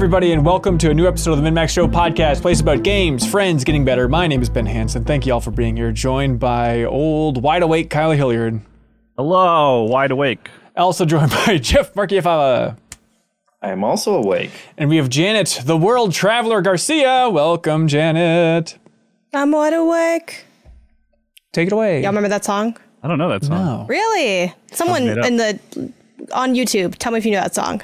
Hello, everybody, and welcome to a new episode of the MinnMax Show podcast, place about games, friends, getting better. My name is Ben Hanson. Thank you all for being here, joined by old, wide awake Kyle Hilliard. Hello, wide awake. Also joined by Jeff Marchiafava. I am also awake. And we have Janet, the world traveler Garcia. Welcome, Janet. I'm wide awake. Take it away. Y'all remember that song? I don't know that song. No. Really? Someone in the on YouTube, tell me if you know that song.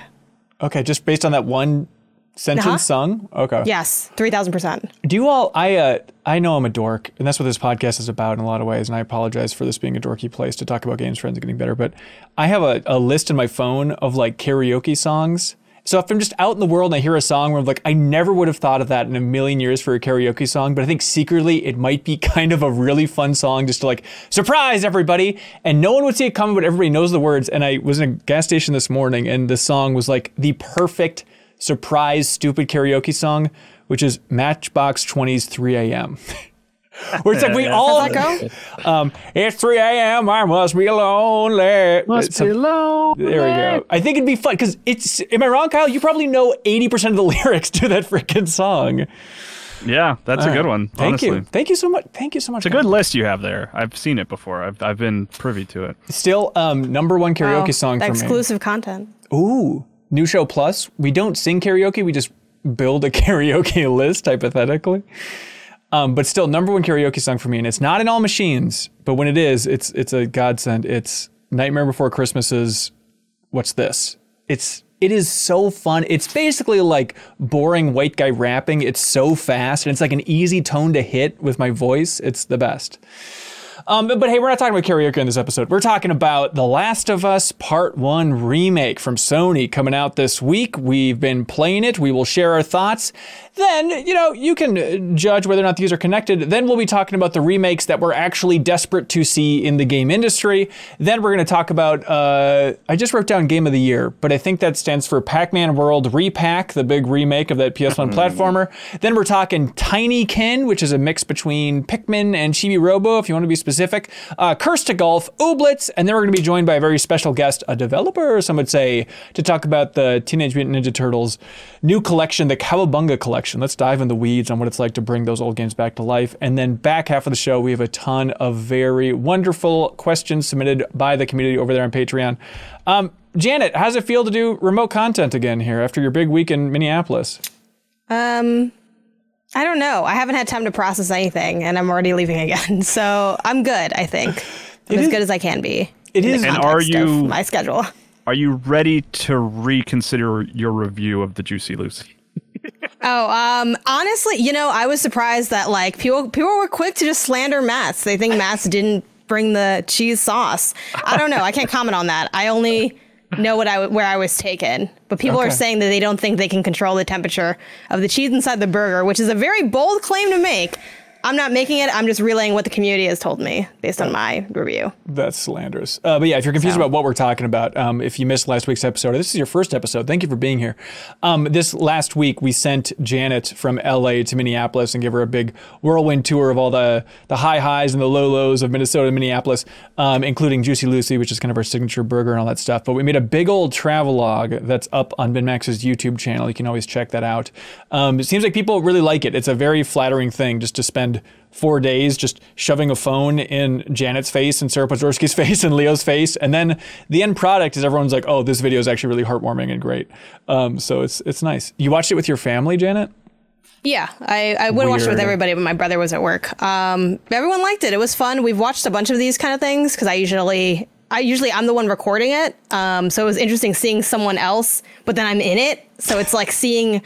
Okay, just based on that one sentence Uh-huh. sung? Okay. Yes, three thousand percent. Do you all? I uh, I know I'm a dork, and that's what this podcast is about in a lot of ways. And I apologize for this being a dorky place to talk about games, friends, and getting better. But I have a, a list in my phone of like karaoke songs. So if I'm just out in the world and I hear a song where I'm like, I never would have thought of that in a million years for a karaoke song, but I think secretly it might be kind of a really fun song just to like surprise everybody. And no one would see it coming, but everybody knows the words. And I was in a gas station this morning and the song was like the perfect surprise stupid karaoke song, which is Matchbox 20's 3 a.m. Where it's like we all go? um, it's 3 a.m. I must be lonely. Must Some- be alone. there we go. I think it'd be fun because it's. Am I wrong, Kyle? You probably know 80% of the lyrics to that freaking song. Yeah, that's a good one. Thank honestly. you. Thank you so much. Thank you so much. It's a good list you have there. I've seen it before. I've I've been privy to it. Still, um, number one karaoke Oh, song the for exclusive content. Ooh, new show plus. We don't sing karaoke. We just build a karaoke list hypothetically. Um, but still, number one karaoke song for me, and it's not in all machines, but when it is, it's it's a godsend. It's Nightmare Before Christmas's What's This? It's it is so fun. It's basically like boring white guy rapping. It's so fast, and it's like an easy tone to hit with my voice. It's the best. Um, but, hey, we're not talking about karaoke in this episode. We're talking about The Last of Us Part 1 remake from Sony coming out this week. We've been playing it. We will share our thoughts. Then, you know, you can uh, judge whether or not these are connected. Then we'll be talking about the remakes that we're actually desperate to see in the game industry. Then we're going to talk about, uh, I just wrote down Game of the Year, but I think that stands for Pac Man World Re-PAC, the big remake of that PS1 platformer. Then we're talking Tinykin, which is a mix between Pikmin and Chibi Robo, if you want to be specific. Uh, Cursed to Golf, Ooblets, and then we're going to be joined by a very special guest, a developer, some would say, to talk about the Teenage Mutant Ninja Turtles new collection, the Cowabunga collection. Let's dive in the weeds on what it's like to bring those old games back to life. And then back half of the show, we have a ton of very wonderful questions submitted by the community over there on Patreon. Um, Janet, how's it feel to do remote content again here after your big week in Minneapolis? Um, I don't know. I haven't had time to process anything, and I'm already leaving again. So I'm good. I think I'm as is- good as I can be. It in the is- And are you- my schedule? Are you ready to reconsider your review of the Juicy Lucy? Oh, um, honestly, you know, I was surprised that like people people were quick to just slander Matt's. They think Matt's didn't bring the cheese sauce. I don't know. I can't comment on that. I only know what I where I was taken. But people Okay. are saying that they don't think they can control the temperature of the cheese inside the burger, which is a very bold claim to make. I'm not making it. I'm just relaying what the community has told me based on my review. That's slanderous. Uh, but yeah, if you're confused So. about what we're talking about, um, if you missed last week's episode, this is your first episode. Thank you for being here. Um, this last week, we sent Janet from LA to Minneapolis and gave her a big whirlwind tour of all the the high highs and the low lows of Minnesota and Minneapolis, um, including Juicy Lucy, which is kind of our signature burger and all that stuff. But we made a big old travelogue that's up on MinnMax's YouTube channel. You can always check that out. Um, it seems like people really like it. It's a very flattering thing just to spend four days just shoving a phone in Janet's face and Sarah Podorski's face and Leo's face, and then the end product is everyone's like, "Oh, this video is actually really heartwarming and great." Um, so it's it's nice. You watched it with your family, Janet? Yeah, I, I would watch it with everybody, but my brother was at work. Um, everyone liked it. It was fun. We've watched a bunch of these kind of things because I usually, I usually I'm the one recording it. Um, so it was interesting seeing someone else, but then I'm in it. So it's like seeing.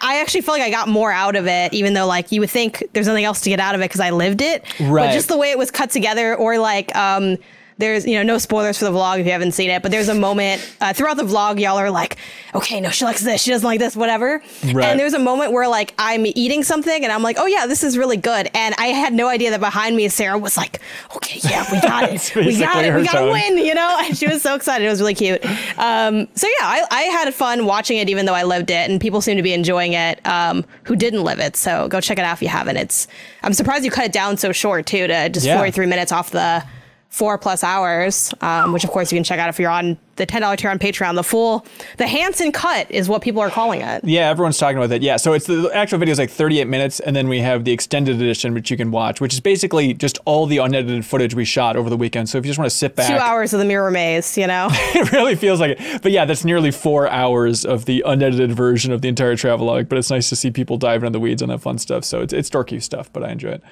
I- actually feel like I got more out of it, even though like you would think there's nothing else to get out of it because I lived it. Right. But just the way it was cut together, or like um, there's you know no spoilers for the vlog if you haven't seen it, but there's a moment uh, throughout the vlog y'all are like, okay, no, she likes this, she doesn't like this, whatever. Right. And there's a moment where like I'm eating something and I'm like, oh yeah, this is really good, and I had no idea that behind me Sarah was like, okay, yeah, we got it, we got it, we gotta win, you know. And she was so excited. It was really cute. Um, so yeah, I, I had fun watching it, even though I lived it, and people seem to be enjoying it um, who didn't live it. So go check it out if you haven't. It's I'm surprised you cut it down so short too to just Yeah. 43 minutes off the four plus hours, um, which of course you can check out if you're on the ten dollar tier on Patreon. The full, the Hanson cut is what people are calling it. Yeah, everyone's talking about that. Yeah, so it's the, actual video is like 38 minutes, and then we have the extended edition, which you can watch, which is basically just all the unedited footage we shot over the weekend. So if you just want to sit back, Two hours of the Mirror Maze, you know. it really feels like it. But yeah, that's nearly four hours of the unedited version of the entire travelogue. But it's nice to see people diving in the weeds on that fun stuff. So it's it's dorky stuff, but I enjoy it.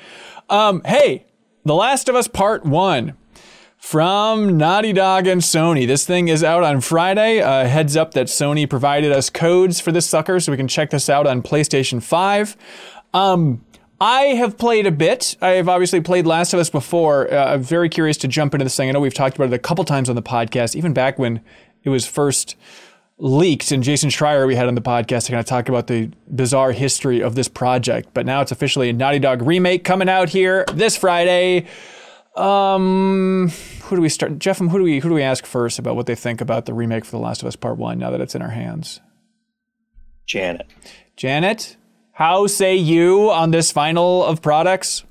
Um, hey, The Last of Us Part One from Naughty Dog and Sony. This thing is out on Friday. Uh, heads up that Sony provided us codes for this sucker so we can check this out on PlayStation 5. Um, I have played a bit. I have obviously played Last of Us before. Uh, I'm very curious to jump into this thing. I know we've talked about it a couple times on the podcast, even back when it was first leaked and Jason Schreier we had on the podcast to kind of talk about the bizarre history of this project. But now it's officially a Naughty Dog remake coming out here this Friday. Um, who do we start? Jeff, who do we who do we ask first about what they think about the remake for The Last of Us Part One now that it's in our hands? Janet. Janet, how say you on this final of products?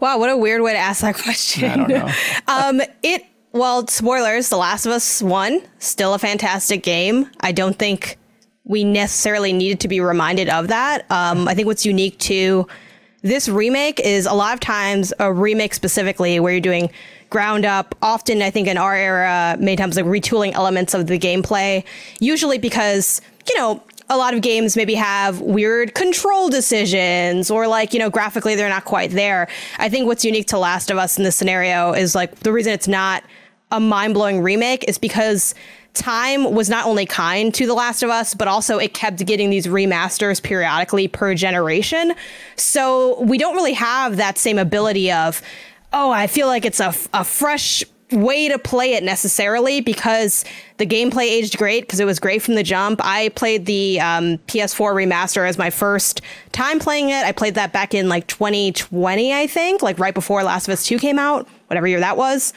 Wow, what a weird way to ask that question. I don't know. um, it well, spoilers. The Last of Us One still a fantastic game. I don't think we necessarily needed to be reminded of that. Um, I think what's unique to this remake is a lot of times a remake specifically where you're doing ground up. Often, I think in our era, many times like retooling elements of the gameplay. Usually because you know a lot of games maybe have weird control decisions or like, you know, graphically they're not quite there. I think what's unique to Last of Us in this scenario is like the reason it's not a mind blowing remake is because time was not only kind to The Last of Us, but also it kept getting these remasters periodically per generation. So we don't really have that same ability of, oh, I feel like it's a, a fresh way to play it necessarily because the gameplay aged great because it was great from the jump. I played the um, PS4 remaster as my first time playing it. I played that back in like 2020, I think, like right before Last of Us 2 came out, whatever year that was.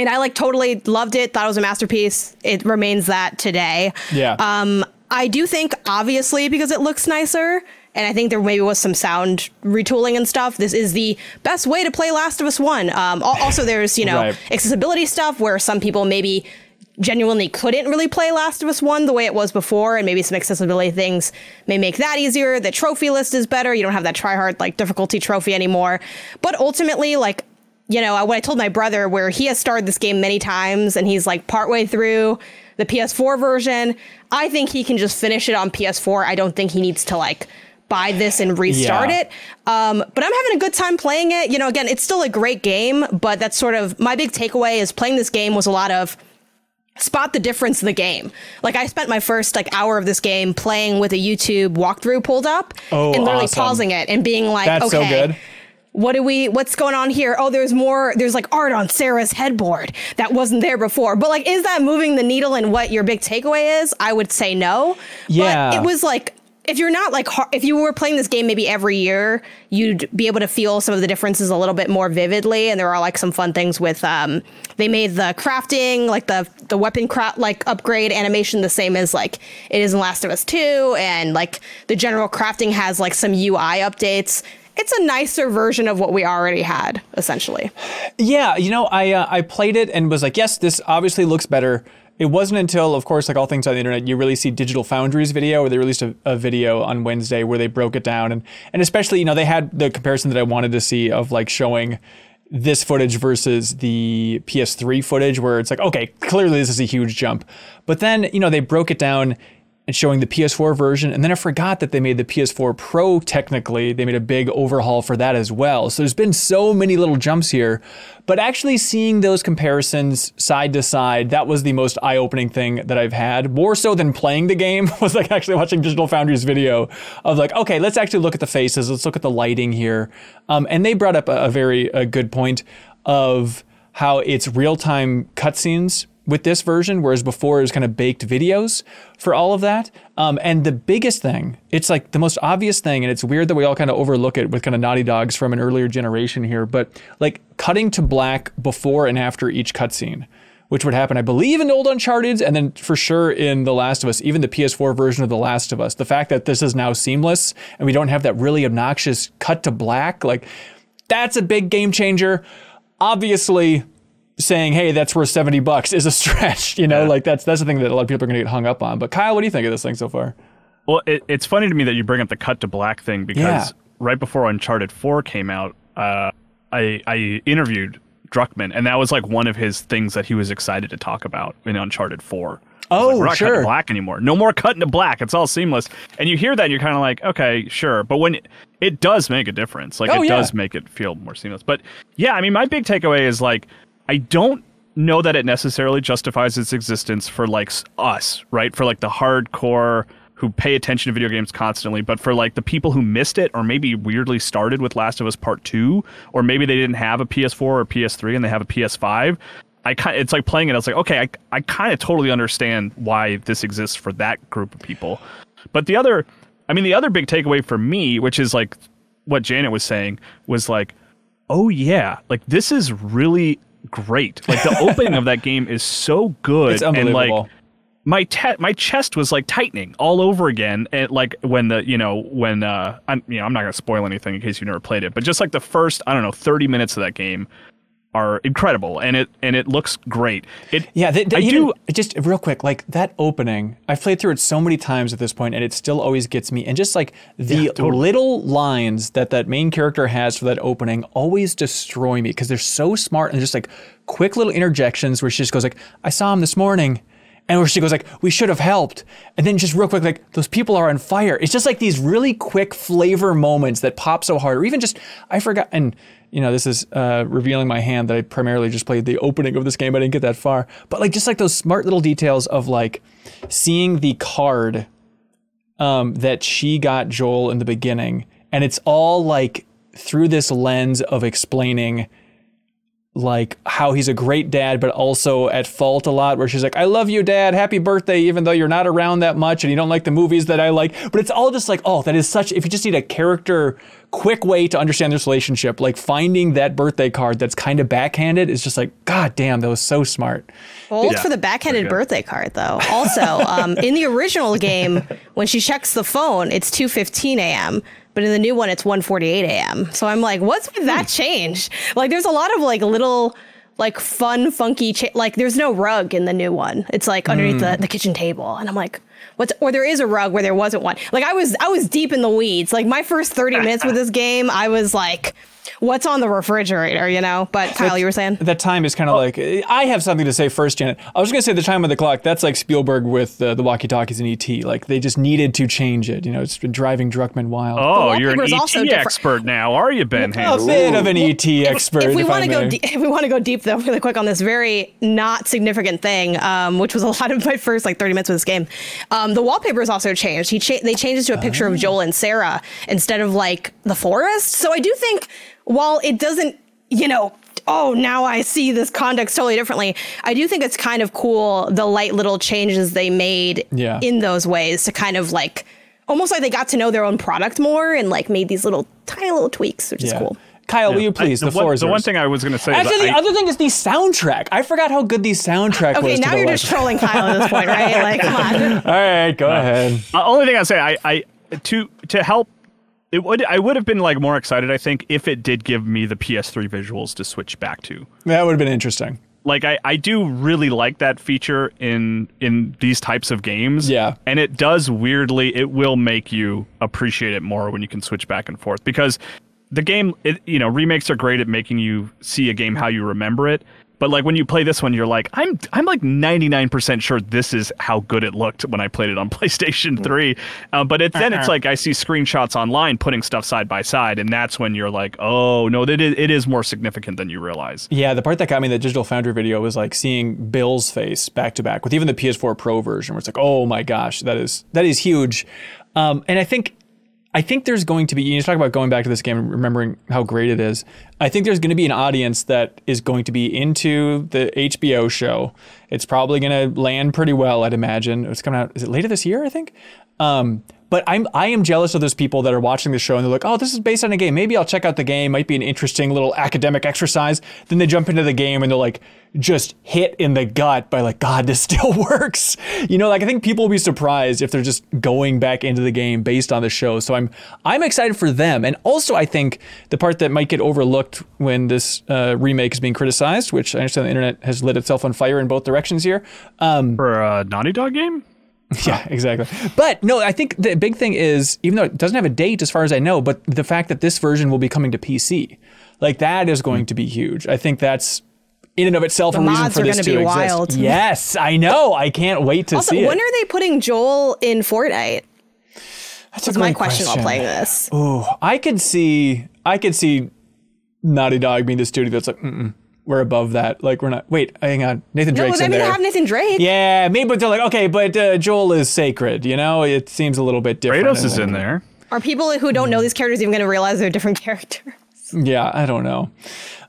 And I like totally loved it, thought it was a masterpiece. It remains that today. Yeah. Um, I do think, obviously, because it looks nicer, and I think there maybe was some sound retooling and stuff. This is the best way to play Last of Us One. Um, also, there's you know Right. accessibility stuff where some people maybe genuinely couldn't really play Last of Us One the way it was before, and maybe some accessibility things may make that easier. The trophy list is better. You don't have that try hard like difficulty trophy anymore. But ultimately, like you know, what I told my brother, where he has started this game many times and he's like partway through the PS4 version. I think he can just finish it on PS4. I don't think he needs to like buy this and restart Yeah. it. Um, but I'm having a good time playing it. You know, again, it's still a great game, but that's sort of my big takeaway is playing this game was a lot of spot the difference in the game. Like I spent my first like hour of this game playing with a YouTube walkthrough pulled up Oh, and literally awesome. pausing it and being like, That's so okay, good. What do we what's going on here? Oh there's more there's like art on sarah's headboard that wasn't there before. But like is that moving the needle in what your big takeaway is? I would say no. Yeah. but it was like if you're not like if you were playing this game maybe every year you'd be able to feel some of the differences a little bit more vividly. And there are like some fun things with um they made the crafting like the the weapon craft like upgrade animation the same as like it is in last of us 2 and like the general crafting has like some ui updates it's a nicer version of what we already had essentially. Yeah, you know, I uh, I played it and was like, yes, this obviously looks better. It wasn't until, of course, like all things on the internet, you really see Digital Foundry's video, where they released a, a video on Wednesday where they broke it down, and and especially, you know, they had the comparison that I wanted to see of like showing this footage versus the PS3 footage, where it's like, okay, clearly this is a huge jump, but then you know they broke it down and showing the PS4 version. And then I forgot that they made the PS4 Pro technically. They made a big overhaul for that as well. So there's been so many little jumps here. But actually seeing those comparisons side to side, that was the most eye opening thing that I've had. More so than playing the game was like actually watching Digital Foundry's video of like, okay, let's actually look at the faces. Let's look at the lighting here. Um, and they brought up a, a very a good point of how it's real time cutscenes with this version, whereas before it was kind of baked videos for all of that. Um, and the biggest thing, it's like the most obvious thing, and it's weird that we all kind of overlook it with kind of Naughty Dogs from an earlier generation here, but like cutting to black before and after each cutscene. Which would happen, I believe, in old Uncharted, and then for sure in The Last of Us, even the PS4 version of The Last of Us. The fact that this is now seamless and we don't have that really obnoxious cut to black, like that's a big game changer. obviously saying, "Hey, that's worth seventy bucks" is a stretch. You know, Yeah. like that's that's the thing that a lot of people are going to get hung up on. But Kyle, what do you think of this thing so far? Well, it, it's funny to me that you bring up the cut to black thing because Yeah. right before Uncharted 4 came out, uh, I, I interviewed Druckmann, and that was like one of his things that he was excited to talk about in Uncharted 4. Oh, Like, we're not cutting sure. to black anymore. No more cutting to black. It's all seamless. And you hear that, and you're kind of like, okay, sure. But when it, it does make a difference, like Oh, it yeah. does make it feel more seamless. But yeah, I mean, my big takeaway is like, I don't know that it necessarily justifies its existence for like us, right? For like the hardcore who pay attention to video games constantly, but for like the people who missed it or maybe weirdly started with Last of Us Part 2 or maybe they didn't have a PS4 or PS3 and they have a PS5, I kind it's like playing it I was like, okay, I I kind of totally understand why this exists for that group of people. But the other I mean the other big takeaway for me, which is like what Janet was saying, was like, oh yeah, like this is really great. Like the opening of that game is so good It's and like my te- my chest was like tightening all over again and like when the you know when uh I'm you know I'm not going to spoil anything in case you've never played it but just like the first I don't know 30 minutes of that game are incredible and it and it looks great. It Yeah, they, they I do just real quick, like that opening. I've played through it so many times at this point, and it still always gets me. And just like the little lines that that main character has for that opening always destroy me because they're so smart and just like quick little interjections where she just goes like, "I saw him this morning." And where she goes like, "We should have helped," and then just real quick, like those people are on fire. It's just like these really quick flavor moments that pop so hard, or even just I forgot. And you know, this is uh, revealing my hand that I primarily just played the opening of this game. I didn't get that far, but like just like those smart little details of like seeing the card um, that she got Joel in the beginning, and it's all like through this lens of explaining like how he's a great dad but also at fault a lot where she's like I love you dad. Happy birthday even though you're not around that much and you don't like the movies that I like. But it's all just like oh that is such if you just need a character quick way to understand this relationship like finding that birthday card that's kind of backhanded is just like god damn that was so smart. Old Yeah, for the backhanded birthday card, though. Also, um, in the original game, when she checks the phone, it's 2:15 a.m. But in the new one, it's 1:48 a.m. So I'm like, what's with that hmm. change? Like, there's a lot of like little, like fun, funky. Cha- like, there's no rug in the new one. It's like underneath the, hmm. the kitchen table, and I'm like, what's? Or there is a rug where there wasn't one. Like, I was I was deep in the weeds. Like my first 30 minutes with this game, I was like. What's on the refrigerator, you know? But Kyle, you were saying? that time is kind of like I have something to say first, Janet. I was going to say the time of the clock. That's like Spielberg with uh, the walkie-talkies in ET. Like they just needed to change it. You know, it's been driving Druckmann wild. Oh, you're an wallpaper's ET also different. expert now, are you, Ben? a bit of an ET expert. if we want want to go, de- if we want to go deep though, really quick on this very not significant thing, um, which was a lot of my first like 30 minutes with this game, um, the wallpaper has also changed. He cha- they changed it to a picture Oh. of Joel and Sarah instead of like the forest. So I do think while it doesn't, you know. Oh, now I see this context totally differently. I do think it's kind of cool the light little changes they made Yeah. in those ways to kind of like almost like they got to know their own product more and like made these little tiny little tweaks, which is cool. Kyle, will you please? I- the, the, one, floor is the one thing I was going to say is Actually, the I- other thing is the soundtrack. I forgot how good the soundtrack was. Okay, now the you're last just trolling Kyle at this point, right? Like, come on. All right, go ahead. Uh, only thing I say, I, I to to help, it would I would have been like more excited. I think if it did give me the PS3 visuals to switch back to. That would have been interesting. Like I, I do really like that feature in in these types of games. Yeah. and it does weirdly. It will make you appreciate it more when you can switch back and forth because the game. It, you know, remakes are great at making you see a game how you remember it. But like when you play this one, you're like, I'm I'm like 99% sure this is how good it looked when I played it on PlayStation 3. Uh, but it, then it's like I see screenshots online putting stuff side by side, and that's when you're like, oh no, that is, it is more significant than you realize. Yeah, the part that got me in the Digital Foundry video was like seeing Bill's face back to back with even the PS4 Pro version, where it's like, oh my gosh, that is that is huge. Um, and I think I think there's going to be you talk about going back to this game and remembering how great it is. I think there's going to be an audience that is going to be into the HBO show. It's probably going to land pretty well, I'd imagine. It's coming out is it later this year, I think. Um, but I'm I am jealous of those people that are watching the show and they're like, oh, this is based on a game. Maybe I'll check out the game. Might be an interesting little academic exercise. Then they jump into the game and they're like just hit in the gut by like, God, this still works. You know, like I think people will be surprised if they're just going back into the game based on the show. So I'm I'm excited for them. And also I think the part that might get overlooked when this uh, remake is being criticized, which I understand the internet has lit itself on fire in both directions here. Um, For a Naughty Dog game? yeah, exactly. But no, I think the big thing is, even though it doesn't have a date as far as I know, but the fact that this version will be coming to PC, like that is going to be huge. I think that's in and of itself The a reason for this be exist. wild. Yes, I know. I can't wait to Also, see when it. are they putting Joel in Fortnite? That's my great question, while playing this. Ooh, I could see, I could see Naughty Dog being the studio that's like, Mm-mm, we're above that. Like we're not. Wait, hang on, Nathan No, Drake's I in mean, they have Nathan Drake. yeah, maybe, but they're like, okay, but uh, Joel is sacred. You know, it seems a little bit different. Kratos is in there. Are people who don't know these characters even going to realize they're different characters? Yeah, I don't know.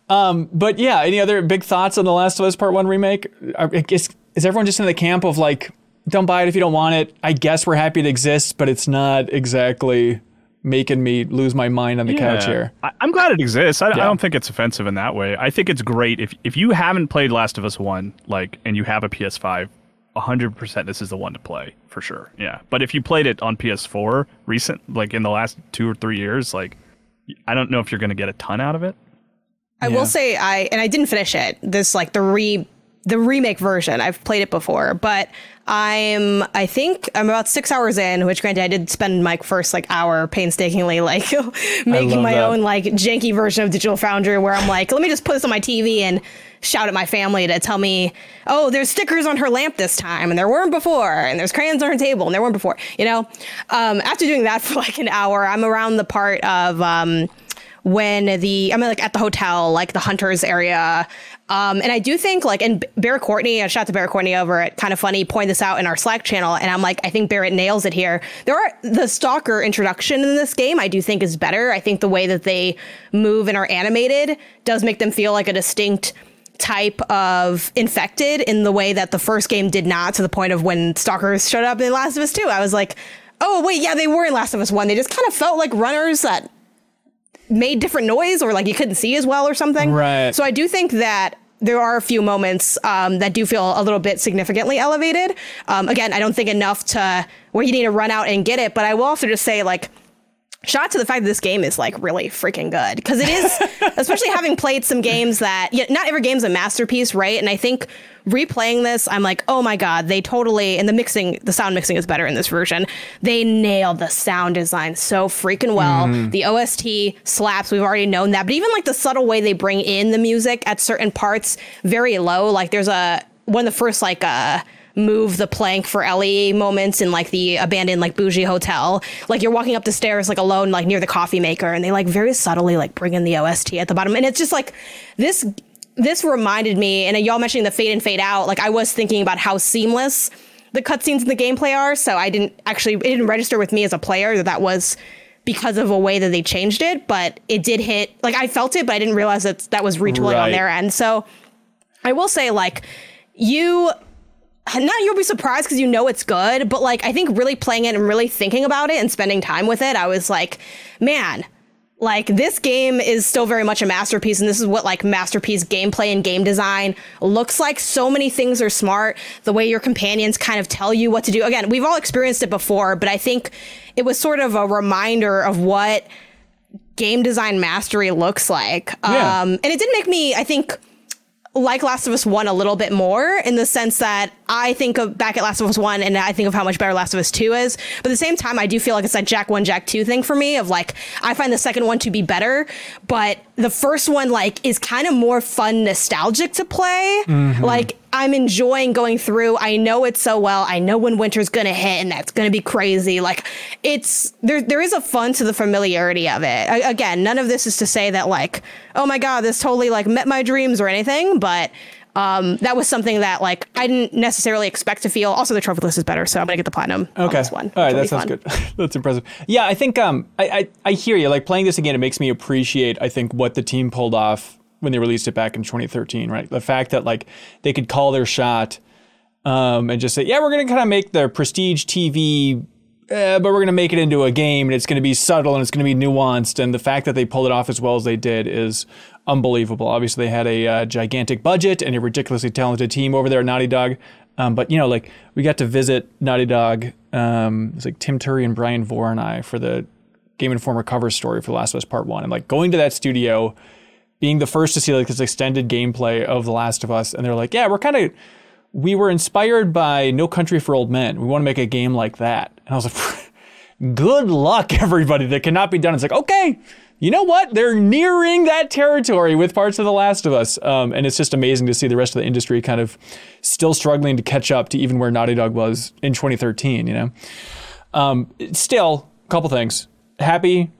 Um, but yeah, any other big thoughts on The Last of Us Part 1 remake? Are- I guess, is everyone just in the camp of like, don't buy it if you don't want it? I guess we're happy it exists, but it's not exactly making me lose my mind on the couch here. I, I'm glad it exists. I, Yeah. I don't think it's offensive in that way. I think it's great if if you haven't played Last of Us One, like, and you have a PS5, 100 percent this is the one to play for sure. Yeah, but if you played it on PS4 recent, like in the last two or three years, like, I don't know if you're going to get a ton out of it. I Yeah. will say I and I didn't finish it. This like the re the remake version. I've played it before, but I'm I think I'm about six hours in. Which granted, I did spend my first like hour painstakingly like making my that. own like janky version of Digital Foundry, where I'm like, let me just put this on my TV and shout at my family to tell me, oh, there's stickers on her lamp this time, and there weren't before, and there's crayons on her table, and there weren't before. You know, um, after doing that for like an hour, I'm around the part of. Um, when the I'm like at the hotel, like the hunters area. Um, and I do think like and Barrett Courtney, I shout to Barrett Courtney over at Kind of Funny, pointed this out in our Slack channel, and I'm like, I think Barrett nails it here. There are the stalker introduction in this game, I do think is better. I think the way that they move and are animated does make them feel like a distinct type of infected in the way that the first game did not, to the point of when stalkers showed up in Last of Us 2. I was like, oh wait, yeah, they were in Last of Us 1. They just kind of felt like runners that made different noise or like you couldn't see as well or something. Right. So I do think that there are a few moments um, that do feel a little bit significantly elevated. Um, again, I don't think enough to where you need to run out and get it, but I will also just say like shout out to the fact that this game is like really freaking good because it is especially having played some games that yeah, not every game's a masterpiece right? And i think replaying this i'm like oh my god they totally and the mixing the sound mixing is better in this version. They nailed the sound design so freaking well. The ost slaps we've already known that but even like the subtle way they bring in the music at certain parts very low. Like there's a one of the first like uh move the plank for Ellie moments in like the abandoned like bougie hotel. Like you're walking up the stairs like alone like near the coffee maker and they like very subtly like bring in the OST at the bottom and it's just like this this reminded me and y'all mentioning the fade and fade out like I was thinking about how seamless the cutscenes in the gameplay are so I didn't actually it didn't register with me as a player that that was because of a way that they changed it but it did hit like I felt it but I didn't realize that that was retooling Right. on their end so I will say, like, you. Not you'll be surprised because you know it's good, but like I think really playing it and really thinking about it and spending time with it, I was like, man, like this game is still very much a masterpiece, and this is what like masterpiece gameplay and game design looks like. So many things are smart. The way your companions kind of tell you what to do. Again, we've all experienced it before, but I think it was sort of a reminder of what game design mastery looks like. Yeah. Um, and it did make me, I think, like Last of Us 1 a little bit more in the sense that I think of back at Last of Us 1 and I think of how much better Last of Us 2 is. But at the same time, I do feel like it's that Jak 1, Jak 2 thing for me of like, I find the second one to be better, but the first one like is kind of more fun, nostalgic to play. Mm-hmm. Like, I'm enjoying going through. I know it so well. I know when winter's gonna hit and that's gonna be crazy. Like it's there. There is a fun to the familiarity of it. I, again, none of this is to say that like, oh my god, this totally like met my dreams or anything. But um, that was something that like I didn't necessarily expect to feel. Also, the trophy list is better, so I'm gonna get the platinum on Okay. this one. All right, that sounds fun. good. That's impressive. Yeah, I think um, I, I I hear you. Like playing this again, it makes me appreciate. I think what the team pulled off when they released it back in 2013. Right, the fact that like they could call their shot, um, and just say, yeah, we're gonna kind of make the prestige TV eh, but we're going to make it into a game and it's going to be subtle and it's going to be nuanced. And the fact that they pulled it off as well as they did is unbelievable. Obviously, they had a uh, gigantic budget and a ridiculously talented team over there at Naughty Dog. Um, but you know, like we got to visit Naughty Dog. Um, it was like Tim Turi and Bryan Vore and I for the Game Informer cover story for The Last of Us Part One, and like going to that studio, being the first to see like this extended gameplay of The Last of Us, and they're like, yeah, we're kind of we were inspired by No Country for Old Men. We want to make a game like that. And I was like, good luck, everybody. That cannot be done. It's like, okay, you know what? They're nearing that territory with parts of The Last of Us. Um, and it's just amazing to see the rest of the industry kind of still struggling to catch up to even where Naughty Dog was in 2013, you know? Um, still, a couple things. Happy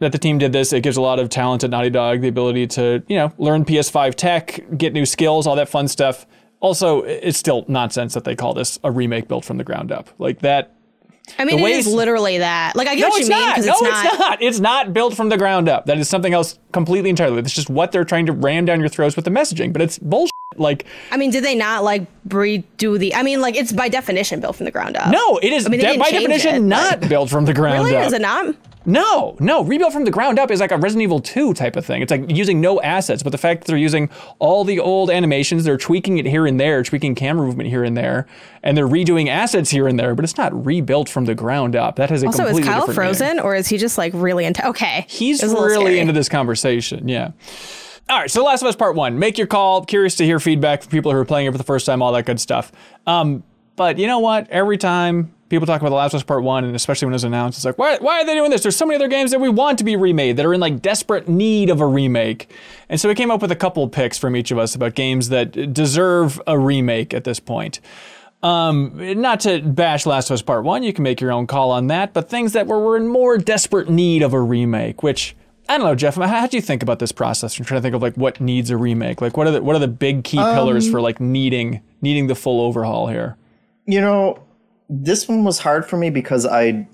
that the team did this. It gives a lot of talent at Naughty Dog the ability to, you know, learn PS5 tech, get new skills, all that fun stuff. Also, it's still nonsense that they call this a remake built from the ground up. Like that. I mean, it is literally that. Like, I get No, what you it's mean not. because No, it's, it's not. It's not built from the ground up. That is something else completely entirely. It's just what they're trying to ram down your throats with the messaging. But it's bullshit. Like, I mean, did they not like redo the? I mean, like it's by definition built from the ground up. no, it is I mean, de- by definition it, not built from the ground Really? up. Is it not? No, no. Rebuilt from the ground up is like a Resident Evil 2 type of thing. It's like using no assets, but the fact that they're using all the old animations, they're tweaking it here and there, tweaking camera movement here and there, and they're redoing assets here and there, but it's not rebuilt from the ground up. That has a Also, is completely Kyle different meaning. frozen or is he just like really into? Okay, He's It was a little really scary. into this conversation. Yeah. All right. So, The Last of Us Part One. Make your call. Curious to hear feedback from people who are playing it for the first time. All that good stuff. Um, but you know what? Every time people talk about The Last of Us Part One, and especially when it was announced, it's like, why, why are they doing this? There's so many other games that we want to be remade that are in like desperate need of a remake. And so we came up with a couple of picks from each of us about games that deserve a remake at this point. Um, not to bash Last of Us Part One, you can make your own call on that. But things that were, were in more desperate need of a remake, which I don't know, Jeff. How, do you think about this process? I'm trying to think of like what needs a remake. Like what are the what are the big key pillars for like needing needing the full overhaul here? You know, this one was hard for me because I,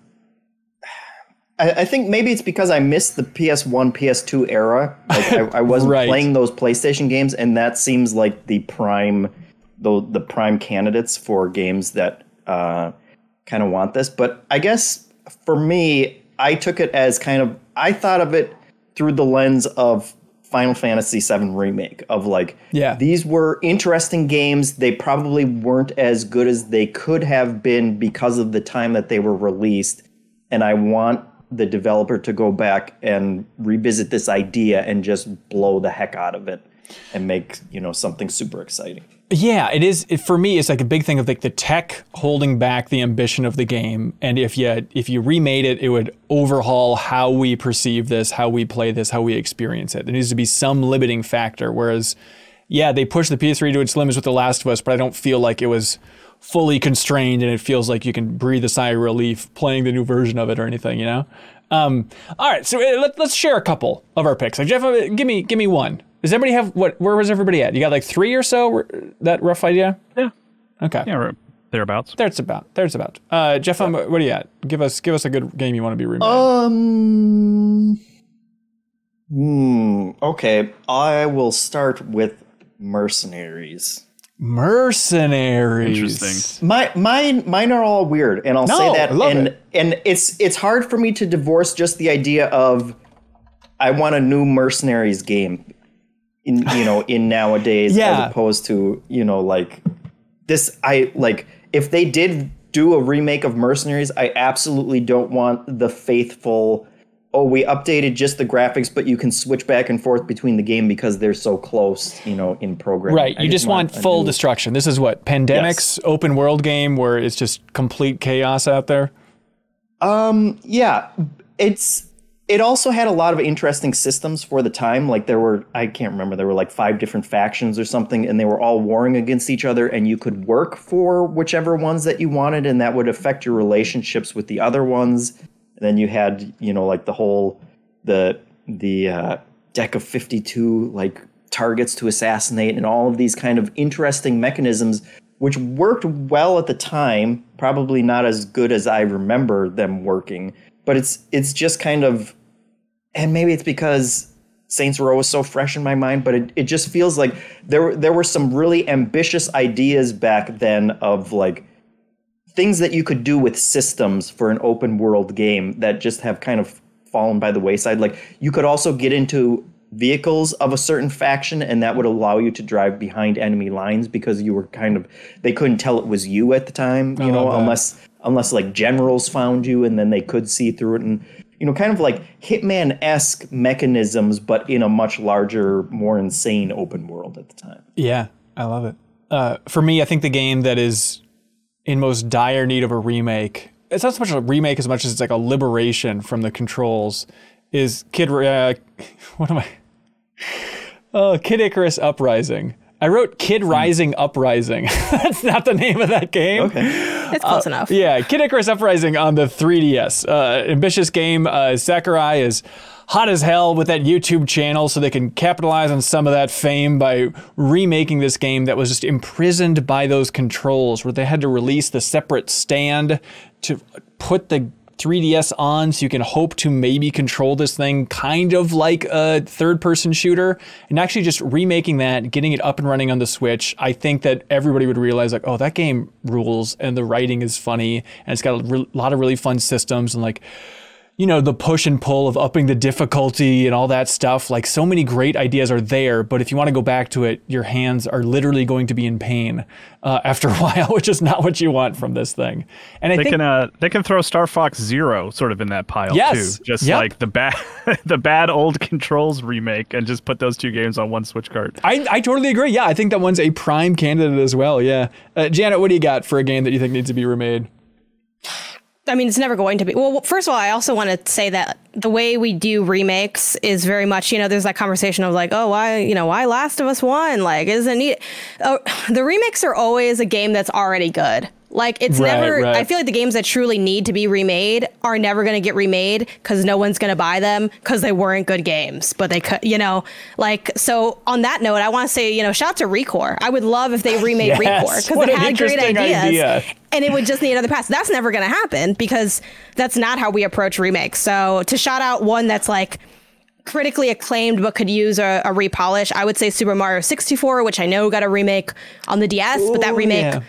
I, I think maybe it's because I missed the PS1, PS2 era. Like I, I wasn't Right. playing those PlayStation games, and that seems like the prime, the the prime candidates for games that uh, kind of want this. But I guess for me, I took it as kind of I thought of it through the lens of Final Fantasy VII remake of like Yeah. these were interesting games. They probably weren't as good as they could have been because of the time that they were released. And I want the developer to go back and revisit this idea and just blow the heck out of it and make, you know, something super exciting. Yeah, it is. It, for me, it's like a big thing of like the tech holding back the ambition of the game. And if you if you remade it, it would overhaul how we perceive this, how we play this, how we experience it. There needs to be some limiting factor. Whereas, yeah, they pushed the PS3 to its limits with The Last of Us, but I don't feel like it was fully constrained, and it feels like you can breathe a sigh of relief playing the new version of it or anything. You know. Um, all right, so uh, let, let's share a couple of our picks. Like Jeff, uh, give me give me one. Does everybody have what? Where was everybody at? You got like three or so? That rough idea? Yeah, Okay. yeah, we're thereabouts. There's about. There's about. Uh, Jeff, um, what are you at? Give us give us a good game you want to be remade. Um. Hmm. Okay. I will start with Mercenaries. Mercenaries. Interesting. My mine mine are all weird, and I'll No, say that. I love and it. and it's it's hard for me to divorce just the idea of I want a new Mercenaries game. In you know in nowadays Yeah. as opposed to you know like this I like if they did do a remake of Mercenaries, I absolutely don't want the faithful. Oh, we updated just the graphics, but you can switch back and forth between the game because they're so close, you know, in programming. Right. I You just want a full new- destruction. This is what Pandemic's open world game where it's just complete chaos out there. Um, yeah, it's it also had a lot of interesting systems for the time. Like there were, I can't remember, there were like five different factions or something, and they were all warring against each other, and you could work for whichever ones that you wanted, and that would affect your relationships with the other ones. And then you had, you know, like the whole the the uh, deck of fifty two like targets to assassinate, and all of these kind of interesting mechanisms which worked well at the time, probably not as good as I remember them working, but it's it's just kind of and maybe it's because Saints Row is so fresh in my mind, but it, it just feels like there were there were some really ambitious ideas back then of like things that you could do with systems for an open world game that just have kind of fallen by the wayside. Like you could also get into vehicles of a certain faction and that would allow you to drive behind enemy lines because you were kind of they couldn't tell it was you at the time, you oh, know, unless unless like generals found you and then they could see through it and you know, kind of like Hitman-esque mechanisms, but in a much larger, more insane open world at the time. Yeah, I love it. Uh, for me, I think the game that is in most dire need of a remake, it's not so much a remake as much as it's like a liberation from the controls, is Kid, uh, what am I? Oh, Kid Icarus Uprising. I wrote Kid Rising Uprising. That's not the name of that game. Okay. It's close enough. Uh, Yeah, Kid Icarus Uprising on the 3DS. Uh, ambitious game. Uh, Sakurai is hot as hell with that YouTube channel, so they can capitalize on some of that fame by remaking this game that was just imprisoned by those controls, where they had to release the separate stand to put the 3DS on so you can hope to maybe control this thing kind of like a third person shooter and actually just remaking that, getting it up and running on the Switch. I think that everybody would realize like, oh, that game rules and the writing is funny and it's got a re- lot of really fun systems and like you know, the push and pull of upping the difficulty and all that stuff. Like so many great ideas are there, but if you want to go back to it, your hands are literally going to be in pain uh, after a while, which is not what you want from this thing. And I They think can uh they can throw Star Fox Zero sort of in that pile Yes. too. Just Yep. like the bad the bad old controls remake and just put those two games on one Switch cart. I, I totally agree. Yeah, I think that one's a prime candidate as well. Yeah. Uh, Janet, what do you got for a game that you think needs to be remade? I mean, it's never going to be. Well, first of all, I also want to say that the way we do remakes is very much, you know, there's that conversation of like, oh, why, you know, why Last of Us One? Like, isn't it? Oh, the remakes are always a game that's already good. Like, it's Right, never. right. I feel like the games that truly need to be remade are never going to get remade because no one's going to buy them because they weren't good games. But they could, you know, like. So on that note, I want to say, you know, shout out to Recore. I would love if they remade Yes, Recore because it had great ideas idea. and it would just need another pass. That's never going to happen because that's not how we approach remakes. So to shout out one that's like critically acclaimed but could use a, a repolish, I would say Super Mario 64, which I know got a remake on the DS, but that remake yeah.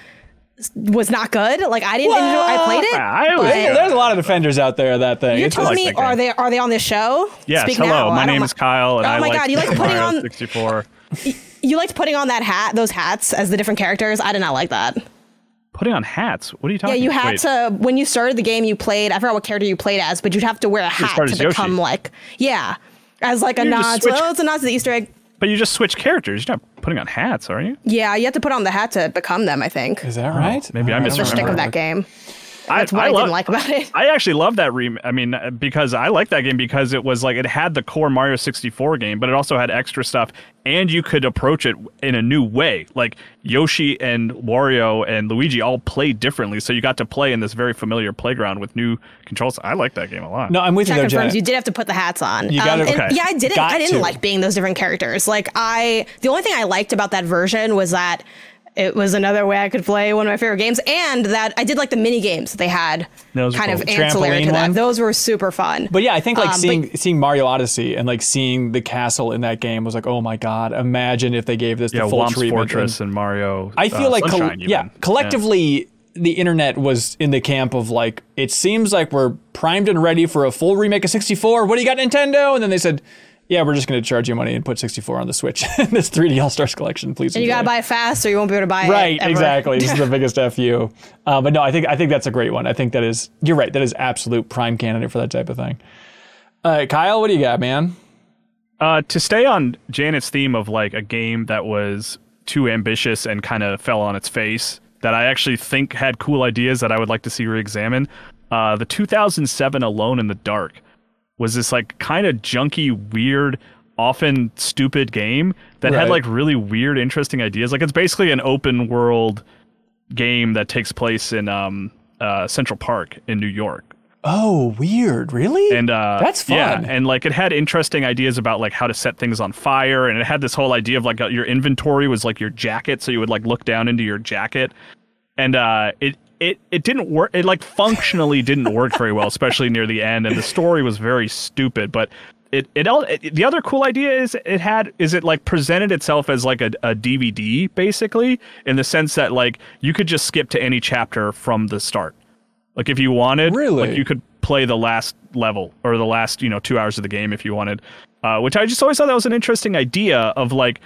Was not good. Like I didn't enjoy. I played it. I but- There's a lot of defenders out there of that thing. you It's- told me, that are they are they on this show? Yes, Speak hello. now. My name is Kyle, and Oh I my God, you like putting on- 64. You liked putting on that hat, those hats as the different characters. I did not like that. Putting on hats. What are you talking? Yeah, talking? you had Wait, to when you started the game. You played. I forgot what character you played as, but you'd have to wear a hat to as Yoshi. become like yeah, as like a You just nod. To, switch- oh, it's a nod to the Easter egg. But you just switch characters. You're not putting on hats, are you? Yeah, you have to put on the hat to become them. I think. Is that right? maybe I don't the misremembered. shtick of that game. I, That's what I, love, didn't like about it. I actually love that rem. I mean, uh, because I like that game because it was like it had the core Mario 64 game, but it also had extra stuff, and you could approach it in a new way. Like Yoshi and Wario and Luigi all played differently, so you got to play in this very familiar playground with new controls. I like that game a lot. No, I'm with you That though, confirms Janet. you did have to put the hats on. Um, You gotta- and okay. Yeah, I didn't. Got I didn't to. like being those different characters. Like I, the only thing I liked about that version was that it was another way I could play one of my favorite games, and that I did like the mini games they had, Those kind cool. of ancillary Trampoline to that. one? Those were super fun. But yeah, I think like Um, but- seeing seeing Mario Odyssey and like seeing the castle in that game was like, oh my god! Imagine if they gave this yeah, the full Womp's treatment. Fortress And and Mario. I feel uh, like col- Sunshine yeah, even. collectively the internet was in the camp of like, it seems like we're primed and ready for a full remake of 64. What do you got, Nintendo? And then they said, yeah, we're just going to charge you money and put 64 on the Switch. this 3D All Stars collection, please. and you gotta buy it fast, or you won't be able to buy it. Right, exactly. This is the biggest fu. Uh, but no, I think I think that's a great one. I think that is you're right. That is absolute prime candidate for that type of thing. Uh, Kyle, what do you got, man? Uh, to stay on Janet's theme of like a game that was too ambitious and kind of fell on its face, that I actually think had cool ideas that I would like to see re-examined. Uh, the 2007 Alone in the Dark was this like kind of junky, weird, often stupid game that Right. had like really weird, interesting ideas. Like it's basically an open world game that takes place in um, uh, Central Park in New York Oh, weird. Really? and uh That's fun. yeah and like it had interesting ideas about like how to set things on fire and it had this whole idea of like uh, your inventory was like your jacket so you would like look down into your jacket and uh it it it didn't work it like functionally didn't work very well especially near the end and the story was very stupid but it it, it the other cool idea is it had is it like presented itself as like a, a DVD basically in the sense that like you could just skip to any chapter from the start. Like if you wanted, Really? like you could play the last level or the last you know two hours of the game if you wanted, uh, which I just always thought that was an interesting idea of like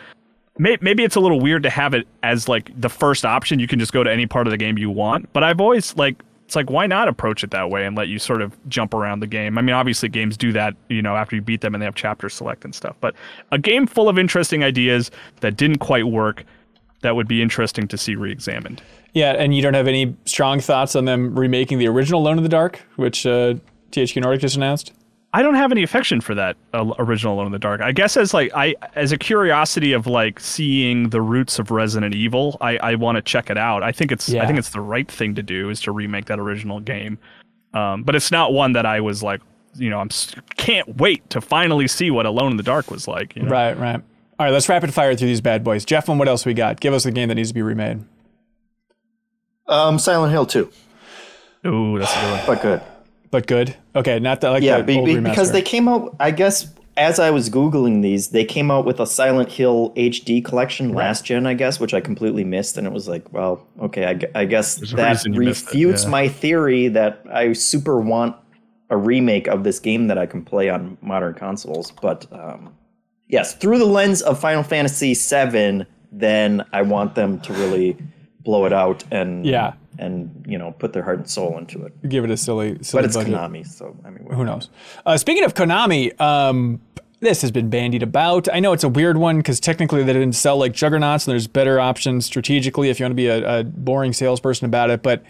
maybe it's a little weird to have it as like the first option. You can just go to any part of the game you want, but I've always like it's like why not approach it that way and let you sort of jump around the game. I mean, obviously games do that, you know, after you beat them and they have chapter select and stuff. But a game full of interesting ideas that didn't quite work that would be interesting to see re-examined. Yeah, and you don't have any strong thoughts on them remaking the original Alone in the Dark, which uh, THQ Nordic just announced? I don't have any affection for that uh, original Alone in the Dark. I guess as like I as a curiosity of like seeing the roots of Resident Evil, I, I want to check it out. I think it's Yeah. I think it's the right thing to do is to remake that original game. Um, but it's not one that I was like, you know, I'm can't wait to finally see what Alone in the Dark was like. You know? Right, right. All right, let's rapid fire through these bad boys. Jeff, and what else we got? Give us the game that needs to be remade. Um, Silent Hill 2, Ooh, that's a good one. but good. But good. Okay, not that like Yeah, the be, old be- remaster. because they came out. I guess as I was googling these, they came out with a Silent Hill HD collection last gen. I guess, which I completely missed, and it was like, well, okay, I, I guess a that reason it, refutes yeah. my theory that I super want a remake of this game that I can play on modern consoles. But um, yes, through the lens of Final Fantasy VII, then I want them to really blow it out and Yeah. And you know put their heart and soul into it. give it a silly, silly But it's budget. Konami, so I mean, Who knows? Uh, speaking of Konami, um, this has been bandied about. I know it's a weird one because technically they didn't sell like juggernauts, and there's better options strategically if you want to be a, a boring salesperson about it. But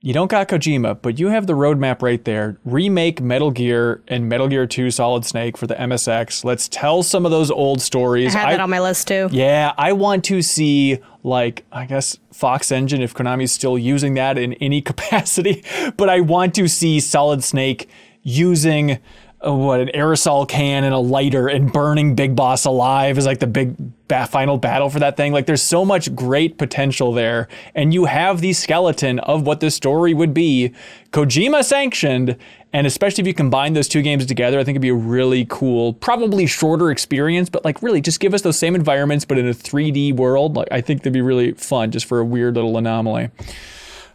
you don't got Kojima, but you have the roadmap right there. Remake Metal Gear and Metal Gear 2 Solid Snake for the MSX. Let's tell some of those old stories. I had that on my list too. Yeah, I want to see like I guess Fox Engine if Konami's still using that in any capacity, but I want to see Solid Snake using what an aerosol can and a lighter and burning Big Boss alive is like the big ba- final battle for that thing. Like there's so much great potential there, and you have the skeleton of what the story would be, Kojima sanctioned. And especially if you combine those two games together, I think it'd be a really cool, probably shorter experience, but like really just give us those same environments, but in a 3D world. Like I think that'd be really fun just for a weird little anomaly.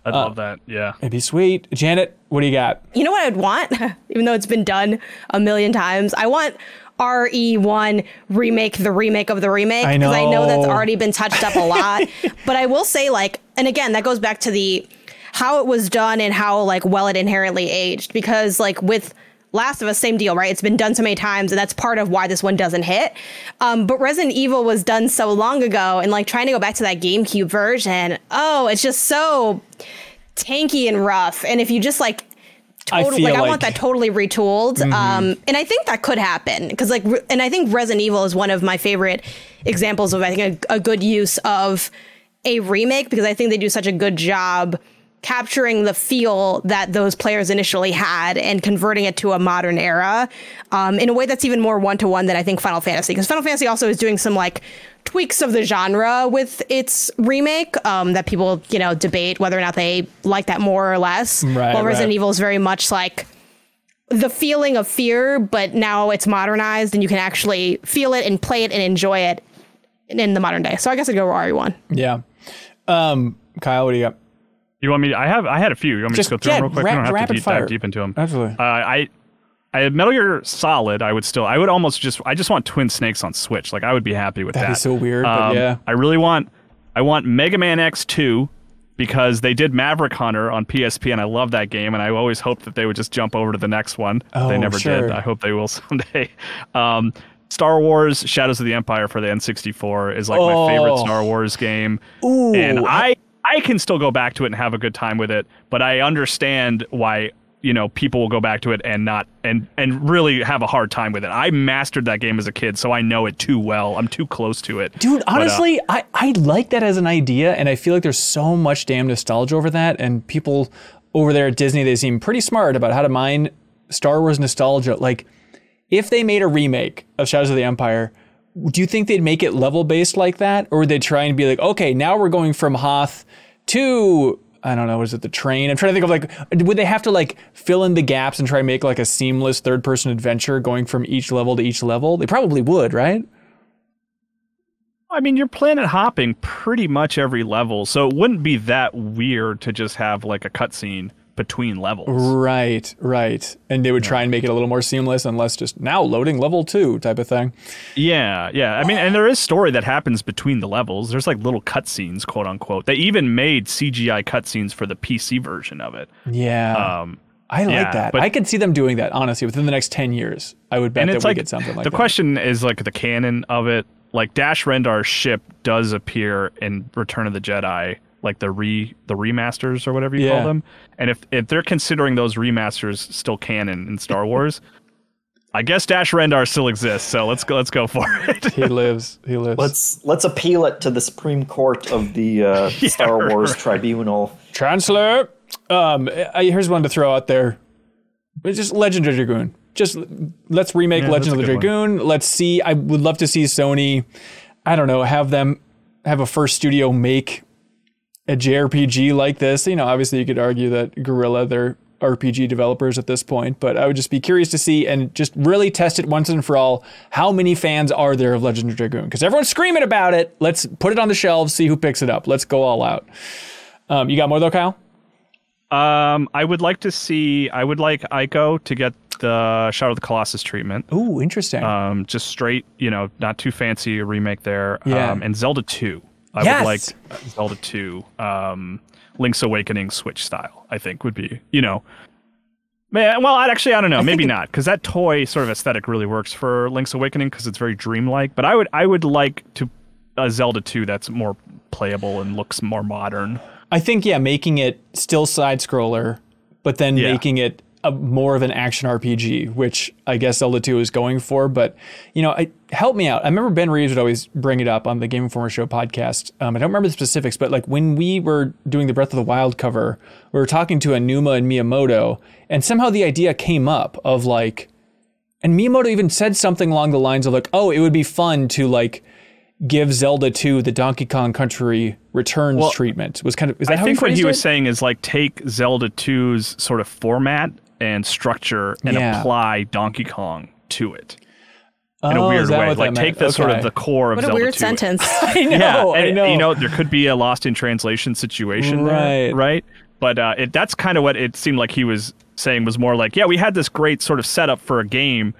I'd uh, love that. Yeah. It'd be sweet. Janet, what do you got? You know what I'd want, even though it's been done a million times. I want RE1 remake the remake of the remake I I know that's already been touched up a lot. but I will say, like, and again, that goes back to the how it was done and how like well it inherently aged. Because like with Last of Us, same deal, right? It's been done so many times, and that's part of why this one doesn't hit. Um, but Resident Evil was done so long ago, and like trying to go back to that GameCube version, oh, it's just so tanky and rough. And if you just like I total, feel like, I want that totally retooled. Um, and I think that could happen because like, re- and I think Resident Evil is one of my favorite examples of I think a, a good use of a remake because I think they do such a good job capturing the feel that those players initially had and converting it to a modern era um, in a way that's even more one to one than I think Final Fantasy because Final Fantasy also is doing some like tweaks of the genre with its remake um, that people you know debate whether or not they like that more or less. Right, While Resident right. Evil is very much like the feeling of fear, but now it's modernized and you can actually feel it and play it and enjoy it in, the modern day. So I guess I'd go with RE1. Yeah. Um, Kyle, what do you got? You want me? To, I have. I had a few. You want me Just- to just go through yeah, them real quick? ra- don't have to deep, dive deep into them. Absolutely. Uh, I. I Metal Gear Solid. I would still. I would almost just. I just want Twin Snakes on Switch. Like I would be happy with That'd that. be so weird, but Um, yeah. I really want. I want Mega Man X two because they did Maverick Hunter on PSP and I love that game and I always hoped that they would just jump over to the next one. Oh, they never sure. did. I hope they will someday. Um, Star Wars Shadows of the Empire for the N64 is like my favorite Oh. Star Wars game. Ooh, and I I can still go back to it and have a good time with it, but I understand why you know people will go back to it and not and and really have a hard time with it. I mastered that game as a kid, so I know it too well. I'm too close to it. Dude, But, uh, honestly, I, I like that as an idea, and I feel like there's so much damn nostalgia over that. And people over there at Disney, they seem pretty smart about how to mine Star Wars nostalgia. Like, if they made a remake of Shadows of the Empire, do you think they'd make it level based like that? Or would they try and be like, okay, now we're going from Hoth to I don't know, was it the train? I'm trying to think of like, would they have to like fill in the gaps and try and make like a seamless third person adventure going from each level to each level? They probably would, right? I mean, you're planet hopping pretty much every level, so it wouldn't be that weird to just have like a cutscene between levels. Right, right. And they would try and make it a little more seamless and less just now loading level two type of thing. Yeah, yeah. I mean, and there is story that happens between the levels. There's like little cutscenes, quote unquote. They even made CGI cutscenes for the PC version of it. Yeah. Um, I like yeah, that. but- I could see them doing that, honestly, within the next 10 years. I would bet that we like get something like the that. The question is like the canon of it. Like Dash Rendar's ship does appear in Return of the Jedi, like the re the remasters or whatever you Yeah. call them. And if if they're considering those remasters still canon in Star Wars, I guess Dash Rendar still exists. So let's go let's go for it. He lives. He lives. Let's let's appeal it to the Supreme Court of the uh, Star Wars Tribunal. Chancellor. Um, I, here's one to throw out there. It's just Legend of the Dragoon. Just let's remake Yeah, Legend of that's the a one. Dragoon. Let's see. I would love to see Sony. I don't know. Have them have a first studio make a JRPG like this. You know, obviously you could argue that Guerrilla they're RPG developers at this point, but I would just be curious to see and just really test it once and for all. How many fans are there of Legend of Dragoon? Because everyone's screaming about it. Let's put it on the shelves, see who picks it up. Let's go all out. Um, you got more though, Kyle? Um, I would like to see. I would like Ico to get the Shadow of the Colossus treatment. Ooh, interesting. Um, just straight, you know, not too fancy a remake there. Yeah. Um, and Zelda 2. I Yes! would like Zelda 2, um, Link's Awakening Switch style, I think would be, you know. Man, well, I'd actually, I don't know, maybe not, because that toy sort of aesthetic really works for Link's Awakening because it's very dreamlike. But I would, I would like to a Zelda 2 that's more playable and looks more modern. I think yeah, making it still side scroller, but then Yeah. making it a, more of an action RPG, which I guess Zelda 2 is going for. But you know, I, help me out. I remember Ben Reeves would always bring it up on the Game Informer Show podcast. Um, I don't remember the specifics, but like when we were doing the Breath of the Wild cover, we were talking to Aonuma and Miyamoto, and somehow the idea came up of like, and Miyamoto even said something along the lines of like, oh, it would be fun to like give Zelda 2 the Donkey Kong Country Returns Well, treatment. Was kind of is that I how think what he was it? saying is like take Zelda 2's sort of format and structure and Yeah. apply Donkey Kong to it in Oh, a is weird way. Like take meant? the sort of the core of What a weird 2. sentence. I know, Yeah, I and, know. you know there could be a lost in translation situation Right. there, right? But uh, it, that's kind of what it seemed like he was saying was more like, yeah, we had this great sort of setup for a game,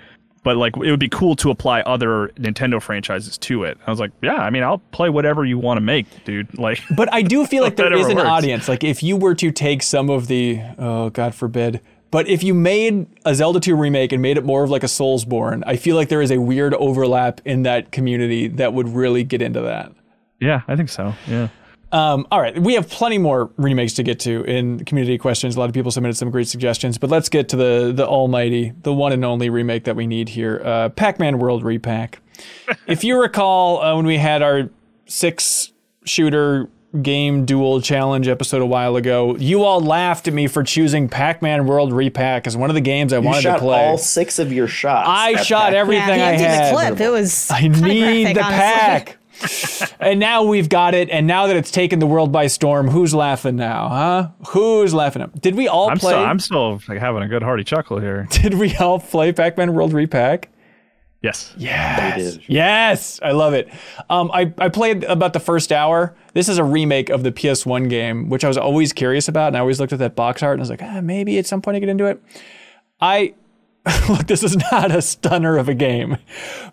but like it would be cool to apply other Nintendo franchises to it. I was like, yeah, I mean, I'll play whatever you want to make, dude. Like, But I do feel like there is an works. audience. Like if you were to take some of the oh God forbid, but if you made a Zelda 2 remake and made it more of like a Soulsborne, I feel like there is a weird overlap in that community that would really get into that. yeah, I think so. Yeah. Um, all right, we have plenty more remakes to get to in community questions. A lot of people submitted some great suggestions, but let's get to the the almighty, the one and only remake that we need here, uh, Pac-Man World Re-PAC. if you recall, uh, when we had our six shooter game duel challenge episode a while ago, you all laughed at me for choosing Pac-Man World Re-PAC as one of the games I You wanted shot to play. all six of your shots. I shot Pac- everything yeah, I had. the clip. It was. I need graphic, the honestly. pack. and now we've got it. And now that it's taken the world by storm, who's laughing now, huh? Who's laughing? Did we all I'm play? still, I'm still like, having a good hearty chuckle here. did we all play Pac-Man World Re-PAC? Yes. Yes. Yes, I love it. Um, I, I played about the first hour. This is a remake of the PS1 game, which I was always curious about. And I always looked at that box art and I was like, ah, maybe at some point I get into it. I look, this is not a stunner of a game.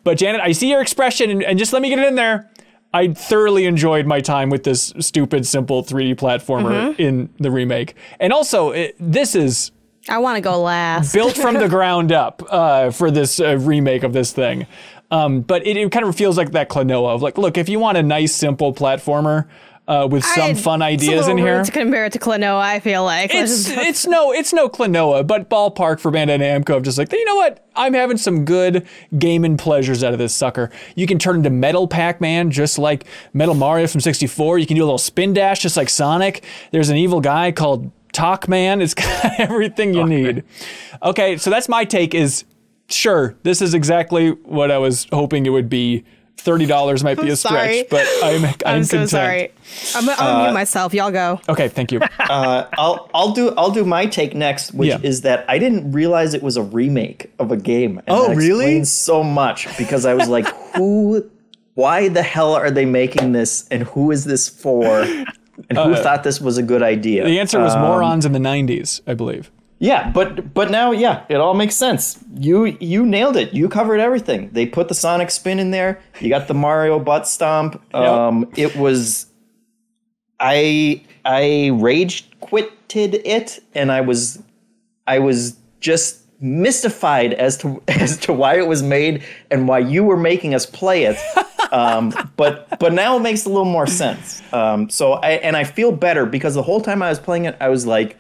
But Janet, I see your expression and, and just let me get it in there. I thoroughly enjoyed my time with this stupid, simple 3D platformer in the remake. And also, it, this is I want to go last. built from the ground up uh, for this uh, remake of this thing. Um, but it, it kind of feels like that Klonoa of like, look, if you want a nice, simple platformer uh, with some I- fun ideas in here. To compare it to Klonoa, I feel like It's, it's no it's no Klonoa, but ballpark for Bandai Namco of just like you know what I'm having some good gaming pleasures out of this sucker. You can turn into Metal Pac-Man just like Metal Mario from 64. You can do a little spin dash just like Sonic. There's an evil guy called Toc-Man. It's got everything you need. Okay, so that's my take. Is sure this is exactly what I was hoping it would be thirty dollars might be a sorry. stretch, but I'm I'm, I'm so content. sorry. I'm, I'm gonna mute myself. Y'all go. Okay, thank you. Uh, I'll I'll do I'll do my take next, which Yeah. is that I didn't realize it was a remake of a game. And Oh, that really? so much because I was like, who? Why the hell are they making this, and who is this for? And who thought this was a good idea? Uh, the answer was Um, morons in the '90s, I believe. Yeah, but but now yeah, it all makes sense. You you nailed it. You covered everything. They put the Sonic spin in there. You got the Mario butt stomp. Um, it was I I rage quitted it and I was I was just mystified as to as to why it was made and why you were making us play it. Um, but but now it makes a little more sense. Um, so I and I feel better because the whole time I was playing it, I was like,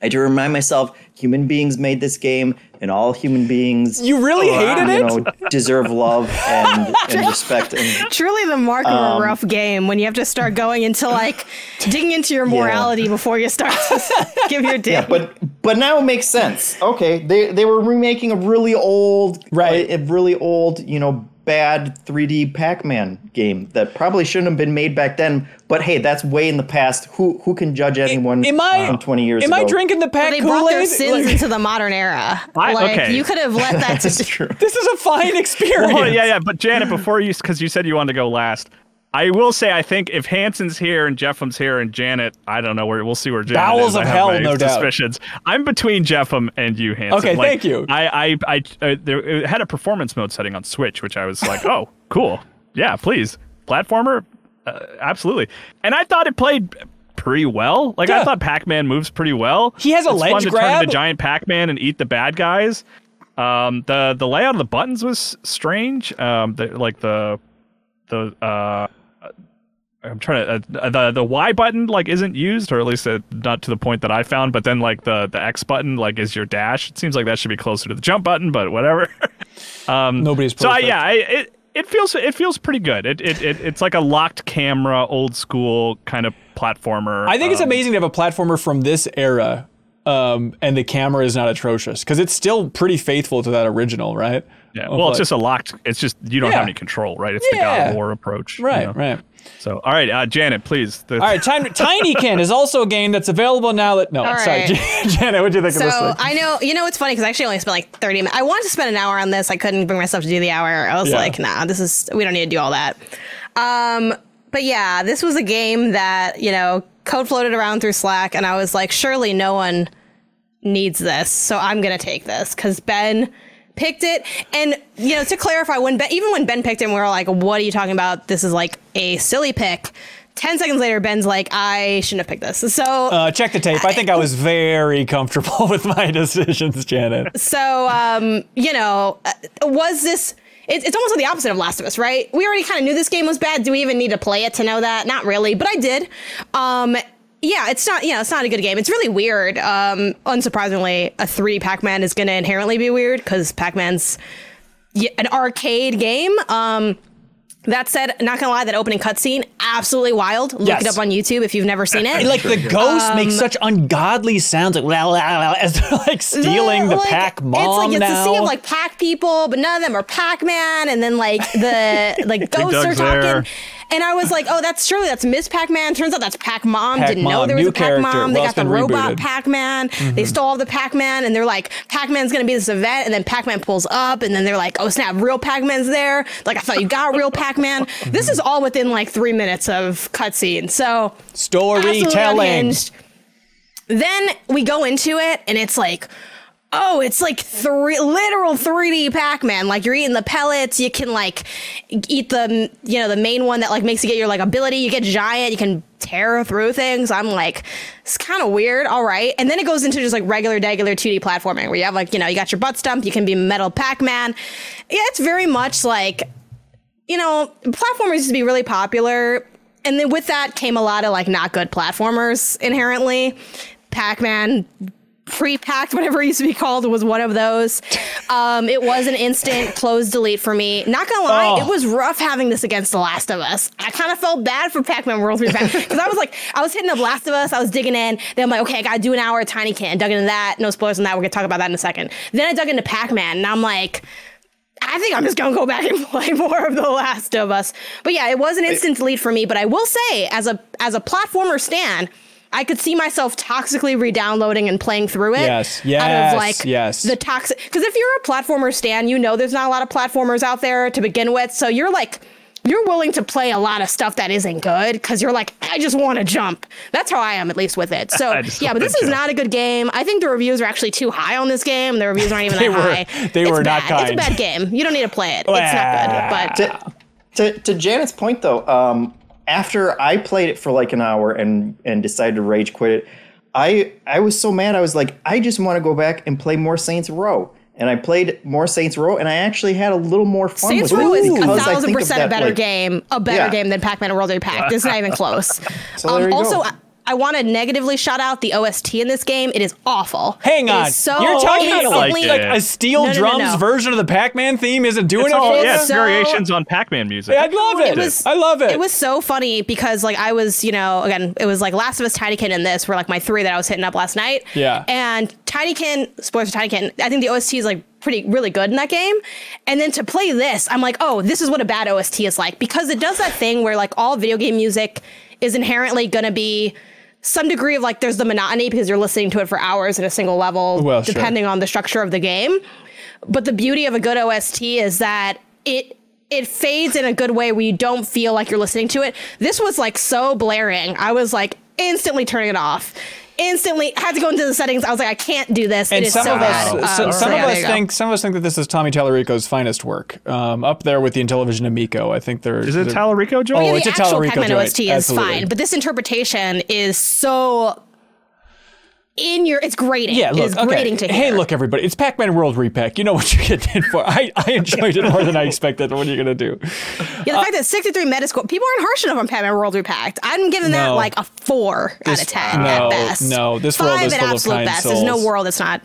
I had to remind myself, human beings made this game, and all human beings You really hated you it? know deserve love and, and respect. And Truly the mark of Um, a rough game when you have to start going into like digging into your morality before you start to give your dick. yeah, but but now it makes sense. Okay, they they were remaking a really old, Right. a really old, you know, bad 3D Pac-Man game that probably shouldn't have been made back then. But hey, that's way in the past. Who who can judge anyone Am I from 20 years ago? Am ago? I drinking the pack they brought their Kool-Aid? sins Like, into the modern era. I- like okay. you could have let that. That's true. this is a fine experience. Well, yeah, yeah. But Janet, before you, because you said you wanted to go last, I will say I think if Hanson's here and Jeffham's here and Janet, I don't know where we'll see where Janet Bowels is. I of hell, no doubt. suspicions. I'm between Jeffham and you, Hanson. Okay, Like, thank you. I, I, I, uh, there, it had a performance mode setting on Switch, which I was like, oh, cool, yeah, please, platformer, uh, absolutely. And I thought it played pretty well. Like Yeah. I thought Pac-Man moves pretty well. He has a it's ledge fun to turn grab. into giant Pac-Man and eat the bad guys. Um, the the layout of the buttons was strange. Um, the, like the the uh, I'm trying to uh, the the Y button like isn't used, or at least uh, not to the point that I found. But then like the the X button like is your dash. It seems like that should be closer to the jump button, but whatever. um, Nobody's perfect. so I, yeah, I, it it feels it feels pretty good. It, it it it's like a locked camera, old school kind of platformer. I think it's Um, amazing to have a platformer from this era, um, and the camera is not atrocious because it's still pretty faithful to that original, right? Yeah, Of well, it's just a locked. It's just you don't Yeah. have any control, right? It's the God of War approach, you right, know? right. So, all right, uh, Janet, please. The, All right, Tiny, Tinykin is also a game that's available now. That no, All sorry, right. Janet, what do you think So of this thing? I know, you know, it's funny because I actually only spent like 30 minutes. I wanted to spend an hour on this. I couldn't bring myself to do the hour. I was Yeah. like, nah, this is, we don't need to do all that. Um, but yeah, this was a game that, you know, code floated around through Slack and I was like, surely no one needs this. So I'm going to take this because Ben picked it. And, you know, to clarify, when Ben, even when Ben picked it, we were like, what are you talking about? This is like a silly pick. 10 seconds later, Ben's like, I shouldn't have picked this. So Uh, check the tape. I think I was very comfortable with my decisions, Janet. So, um, you know, uh, was this? It, it's almost like the opposite of Last of Us, right? We already kind of knew this game was bad. Do we even need to play it to know that? Not really, but I did. Um, yeah, it's not. You know, it's not a good game. It's really weird. Um, unsurprisingly, a three Pac-Man is going to inherently be weird because Pac-Man's an arcade game. Um, that said, not gonna lie, that opening cutscene absolutely wild. Look Yes. it up on YouTube if you've never seen it. Like the ghosts make such ungodly sounds, like la, la, la, as they're like stealing the, like, Pac mom It's like it's now. a sea of like Pac people, but none of them are Pac Man. And then like the like ghosts are talking. there. And I was like, oh, that's surely that's Miss Pac Man. Turns out that's Pac Mom. Didn't know there was a Pac. Mom. They Well, got the robot. Pac Man. They stole all the Pac Man, and they're like, Pac Man's gonna be this event, and then Pac Man pulls up, and then they're like, oh snap, real Pac Man's there. Like I thought you got real Pac Man. this is all within like three minutes of cutscene. So Storytelling. Then we go into it, and it's like, oh, it's like three literal 3D Pac-Man. Like you're eating the pellets. You can like eat the you know the main one that like makes you get your like ability. You get giant. You can tear through things. I'm like, it's kind of weird. All right, and then it goes into just like regular, regular 2D platforming where you have like you know you got your butt stump. You can be metal Pac-Man. Yeah, it's very much like you know, platformers used to be really popular. And then with that came a lot of like not good platformers inherently. Pac Man, pre packed, whatever it used to be called, was one of those. Um, it was an instant close delete for me. Not gonna lie, Oh. it was rough having this against The Last of Us. I kind of felt bad for Pac Man World 3 because I was like, I was hitting up Last of Us, I was digging in. Then I'm like, okay, I gotta do an hour of Tinykin. Dug into that. No spoilers on that. We're gonna talk about that in a second. Then I dug into Pac Man and I'm like, I I think I'm just gonna go back and play more of The Last of Us. But yeah, it was an instant delete for me. But I will say, as a as a platformer stan, I could see myself toxically re-downloading and playing through it. Yes, out yes, of like yes. the toxic. Because if you're a platformer stan, you know there's not a lot of platformers out there to begin with, so you're like. You're willing to play a lot of stuff that isn't good because you're like, I just want to jump. That's how I am, at least with it. So yeah, but wanna this is not a good game. I think the reviews are actually too high on this game. The reviews aren't even They that were- high. they It's were not bad. It's a bad game. You don't need to play it. It's not good. But to, to, to Janet's point though, um, after I played it for like an hour and and decided to rage quit it, I I was so mad. I was like, I just want to go back and play more Saints Row. And I played more Saints Row, and I actually had a little more fun Saints with Row it is a thousand of percent a better like- game, a better Yeah. game than Pac-Man World Repacked. It's not even close. So there um, you also, go. I, I want to negatively shout out the OST in this game. It is awful. Hang It on. is so You're talking kinda about like like, a steel No, no, no, drums no. version of the Pac-Man theme isn't doing It's it all, for yeah, it's so- variations on Pac-Man music. I love it. It was- I love it. It was so funny because like I was, you know, again, it was like Last of Us, Tinykin, and this were like my three that I was hitting up last night. Yeah. And Tinykin, spoilers for Tinykin, I think the OST is like pretty really good in that game. And then to play this, I'm like, oh, this is what a bad OST is like because it does that thing where like all video game music is inherently gonna be some degree of like there's the monotony because you're listening to it for hours in a single level, Well, sure. depending on the structure of the game. But the beauty of a good OST is that it it fades in a good way where you don't feel like you're listening to it. This was like so blaring. I was like instantly turning it off. Instantly had to go into the settings. I was like, I can't do this. and it is so of bad. us, so- Um, some so of yeah, there us think, some of us think that this is Tommy Tallarico's finest work, um, up there with the Intellivision Amico. I think they're. Is it they're- Tallarico joint? Oh, Yeah, it's the a actual Tallarico joint. OST is Absolutely. fine, but this interpretation is so in your. It's grating. Yeah, look, it's okay. grating to hey, hear. look, everybody, it's Pac-Man World Re-PAC. You know what you're getting in for. I, I enjoyed it more than I expected. What are you gonna do? Yeah, the fact that 63 Metascore, people aren't harsh enough on Pac-Man World Repacked. I'm giving that like a four out of 10 no, at best. no, this world Five is at full of absolute kind best. There's no world that's not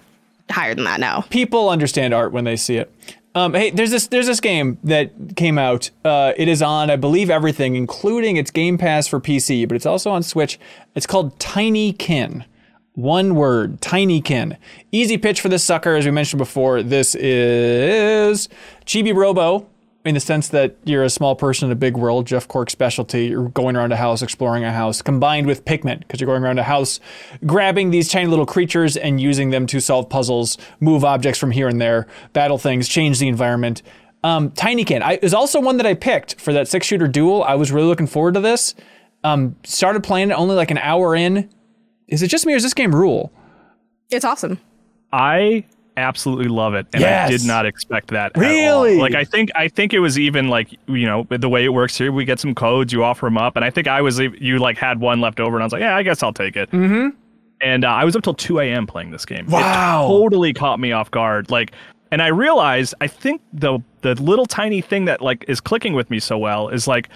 higher than that. No. people understand art when they see it. Um, hey, there's this there's this game that came out. Uh, it is on, I believe, everything, including its Game Pass for PC, but it's also on Switch. It's called Tinykin. One word, Tinykin. Easy pitch for this sucker, as we mentioned before. This is Chibi Robo, in the sense that you're a small person in a big world, Jeff Cork specialty. You're going around a house, exploring a house, combined with Pikmin, because you're going around a house, grabbing these tiny little creatures and using them to solve puzzles, move objects from here and there, battle things, change the environment. Um, Tinykin I, is also one that I picked for that six shooter duel. I was really looking forward to this. Um, started playing it only like an hour in. Is it just me or does this game rule? It's awesome. I absolutely love it, and Yes. I did not expect that. at all. Really? Like I think I think it was even like you know the way it works here. We get some codes, you offer them up, and I think I was you like had one left over, and I was like, yeah, I guess I'll take it. Mm-hmm. And uh, I was up till two a.m. playing this game. Wow. it totally caught me off guard. Like, and I realized I think the the little tiny thing that like is clicking with me so well is like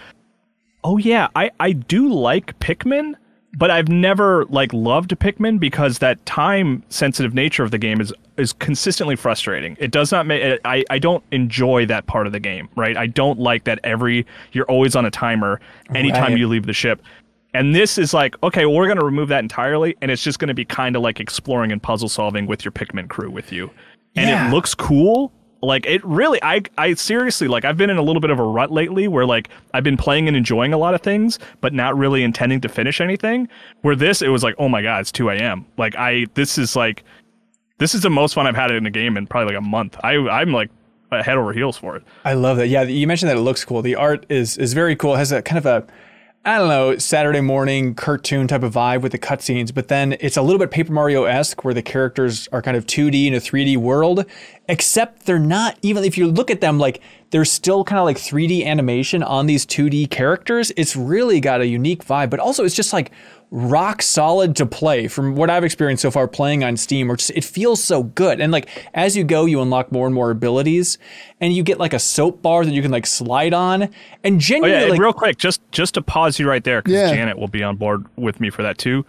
oh yeah, I I do like Pikmin, but I've never like loved Pikmin because that time sensitive nature of the game is is consistently frustrating. It does not make I I don't enjoy that part of the game, right? I don't like that every you're always on a timer anytime Right. you leave the ship. And this is like, okay, well, we're going to remove that entirely, and it's just going to be kind of like exploring and puzzle solving with your Pikmin crew with you. And Yeah. it looks cool. Like it really, I, I seriously, like I've been in a little bit of a rut lately where like I've been playing and enjoying a lot of things, but not really intending to finish anything. Where this, it was like, oh my god, it's 2 a.m. Like I, this is like, this is the most fun I've had in a game in probably like a month. I, I'm like head over heels for it. I love that. Yeah, you mentioned that it looks cool. The art is is very cool. It has a kind of a I don't know, Saturday morning cartoon type of vibe with the cutscenes, but then it's a little bit Paper Mario esque where the characters are kind of 2D in a 3D world, except they're not, even if you look at them, like there's still kind of like 3D animation on these 2D characters. It's really got a unique vibe, but also it's just like rock solid to play from what I've experienced so far playing on Steam, or just it feels so good. And like as you go, you unlock more and more abilities, and you get like a soap bar that you can like slide on. And Oh genuinely, yeah, like, real quick, just just to pause you right there, because Yeah. Janet will be on board with me for that too.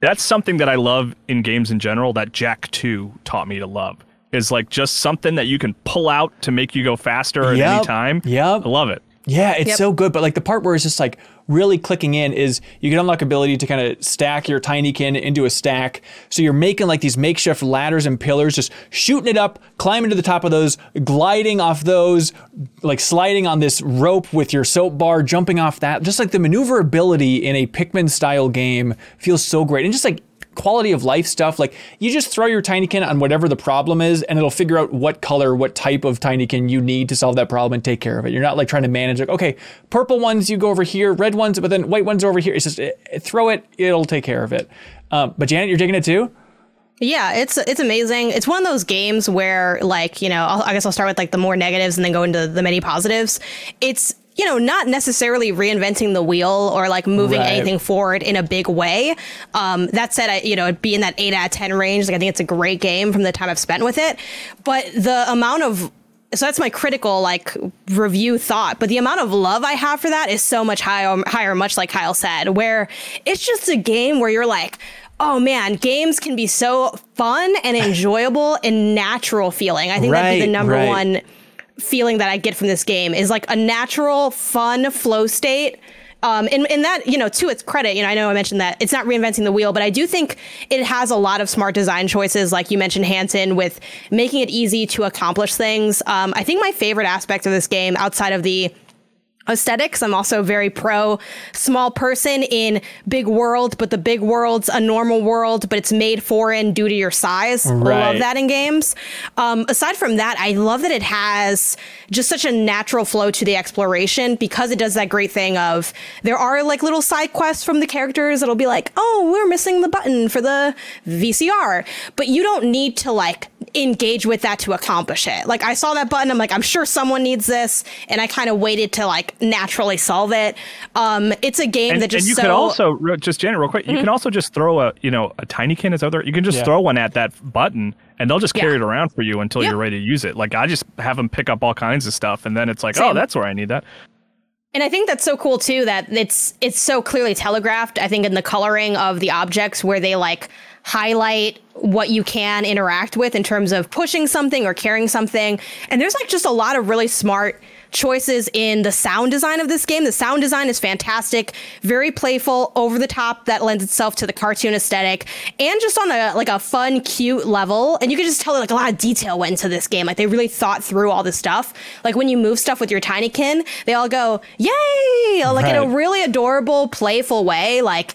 That's something that I love in games in general. That Jak Two taught me to love is like just something that you can pull out to make you go faster at Yep, any time. yep. I love it. Yeah, it's Yep. so good. But like the part where it's just like really clicking in is you can unlock ability to kind of stack your tinykin into a stack. So you're making like these makeshift ladders and pillars, just shooting it up, climbing to the top of those, gliding off those, like sliding on this rope with your soap bar, jumping off that. Just like the maneuverability in a Pikmin style game feels so great. And just like quality of life stuff. Like you just throw your tinykin on whatever the problem is, and it'll figure out what color, what type of tinykin you need to solve that problem and take care of it. You're not like trying to manage like, okay, purple ones you go over here, red ones, but then white ones over here. It's just it, throw it, it'll take care of it. Um, but Janet, you're digging it too. Yeah, it's it's amazing. It's one of those games where, like, you know, I'll, I guess I'll start with like the more negatives and then go into the many positives. It's you know, not necessarily reinventing the wheel or like moving Right. anything forward in a big way. Um, that said, I, you know, it'd be in that eight out of 10 range. Like, I think it's a great game from the time I've spent with it. But the amount of, so that's my critical like review thought. But the amount of love I have for that is so much higher, higher, much like Kyle said, where it's just a game where you're like, oh man, games can be so fun and enjoyable and natural feeling. I think that'd be the number right. one feeling that I get from this game is like a natural, fun flow state. Um, and, and that, you know, to its credit, you know, I know I mentioned that it's not reinventing the wheel, but I do think it has a lot of smart design choices, like you mentioned, Hanson, with making it easy to accomplish things. Um, I think my favorite aspect of this game, outside of the aesthetics. I'm also very pro small person in big world, but the big world's a normal world, but it's made foreign due to your size. I love that in games. Um, aside from that, I love that it has just such a natural flow to the exploration because it does that great thing of there are like little side quests from the characters that'll be like, oh, we're missing the button for the VCR, but you don't need to like engage with that to accomplish it. Like I saw that button, I'm like, I'm sure someone needs this, and I kind of waited to like naturally solve it. Um, it's a game and, that just and you so could also just Janet, real quick. You Mm-hmm. can also just throw a you know a tinykin is out there. You can just Yeah. throw one at that button, and they'll just carry Yeah. it around for you until Yeah. you're ready to use it. Like I just have them pick up all kinds of stuff, and then it's like, oh, that's where I need that. And I think that's so cool too that it's it's so clearly telegraphed. I think in the coloring of the objects where they like highlight what you can interact with in terms of pushing something or carrying something. And there's like just a lot of really smart choices in the sound design of this game. The sound design is fantastic, very playful, over the top that lends itself to the cartoon aesthetic and just on a like a fun, cute level. And you can just tell like a lot of detail went into this game. Like they really thought through all this stuff. Like when you move stuff with your tinykin, they all go, "Yay!" Like in a really adorable, playful way. Like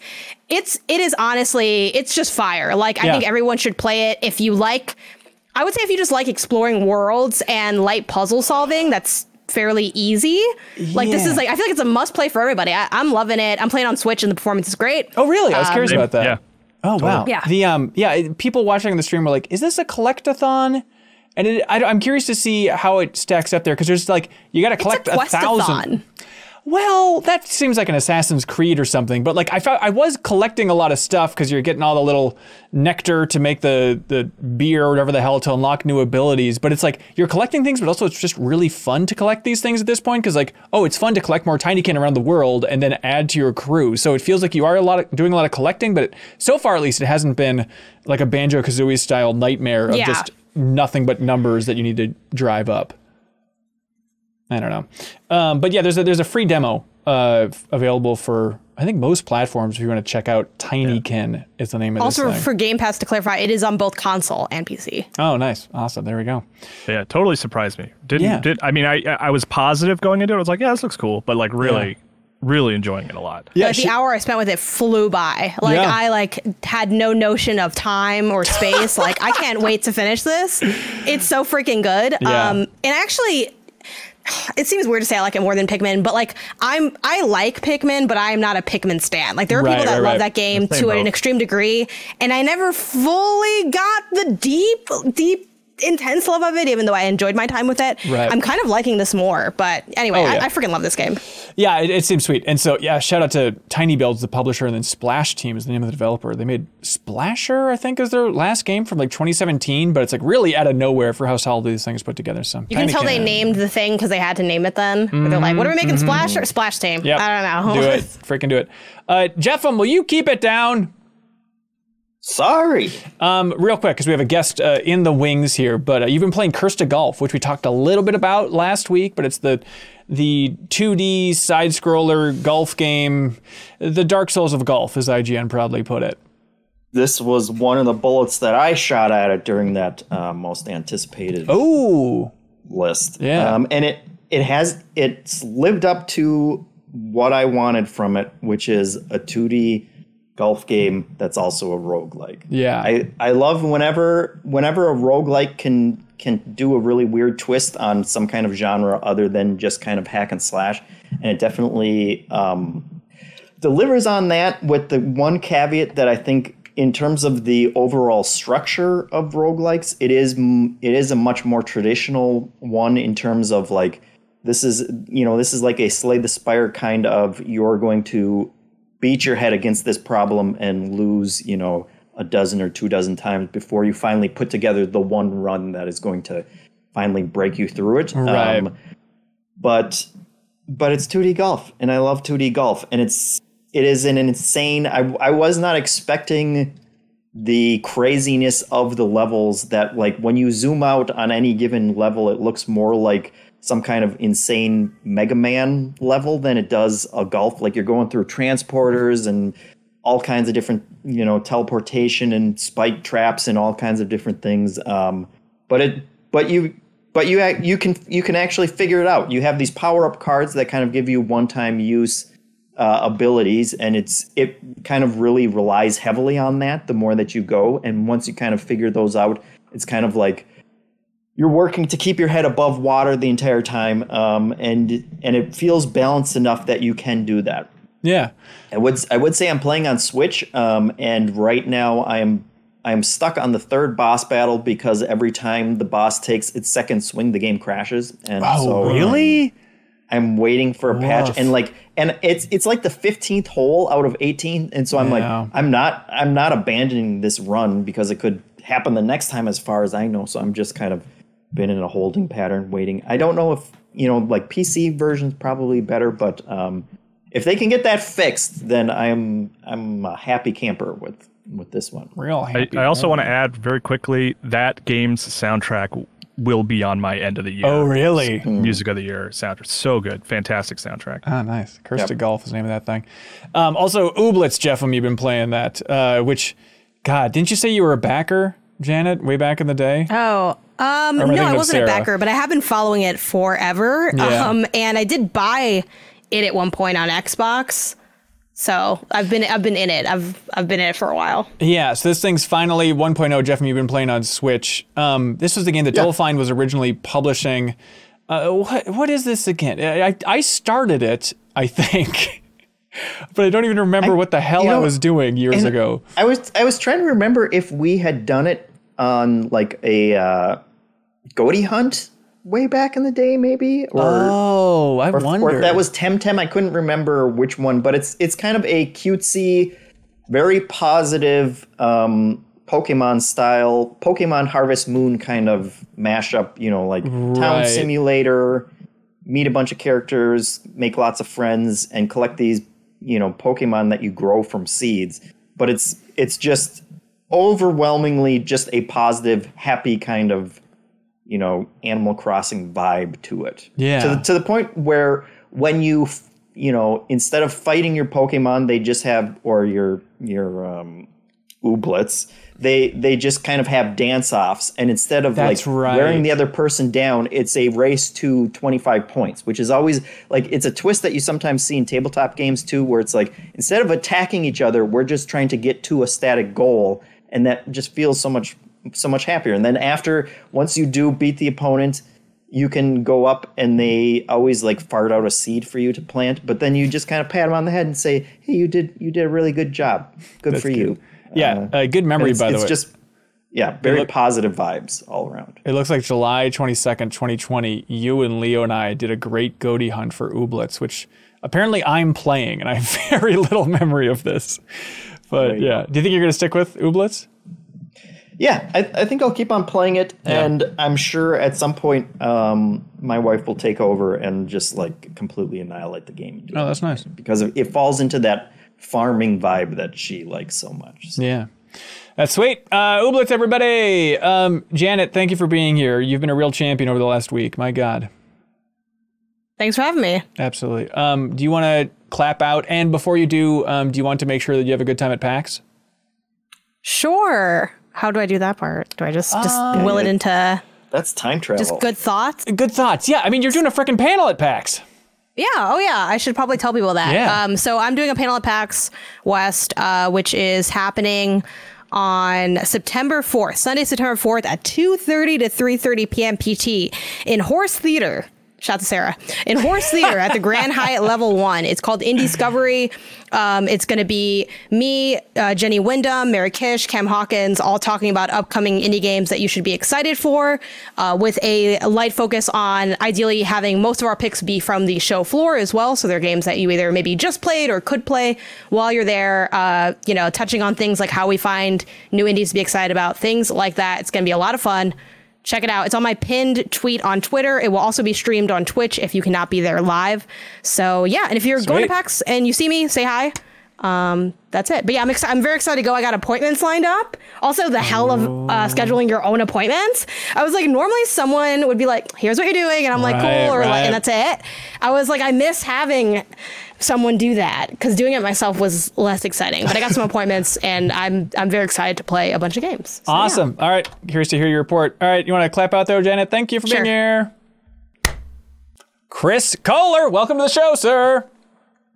it's it is honestly, it's just fire. Like I Yeah. think everyone should play it if you like I would say if you just like exploring worlds and light puzzle solving, that's fairly easy. Like this is like I feel like it's a must play for everybody. I, I'm loving it. I'm playing on Switch and the performance is great. Oh, really? I was curious about that. Yeah. Oh, wow. Yeah. The um, yeah, people watching the stream were like, "Is this a collectathon?" And it, I, am curious to see how it stacks up there because there's like you got to collect it's a a thousand. Well, that seems like an Assassin's Creed or something. But like I found, I was collecting a lot of stuff because you're getting all the little nectar to make the the beer or whatever the hell to unlock new abilities. But it's like you're collecting things, but also it's just really fun to collect these things at this point because like oh, it's fun to collect more Tinykin around the world and then add to your crew. So it feels like you are a lot of, doing a lot of collecting, but so far at least it hasn't been like a Banjo Kazooie style nightmare of Yeah. just nothing but numbers that you need to drive up. I don't know. Um, but yeah, there's a there's a free demo uh, f- available for I think most platforms if you want to check out Tinykin is the name of Also this thing. for Game Pass to clarify, it is on both console and PC. oh, nice, awesome. There we go. Yeah, totally surprised me. Didn't Yeah. did I mean I I was positive going into it. I was like, yeah, this looks cool, but like really, Yeah. really enjoying it a lot. Yeah, like she- the hour I spent with it flew by. Like Yeah. I like had no notion of time or space. like I can't wait to finish this. It's so freaking good. Yeah. Um and actually it seems weird to say I like it more than Pikmin, but like I'm I like Pikmin, but I am not a Pikmin stan. Like there are Right, people that right, love right. that game Same to an extreme degree, and I never fully got the deep, deep intense love of it, even though I enjoyed my time with it. Right. I'm kind of liking this more. But anyway, Oh, yeah. I, I freaking love this game. yeah, it, it seems sweet. And so yeah, shout out to Tiny Builds, the publisher, and then Splash Team is the name of the developer. They made Splasher, I think, is their last game from like 2017, but it's like really out of nowhere for how solid these things put together. So You can tell they named the thing because they had to name it then. Where They're like, what are we making Splash or Splash Team? Mm-hmm. Yep. I don't know. do it, freaking do it. Uh, Jeffem, will you keep it down? Sorry. Um, real quick, because we have a guest uh, in the wings here, but uh, you've been playing Cursed to Golf, which we talked a little bit about last week, but it's the the 2D side scroller golf game, the Dark Souls of golf, as IGN proudly put it. This was one of the bullets that I shot at it during that uh, most anticipated Oh, list. Yeah. Um, and it it has it's lived up to what I wanted from it, which is a 2D golf game that's also a roguelike. Yeah. I, I love whenever whenever a roguelike can can do a really weird twist on some kind of genre other than just kind of hack and slash. And it definitely um, delivers on that with the one caveat that I think in terms of the overall structure of roguelikes, it is it is a much more traditional one in terms of like this is you know this is like a slay the spire kind of you're going to beat your head against this problem and lose you know a dozen or two dozen times before you finally put together the one run that is going to finally break you through it. Right. Um, but but it's 2D golf, and I love 2D golf, and it's it is an insane. I I was not expecting the craziness of the levels that like when you zoom out on any given level, it looks more like some kind of insane Mega Man level than it does a golf. Like you're going through transporters and all kinds of different, you know, teleportation and spike traps and all kinds of different things. Um, but it, but you, but you, you can, you can actually figure it out. You have these power up cards that kind of give you one time use uh, abilities, and it's it kind of really relies heavily on that. The more that you go, and once you kind of figure those out, it's kind of like you're working to keep your head above water the entire time, um, and and it feels balanced enough that you can do that. yeah. I would I would say I'm playing on Switch, um, and right now I am I am stuck on the third boss battle because every time the boss takes its second swing, the game crashes. And Oh, so um, really? I'm waiting for a patch, and like, and it's it's like the 15th hole out of 18, and so I'm Yeah. like, I'm not I'm not abandoning this run because it could happen the next time, as far as I know. So I'm just kind of been in a holding pattern, waiting. I don't know if you know, like PC version's probably better, but um, if they can get that fixed, then I'm I'm a happy camper with with this one. Real I, happy. I also want to add very quickly that game's soundtrack will be on my end of the year. Oh, really? Music of the year soundtrack. So good. Fantastic soundtrack. Ah, nice. Curse Yep. to Golf is the name of that thing. Um, also, Ooblets, Jeffem, you've been playing that, uh, which, God, didn't you say you were a backer, Janet, way back in the day? Oh, um, no, I wasn't Sarah? a backer, but I have been following it forever. Yeah. Um, and I did buy it at one point on Xbox. So I've been I've been in it. I've I've been in it for a while. Yeah, so this thing's finally 1.0. Jeff, you've been playing on Switch. Um, this was the game that Double Fine was originally publishing. Uh, what what is this again? I, I started it, I think, but I don't even remember what the hell you I know, was doing years ago. I was I was trying to remember if we had done it on like a uh, goatee hunt way back in the day, maybe, or Oh, I or, wonder. or if that was Temtem. I couldn't remember which one, but it's it's kind of a cutesy, very positive um, Pokemon style, Pokemon Harvest Moon kind of mashup. You know, like Right. town simulator, meet a bunch of characters, make lots of friends, and collect these you know Pokemon that you grow from seeds. But it's it's just overwhelmingly just a positive, happy kind of you know Animal Crossing vibe to it. Yeah. To the, to the point where when you you know instead of fighting your Pokemon, they just have or your your um, Ooblets. They they just kind of have dance offs, and instead of That's like right. wearing the other person down, it's a race to twenty five points, which is always like it's a twist that you sometimes see in tabletop games too, where it's like instead of attacking each other, we're just trying to get to a static goal, and that just feels so much so much happier. And then after once you do beat the opponent, you can go up and they always like fart out a seed for you to plant, but then you just kind of pat them on the head and say, "Hey, you did you did a really good job. Good for you." yeah, Uh, uh, good memory, by the way. it's just yeah, very look- positive vibes all around. It looks like July 22nd, 2020, you and Leo and I did a great goatee hunt for Ooblets, which apparently I'm playing, and I have very little memory of this. But you yeah, do you think you're going to stick with Ooblets? Yeah, I, I think I'll keep on playing it, Yeah. and I'm sure at some point um, my wife will take over and just like completely annihilate the game. Oh, that's nice. because it falls into that farming vibe that she likes so much. So, Yeah. That's sweet. Uh, Ooblets, everybody. Um, Janet, thank you for being here. You've been a real champion over the last week. My God. Thanks for having me. Absolutely. Um, do you want to clap out? And before you do, um, do you want to make sure that you have a good time at PAX? Sure. How do I do that part? Do I just just will it into That's time travel. just good thoughts? Good thoughts. Yeah, I mean, you're doing a freaking panel at PAX. Yeah. Oh, yeah. I should probably tell people that. Yeah. Um, so I'm doing a panel at PAX West, uh, which is happening on September 4th, Sunday, September 4th at 2.30 to 3.30 p.m. PT in Horse Theater. Shout out to Sarah. In Horse Theater at the Grand Hyatt Level 1. It's called Indie Discovery. Um, it's going to be me, uh, Jenny Wyndham, Mary Kish, Cam Hawkins, all talking about upcoming indie games that you should be excited for, uh, with a light focus on ideally having most of our picks be from the show floor as well. So they're games that you either maybe just played or could play while you're there, uh, you know, touching on things like how we find new indies to be excited about, things like that. It's going to be a lot of fun. Check it out. It's on my pinned tweet on Twitter. It will also be streamed on Twitch if you cannot be there live. So yeah, and if you're going to PAX and you see me, say hi. Um, that's it. But yeah, I'm excited. I'm very excited to go. I got appointments lined up. Also, the hell of uh, scheduling your own appointments. I was like, normally someone would be like, "Here's what you're doing," and I'm like, Right, "Cool," or like, and that's it. I was like, I miss having someone do that because doing it myself was less exciting. But I got some appointments, and I'm I'm very excited to play a bunch of games. So, yeah. Awesome. All right. Curious to hear your report. All right. You want to clap out there, Janet? Thank you for Sure. being here. Chris Kohler, welcome to the show, sir.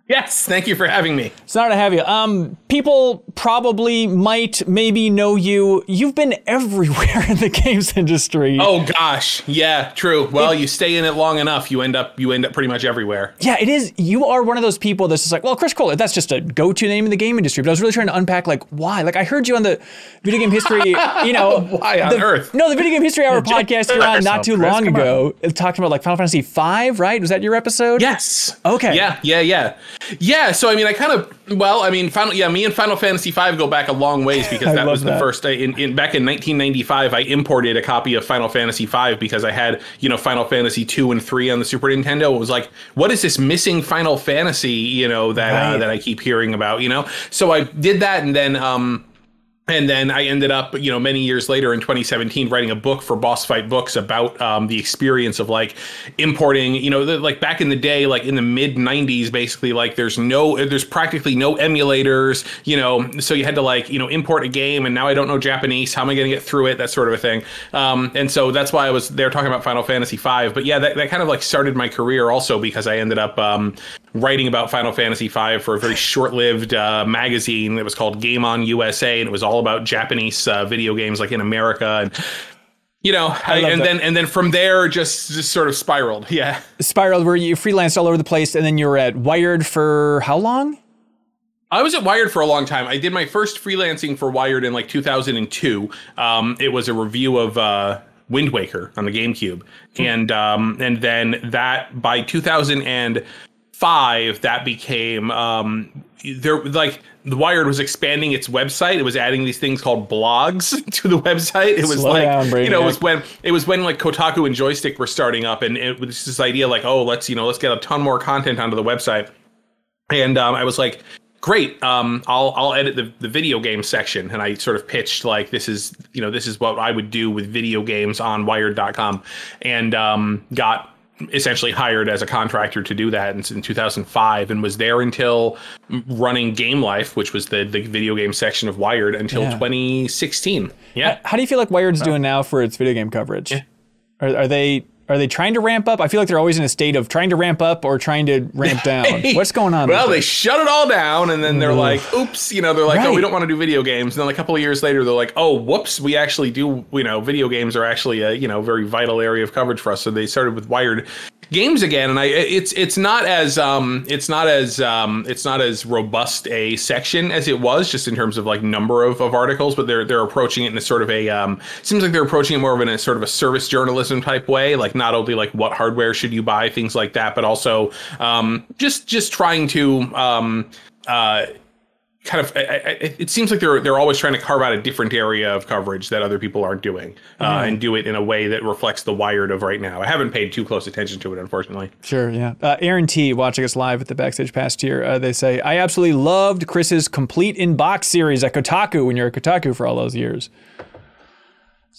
Yes, thank you for having me. It's an honor to have you. Um, people probably might maybe know you. You've been everywhere in the games industry. Oh gosh, yeah, true. Well, you stay in it long enough, you end up you end up pretty much everywhere. Yeah, it is. You are one of those people that's just like, well, Chris Kohler, that's just a go-to name in the game industry. But I was really trying to unpack, like, why? Like, I heard you on the video game history, you know, Why on the- earth? No, the video game history hour podcast you're on not too Chris. long Come on. ago, uh, talking about like Final Fantasy V, right? Was that your episode? Yes. Okay. Yeah, yeah, yeah, yeah. So I mean, I kind of well, I mean, final, yeah, me and Final Fantasy V go back a long ways because that was the that. first. In, in back in 1995, I imported a copy of Final Fantasy V because I had you know Final Fantasy two and three on the Super Nintendo. It was like, what is this missing Final Fantasy? You know that Right. uh, that I keep hearing about. You know, so I did that, and then um. And then I ended up, you know, many years later in 2017, writing a book for Boss Fight Books about um, the experience of like importing, you know, the, like back in the day, like in the mid 90s, basically, like there's no, there's practically no emulators, you know, so you had to like, you know, import a game, and now I don't know Japanese. How am I going to get through it? That sort of a thing. Um, and so that's why I was there talking about Final Fantasy V. But yeah, that, that kind of like started my career also because I ended up um, writing about Final Fantasy V for a very short-lived uh, magazine that was called Game On USA, and it was all about Japanese uh, video games, like in America, and you know, I and that. then and then from there, just just sort of spiraled. Yeah. Spiraled, where you freelanced all over the place, and then you were at Wired for how long? I was at Wired for a long time. I did my first freelancing for Wired in like 2002. Um, it was a review of uh, Wind Waker on the GameCube, and um, and then that by 2005 that became um, there like the Wired was expanding its website. It was adding these things called blogs to the website. It was Slow like down, you know it was when it was when like Kotaku and Joystiq were starting up, and it was this idea like oh let's you know let's get a ton more content onto the website and um, I was like, "Great, um, I'll I'll edit the, the video game section." And I sort of pitched like, "This is you know this is what I would do with video games on Wired.com," and um, got essentially hired as a contractor to do that in, in 2005 and was there until running Game Life, which was the the video game section of Wired until Yeah. 2016. Yeah. How do you feel like Wired's doing now for its video game coverage? Are, are they are they trying to ramp up? I feel like they're always in a state of trying to ramp up or trying to ramp down. What's going on? Well, they it? shut it all down, and then they're like, "Oops," you know, they're like, "Oh, we don't want to do video games." And then a couple of years later, they're like, "Oh, whoops, we actually do." You know, video games are actually a you know very vital area of coverage for us. So they started with Wired games again, and I it's it's not as um it's not as um it's not as robust a section as it was just in terms of like number of, of articles, but they're they're approaching it in a sort of a um seems like they're approaching it more of in a sort of a service journalism type way, like not only like what hardware should you buy, things like that, but also um just just trying to um uh kind of I, I, it seems like they're they're always trying to carve out a different area of coverage that other people aren't doing uh, and do it in a way that reflects the wired of right now i haven't paid too close attention to it unfortunately Sure, yeah. Uh, Aaron T, watching us live at the Backstage Pass here uh, they say, I absolutely loved Chris's complete in box series at Kotaku when you're at Kotaku for all those years.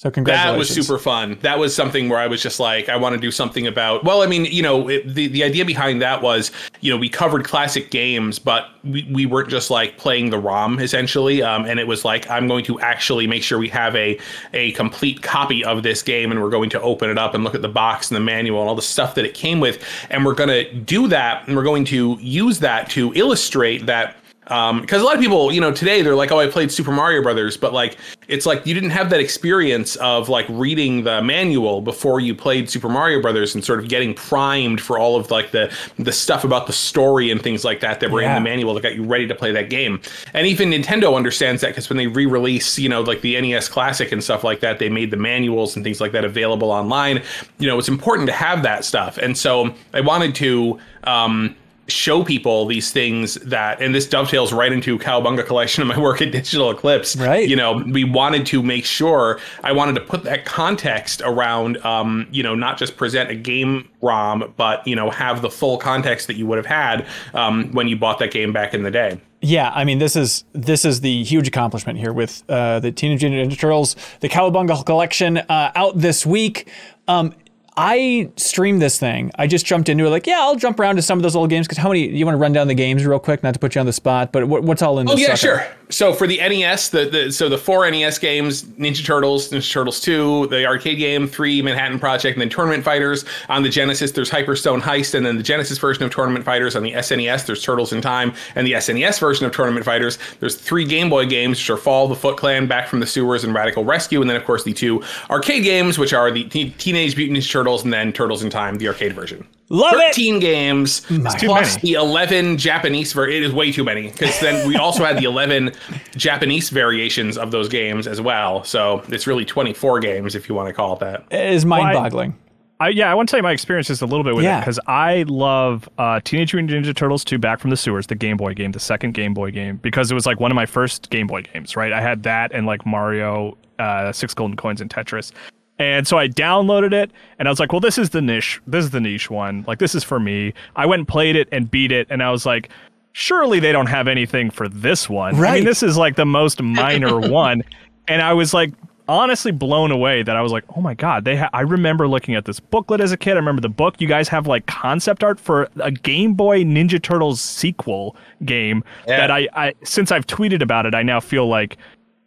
So that was super fun. That was something where i was just like i want to do something about well i mean you know it, the, the idea behind that was you know we covered classic games but we, we weren't just like playing the rom essentially um, and it was like i'm going to actually make sure we have a a complete copy of this game and we're going to open it up and look at the box and the manual and all the stuff that it came with. And we're going to do that and we're going to use that to illustrate that um because a lot of people you know today they're like oh i played super mario brothers but like it's like you didn't have that experience of like reading the manual before you played super mario brothers and sort of getting primed for all of like the the stuff about the story and things like that that were Yeah. in the manual that got you ready to play that game. And even nintendo understands that because when they re-release you know like the nes classic and stuff like that they made the manuals and things like that available online. You know it's important to have that stuff. And so i wanted to um show people these things that and this dovetails right into cowabunga collection of my work at digital eclipse Right. you know we wanted to make sure i wanted to put that context around um you know not just present a game rom but you know have the full context that you would have had um when you bought that game back in the day Yeah, I mean, this is this is the huge accomplishment here with uh, the Teenage Mutant Ninja Turtles, the Cowabunga collection uh, out this week. Um, I streamed this thing. I just jumped into it, like, yeah, I'll jump around to some of those old games. Because how many? You want to run down the games real quick, not to put you on the spot, but what, what's all in this? Oh yeah, sucker? sure. So for the NES, the, the so the four NES games: Ninja Turtles, Ninja Turtles Two, the arcade game, three Manhattan Project, and then Tournament Fighters. On the Genesis, there's Hyperstone Heist, and then the Genesis version of Tournament Fighters. On the SNES, there's Turtles in Time, and the SNES version of Tournament Fighters. There's three Game Boy games, which are Fall, the Foot Clan, Back from the Sewers, and Radical Rescue, and then of course the two arcade games, which are the Te- Teenage Mutant Ninja Turtles and then Turtles in Time, the arcade version. Love it. 13 games too plus many. the 11 Japanese ver- it is way too many because then we also had the 11 Japanese variations of those games as well. So it's really 24 games if you want to call it that. It is mind-boggling. I, yeah, I want to tell you my experience just a little bit with it because I love uh, Teenage Mutant Ninja Turtles 2 Back from the Sewers, the Game Boy game, the second Game Boy game, because it was like one of my first Game Boy games, right? I had that and like Mario, uh, Six Golden Coins, and Tetris. And so I downloaded it and I was like, well, this is the niche. This is the niche one. Like, this is for me. I went and played it and beat it. And I was like, surely they don't have anything for this one. Right. I Right. mean, this is like the most minor one. And I was like, honestly blown away that I was like, oh my god, they. Ha- I remember looking at this booklet as a kid. I remember the book. You guys have like concept art for a Game Boy Ninja Turtles sequel game Yeah. that I, I since I've tweeted about it, I now feel like.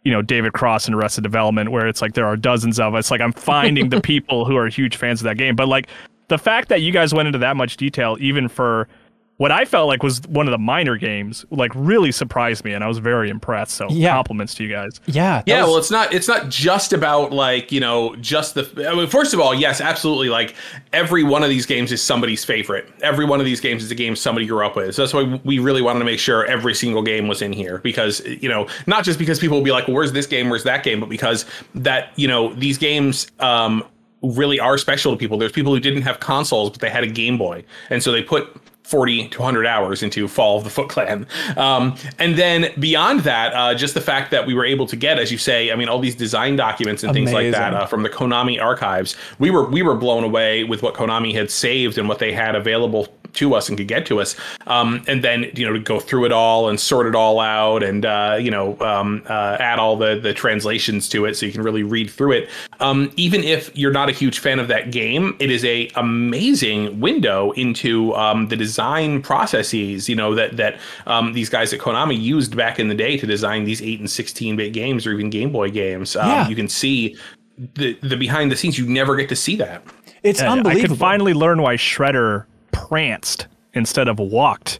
You know, David Cross and Arrested Development, where it's like there are dozens of us. Like I'm finding the people who are huge fans of that game. But like the fact that you guys went into that much detail, even for what I felt like was one of the minor games, like really surprised me, and I was very impressed. So Yeah. compliments to you guys. Yeah. Yeah, was- well, it's not. It's not just about like you know, just the. I mean, first of all, yes, absolutely. Like every one of these games is somebody's favorite. Every one of these games is a game somebody grew up with. So that's why we really wanted to make sure every single game was in here because you know, not just because people will be like, well, "Where's this game? Where's that game?" But because that you know, these games. um really are special to people. There's people who didn't have consoles, but they had a Game Boy. And so they put 40 to 100 hours into Fall of the Foot Clan. Um, and then beyond that, uh, just the fact that we were able to get, as you say, I mean, all these design documents and things like that uh, from the Konami archives, we were we were blown away with what Konami had saved and what they had available to us and could get to us. Um, and then you know to go through it all and sort it all out and uh, you know um, uh, add all the the translations to it so you can really read through it. Um, even if you're not a huge fan of that game, it is a amazing window into um, the design processes. You know that that um, these guys at Konami used back in the day to design these eight and sixteen bit games or even Game Boy games. Um, Yeah. You can see. The, the behind the scenes you never get to see that it's Yeah, I unbelievable. could finally learn why Shredder pranced instead of walked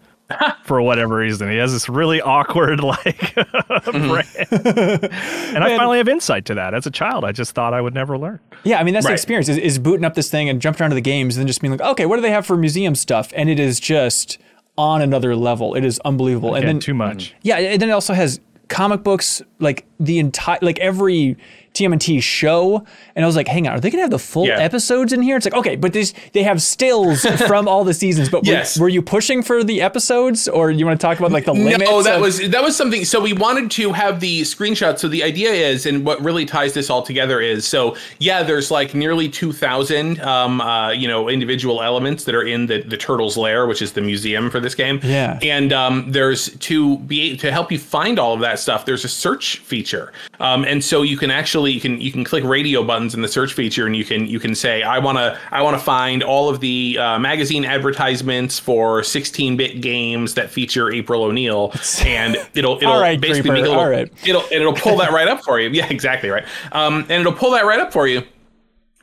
for whatever reason. He has this really awkward like mm-hmm. prance. and I finally have insight to that. As a child, I just thought I would never learn. Yeah, I mean that's the experience is, is booting up this thing and jumping around to the games and then just being like, okay, what do they have for museum stuff? And it is just on another level. It is unbelievable. And then too much. yeah, and then it also has comic books like the entire like every TMNT show, and I was like, hang on, are they gonna have the full Yeah. episodes in here? It's like, okay, but this they have stills from all the seasons. But were- Yes. were, you pushing for the episodes, or you want to talk about like the limits? No, that of- was that was something. So we wanted to have the screenshots. So the idea is, and what really ties this all together is, so yeah, there's like nearly two thousand, um, uh, you know, individual elements that are in the the turtle's lair, which is the museum for this game. Yeah. and um, there's to be to help you find all of that stuff. There's a search feature, um, and so you can actually you can you can click radio buttons in the search feature, and you can you can say I want to I want to find all of the uh, magazine advertisements for 16-bit games that feature April O'Neil, and it'll it'll right, basically Creeper, make a little all right. it'll and it'll pull that right up for you. Yeah, exactly right. Um, and it'll pull that right up for you.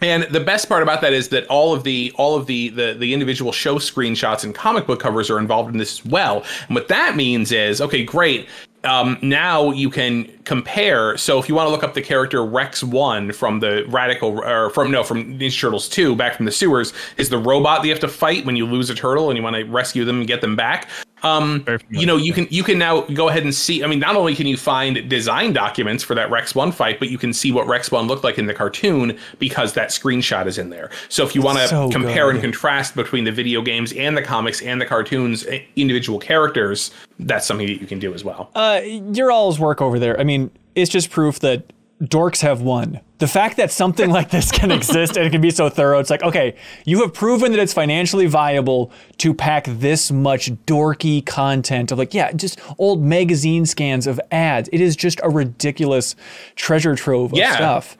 And the best part about that is that all of the all of the, the the individual show screenshots and comic book covers are involved in this as well. And what that means is, okay, great. Um, now you can compare. So if you want to look up the character Rex One from the Radical, or from no, from Ninja Turtles Two, back from the sewers, is the robot that you have to fight when you lose a turtle and you want to rescue them and get them back. Um, you know, you can you can now go ahead and see. I mean, not only can you find design documents for that Rex One fight, but you can see what Rex One looked like in the cartoon because that screenshot is in there. So if you want to So compare and contrast between the video games and the comics and the cartoons, eh, individual characters, that's something that you can do as well. uh, your all's work over there. I mean, it's just proof that dorks have won. The fact that something like this can exist and it can be so thorough, it's like, okay, you have proven that it's financially viable to pack this much dorky content of like, yeah, just old magazine scans of ads. It is just a ridiculous treasure trove of Yeah. stuff.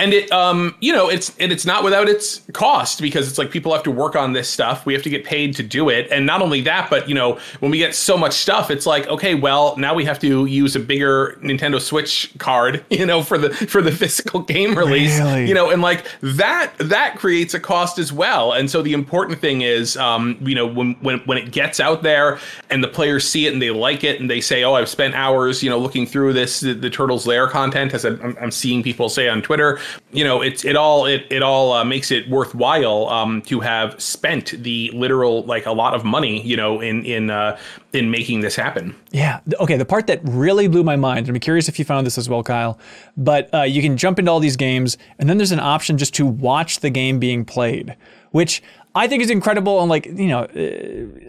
And it um you know it's and it's not without its cost because it's like people have to work on this stuff. We have to get paid to do it. And not only that but you know when we get so much stuff it's like okay well now we have to use a bigger nintendo switch card you know for the for the physical game release Really? you know and like that that creates a cost as well. And so the important thing is um you know when when when it gets out there and the players see it and they like it and they say oh i've spent hours you know looking through this the, the turtles lair content as I'm, I'm seeing people say on twitter you know it's it all it, it all uh, makes it worthwhile um to have spent the literal like a lot of money you know in in uh in making this happen Yeah. Okay. The part that really blew my mind, I'm curious if you found this as well, Kyle, but uh, you can jump into all these games, and then there's an option just to watch the game being played, which I think is incredible. And like, you know,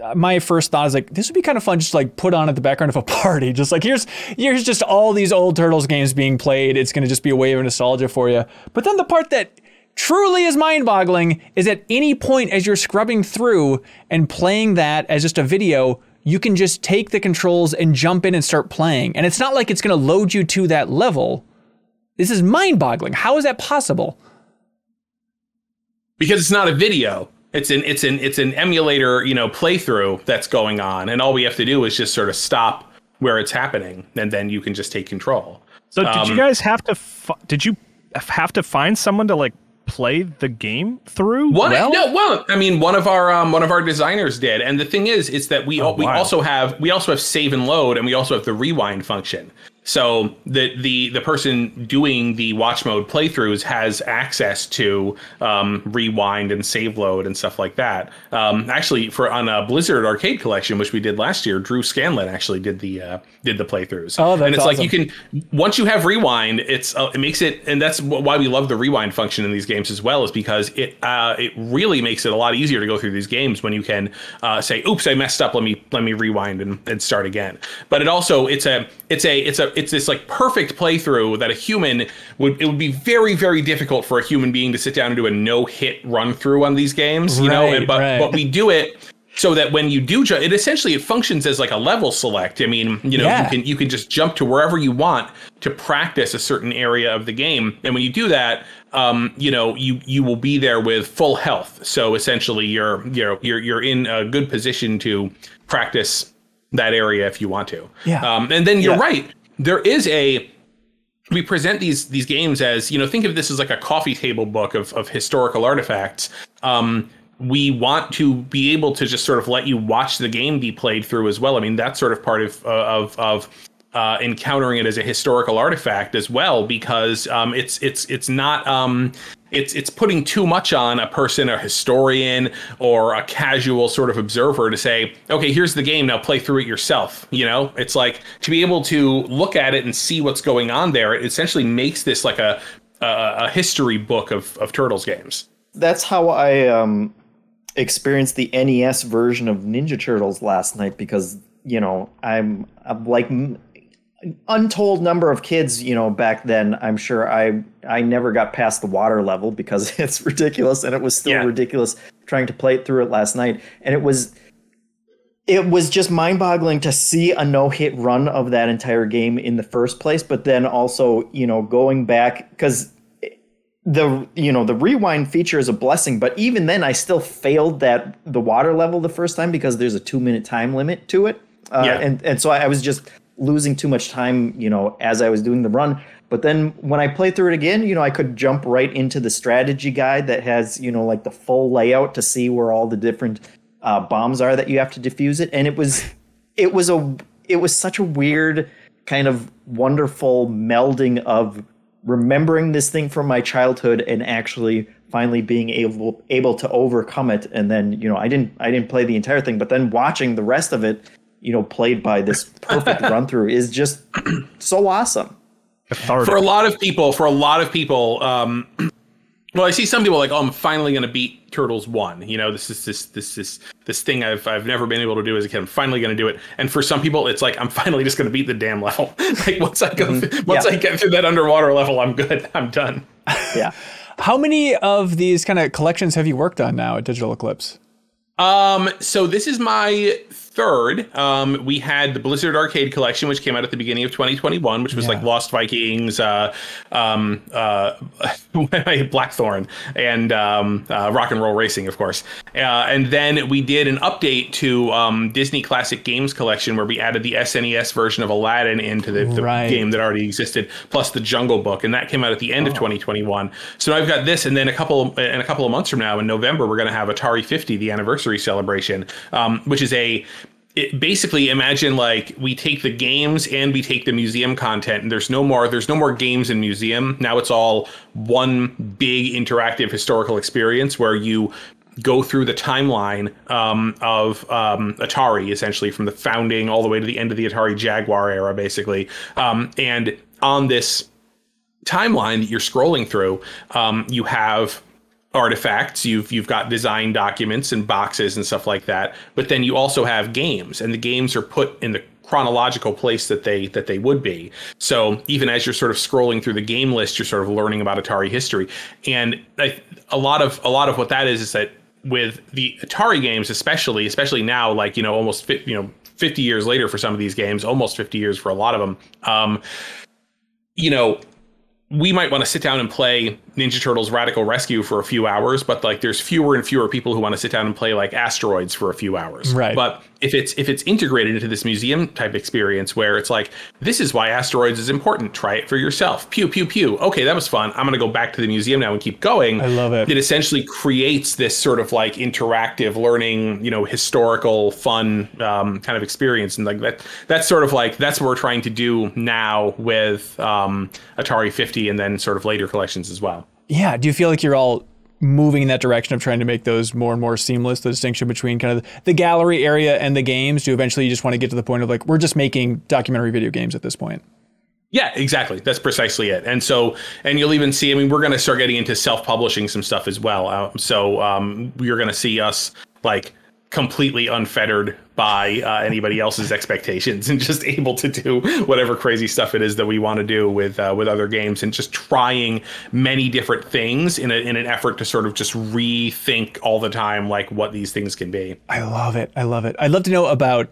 uh, my first thought is like, this would be kind of fun just to like put on at the background of a party. Just like, here's, here's just all these old Turtles games being played. It's going to just be a wave of nostalgia for you. But then the part that truly is mind boggling is at any point as you're scrubbing through and playing that as just a video, you can just take the controls and jump in and start playing. And it's not like it's going to load you to that level. This is mind boggling. How is that possible? because it's not a video it's an it's an it's an emulator you know playthrough that's going on and all we have to do is just sort of stop where it's happening and then you can just take control So did you Um, guys have to? Fi- did you have to find someone to like play the game through? One, Well- no, well, I mean, one of our um, one of our designers did, and the thing is, is that we al- we wow. also have we also have save and load, and we also have the rewind function. So the the the person doing the watch mode playthroughs has access to um, rewind and save load and stuff like that. Um, actually, for on a Blizzard Arcade Collection, which we did last year, Drew Scanlon actually did the uh, did the playthroughs. Oh, that's and it's like you can once you have rewind, it's uh, it makes it, and that's why we love the rewind function in these games as well, is because it uh, it really makes it a lot easier to go through these games when you can uh, say, "Oops, I messed up. Let me let me rewind and, and start again." But it also it's a it's a it's a it's this like perfect playthrough that a human would it would be very very difficult for a human being to sit down and do a no hit run through on these games, you know. And, but right. but we do it so that when you do it essentially it functions as like a level select i mean you know Yeah. you can you can just jump to wherever you want to practice a certain area of the game and when you do that um, you know you you will be there with full health so essentially you're you know you're, you're in a good position to practice that area if you want to Yeah. um, and then you're Yeah. right there is a we present these these games as you know think of this as like a coffee table book of, of historical artifacts. Um we want to be able to just sort of let you watch the game be played through as well. I mean that's sort of part of uh, of of uh, encountering it as a historical artifact as well because um, it's it's it's not um, it's it's putting too much on a person, a historian or a casual sort of observer to say, okay, here's the game, now play through it yourself. You know, it's like to be able to look at it and see what's going on there. It essentially makes this like a a, a history book of of turtles games. That's how I um, experienced the NES version of Ninja Turtles last night because you know I'm, I'm like untold number of kids you know back then i'm sure i i never got past the water level because it's ridiculous and it was still Yeah. ridiculous trying to play it through it last night and it was it was just mind-boggling to see a no-hit run of that entire game in the first place but then also you know going back because the you know the rewind feature is a blessing but even then i still failed that the water level the first time because there's a two minute time limit to it uh, Yeah. and and so I, I was just losing too much time you know as i was doing the run. But then when i played through it again you know i could jump right into the strategy guide that has you know like the full layout to see where all the different uh, bombs are that you have to defuse it. And it was it was a it was such a weird kind of wonderful melding of remembering this thing from my childhood and actually finally being able able to overcome it. And then you know I didn't I didn't play the entire thing but then watching the rest of it you know played by this perfect run through is just so awesome Cathartic. for a lot of people, for a lot of people, um, well, I see some people like, oh, I'm finally going to beat Turtles One. You know, this is this this this this thing I've I've never been able to do as a kid. I'm finally going to do it. And for some people, it's like I'm finally just going to beat the damn level. like once I go, th- once Yeah. I get through that underwater level, I'm good. I'm done. yeah How many of these kind of collections have you worked on now at Digital Eclipse? Um, so this is my third. Um, we had the Blizzard Arcade Collection, which came out at the beginning of 2021, which was like Lost Vikings, uh, um, uh, Blackthorne, and um, uh, Rock and Roll Racing, of course. Uh, and then we did an update to um, Disney Classic Games Collection, where we added the SNES version of Aladdin into the, the Right. game that already existed, plus the Jungle Book, and that came out at the end of 2021. So I've got this, and then a couple in a couple of months from now, in November, we're going to have Atari 50, the anniversary celebration, um, which is a it basically imagine like we take the games and we take the museum content and there's no more there's no more games in museum now it's all one big interactive historical experience where you go through the timeline um, of um, Atari, essentially from the founding all the way to the end of the Atari Jaguar era, basically. Um, and on this timeline that you're scrolling through, um, you have artifacts. You've you've got design documents and boxes and stuff like that. But then you also have games and the games are put in the chronological place that they that they would be. So even as you're sort of scrolling through the game list you're sort of learning about atari history. And I, a lot of a lot of what that is is that with the atari games especially especially now like you know almost you know 50 years later for some of these games almost 50 years for a lot of them um you know we might want to sit down and play Ninja Turtles Radical Rescue for a few hours, but like there's fewer and fewer people who want to sit down and play like Asteroids for a few hours. Right. But if it's if it's integrated into this museum type experience where it's like this is why Asteroids is important, try it for yourself. Pew pew pew. Okay, that was fun. I'm going to go back to the museum now and keep going. I love it. It essentially creates this sort of like interactive learning, you know, historical fun um, kind of experience, and like that. That's sort of like that's what we're trying to do now with um, Atari 50, and then sort of later collections as well. Yeah. Do you feel like you're all moving in that direction of trying to make those more and more seamless, the distinction between kind of the gallery area and the games? Do eventually you just want to get to the point of like, we're just making documentary video games at this point? Yeah, exactly. That's precisely it. And so, and you'll even see. I mean, we're going to start getting into self-publishing some stuff as well. Uh, so um, you're going to see us like completely unfettered by uh, anybody else's expectations and just able to do whatever crazy stuff it is that we want to do with uh, with other games and just trying many different things in, a, in an effort to sort of just rethink all the time like what these things can be. I love it. I love it. I'd love to know about,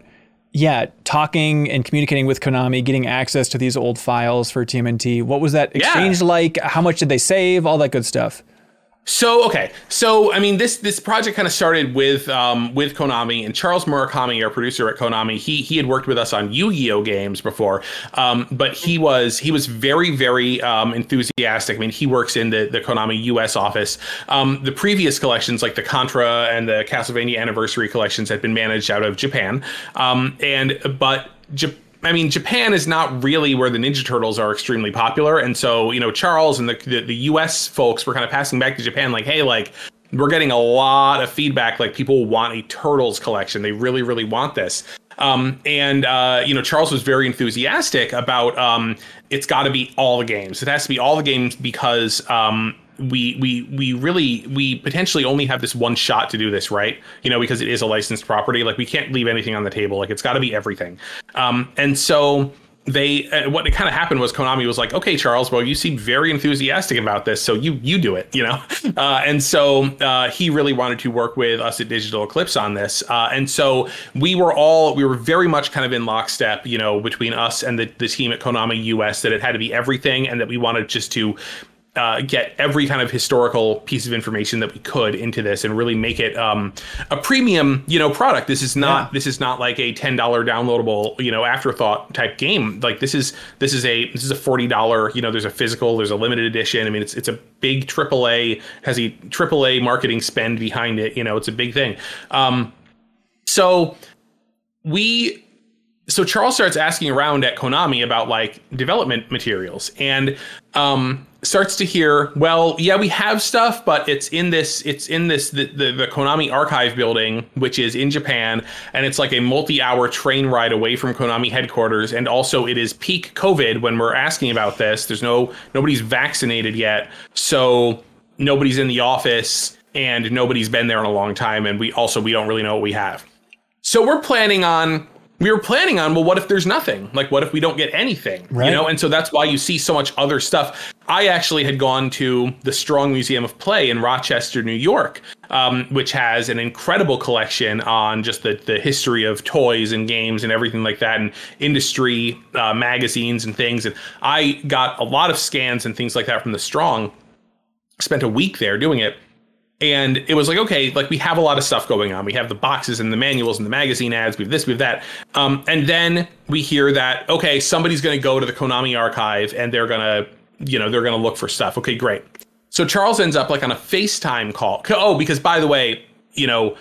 yeah, talking and communicating with Konami, getting access to these old files for TMNT. What was that exchange like? How much did they save? All that good stuff. So okay, so I mean this this project kind of started with um, with Konami and Charles Murakami, our producer at Konami. He he had worked with us on Yu-Gi-Oh games before, um, but he was he was very very um, enthusiastic. I mean he works in the the Konami U.S. office. Um, the previous collections like the Contra and the Castlevania Anniversary collections had been managed out of Japan, um, and but. I mean, Japan is not really where the Ninja Turtles are extremely popular, and so you know, Charles and the the, the U.S. folks were kind of passing back to Japan, like, hey, like we're getting a lot of feedback, like people want a Turtles collection, they really, really want this. Um, and uh, you know, Charles was very enthusiastic about um, it's got to be all the games. It has to be all the games because um, we we we really we potentially only have this one shot to do this right? You know because it is a licensed property. Like we can't leave anything on the table. Like it's got to be everything. Um and so they uh, what it kind of happened was Konami was like, okay, Charles, well, you seem very enthusiastic about this, so you you do it, you know. Uh, and so uh, he really wanted to work with us at Digital Eclipse on this, uh, and so we were all we were very much kind of in lockstep, you know, between us and the the team at Konami US that it had to be everything, and that we wanted just to uh, get every kind of historical piece of information that we could into this and really make it um, a premium, you know, product. This is not yeah. this is not like a ten dollar downloadable, you know, afterthought type game. Like this is this is a this is a forty dollar. You know, there's a physical, there's a limited edition. I mean, it's it's a big AAA has a AAA marketing spend behind it. You know, it's a big thing. Um, so we so Charles starts asking around at Konami about like development materials and um, starts to hear, well, yeah, we have stuff, but it's in this, it's in this the, the, the Konami archive building, which is in Japan, and it's like a multi-hour train ride away from Konami headquarters, and also it is peak COVID when we're asking about this. There's no nobody's vaccinated yet, so nobody's in the office, and nobody's been there in a long time, and we also we don't really know what we have. So we're planning on we were planning on well what if there's nothing? Like what if we don't get anything right. you know? And so that's why you see so much other stuff. I actually had gone to the strong museum of play in rochester new york um, which has an incredible collection on just the, the history of toys and games and everything like that and industry uh, magazines and things. And i got a lot of scans and things like that from the strong. Spent a week there doing it and it was like okay like we have a lot of stuff going on. We have the boxes and the manuals and the magazine ads. We have this we have that. Um, and then we hear that okay somebody's going to go to the konami archive and they're going to you know they're going to look for stuff. Okay great. So charles ends up like on a facetime call. Oh because by the way you know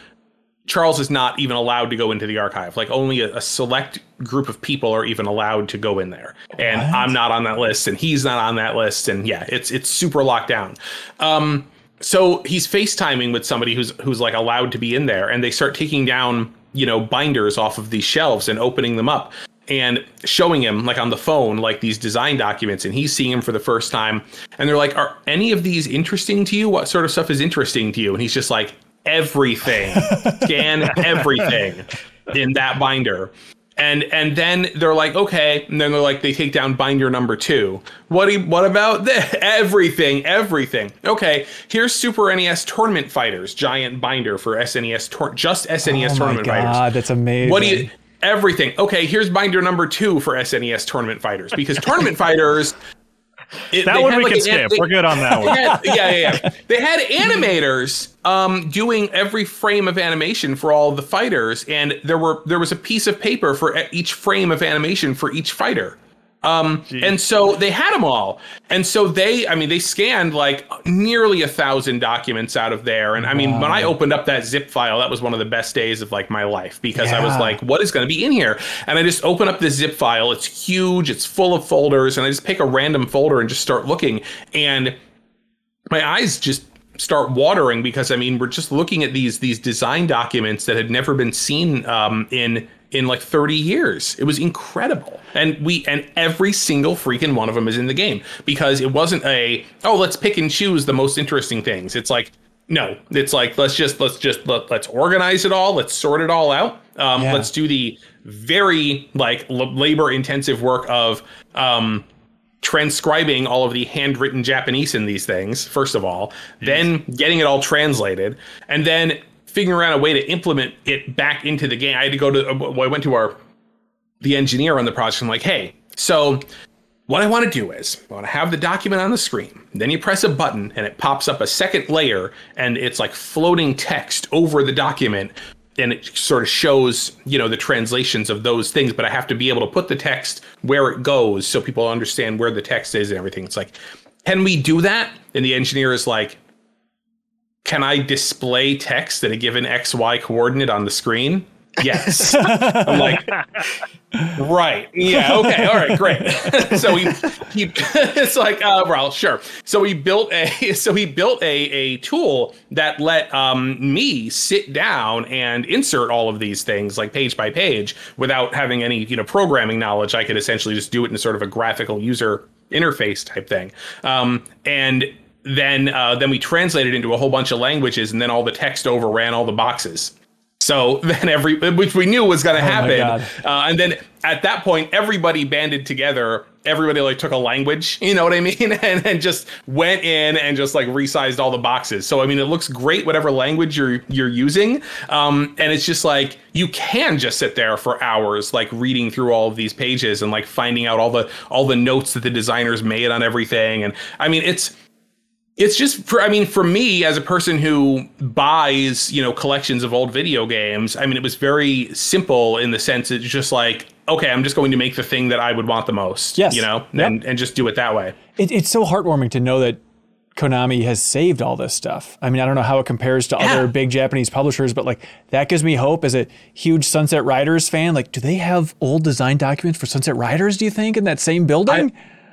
charles is not even allowed to go into the archive. Like only a, a select group of people are even allowed to go in there. And what? i'm not on that list and he's not on that list. And yeah it's it's super locked down. Um, so he's FaceTiming with somebody who's who's like allowed to be in there, and they start taking down you know binders off of these shelves and opening them up and showing him like on the phone like these design documents and he's seeing them for the first time and they're like are any of these interesting to you? What sort of stuff is interesting to you? And he's just like everything. Scan everything in that binder and and then they're like okay. And then they're like they take down binder number two. What do you, what about this everything everything. Okay here's super nes tournament fighters giant binder for snes tor- just snes oh tournament my God, fighters that's amazing what do you everything. Okay here's binder number two for snes tournament fighters. Because tournament fighters it, that one we like can skip. They, We're good on that one. Had, yeah, yeah, yeah. They had animators um, doing every frame of animation for all the fighters, and there were there was a piece of paper for each frame of animation for each fighter. Um, and so they had them all. And so they, I mean, they scanned like nearly a thousand documents out of there. And I mean, wow. when I opened up that zip file, that was one of the best days of like my life because yeah. I was like, what is going to be in here? And I just open up this zip file. It's huge. It's full of folders. And I just pick a random folder and just start looking. And my eyes just start watering because I mean, we're just looking at these, these design documents that had never been seen um, in in like 30 years. It was incredible. And we and every single freaking one of them is in the game because it wasn't a oh, let's pick and choose the most interesting things. It's like no, it's like let's just let's just let, us organize it all, let's sort it all out. Um, yeah. let's do the very like labor intensive work of um, transcribing all of the handwritten Japanese in these things, first of all, then getting it all translated, and then figuring out a way to implement it back into the game. I had to go to, uh, well, I went to our, the engineer on the project. I'm like, hey, so what I want to do is I want to have the document on the screen. Then you press a button and it pops up a second layer and it's like floating text over the document and it sort of shows, you know, the translations of those things, but I have to be able to put the text where it goes so people understand where the text is and everything. It's like, can we do that? And the engineer is like, can I display text at a given XY coordinate on the screen? Yes. I'm like, right. Yeah. Okay. All right. Great. so he, he it's like, uh, well, sure. So he built a, so he built a, a tool that let um, me sit down and insert all of these things like page by page without having any, you know, programming knowledge. I could essentially just do it in sort of a graphical user interface type thing. Um, and then, uh, then we translated into a whole bunch of languages and then all the text overran all the boxes. So then every, which we knew was going to happen. Uh, and then at that point, everybody banded together. Everybody like took a language, you know what I mean? And then just went in and just like resized all the boxes. So, I mean, it looks great, whatever language you're, you're using. Um, and it's just like, you can just sit there for hours, like reading through all of these pages and like finding out all the, all the notes that the designers made on everything. And I mean, it's, it's just for i mean for me as a person who buys you know collections of old video games i mean it was very simple in the sense it's just like okay i'm just going to make the thing that i would want the most Yes. you know Yep. and, and just do it that way It, it's so heartwarming to know that Konami has saved all this stuff. I mean, I don't know how it compares to Yeah. other big Japanese publishers, but like that gives me hope as a huge Sunset Riders fan. Like, do they have old design documents for Sunset Riders? Do you think in that same building?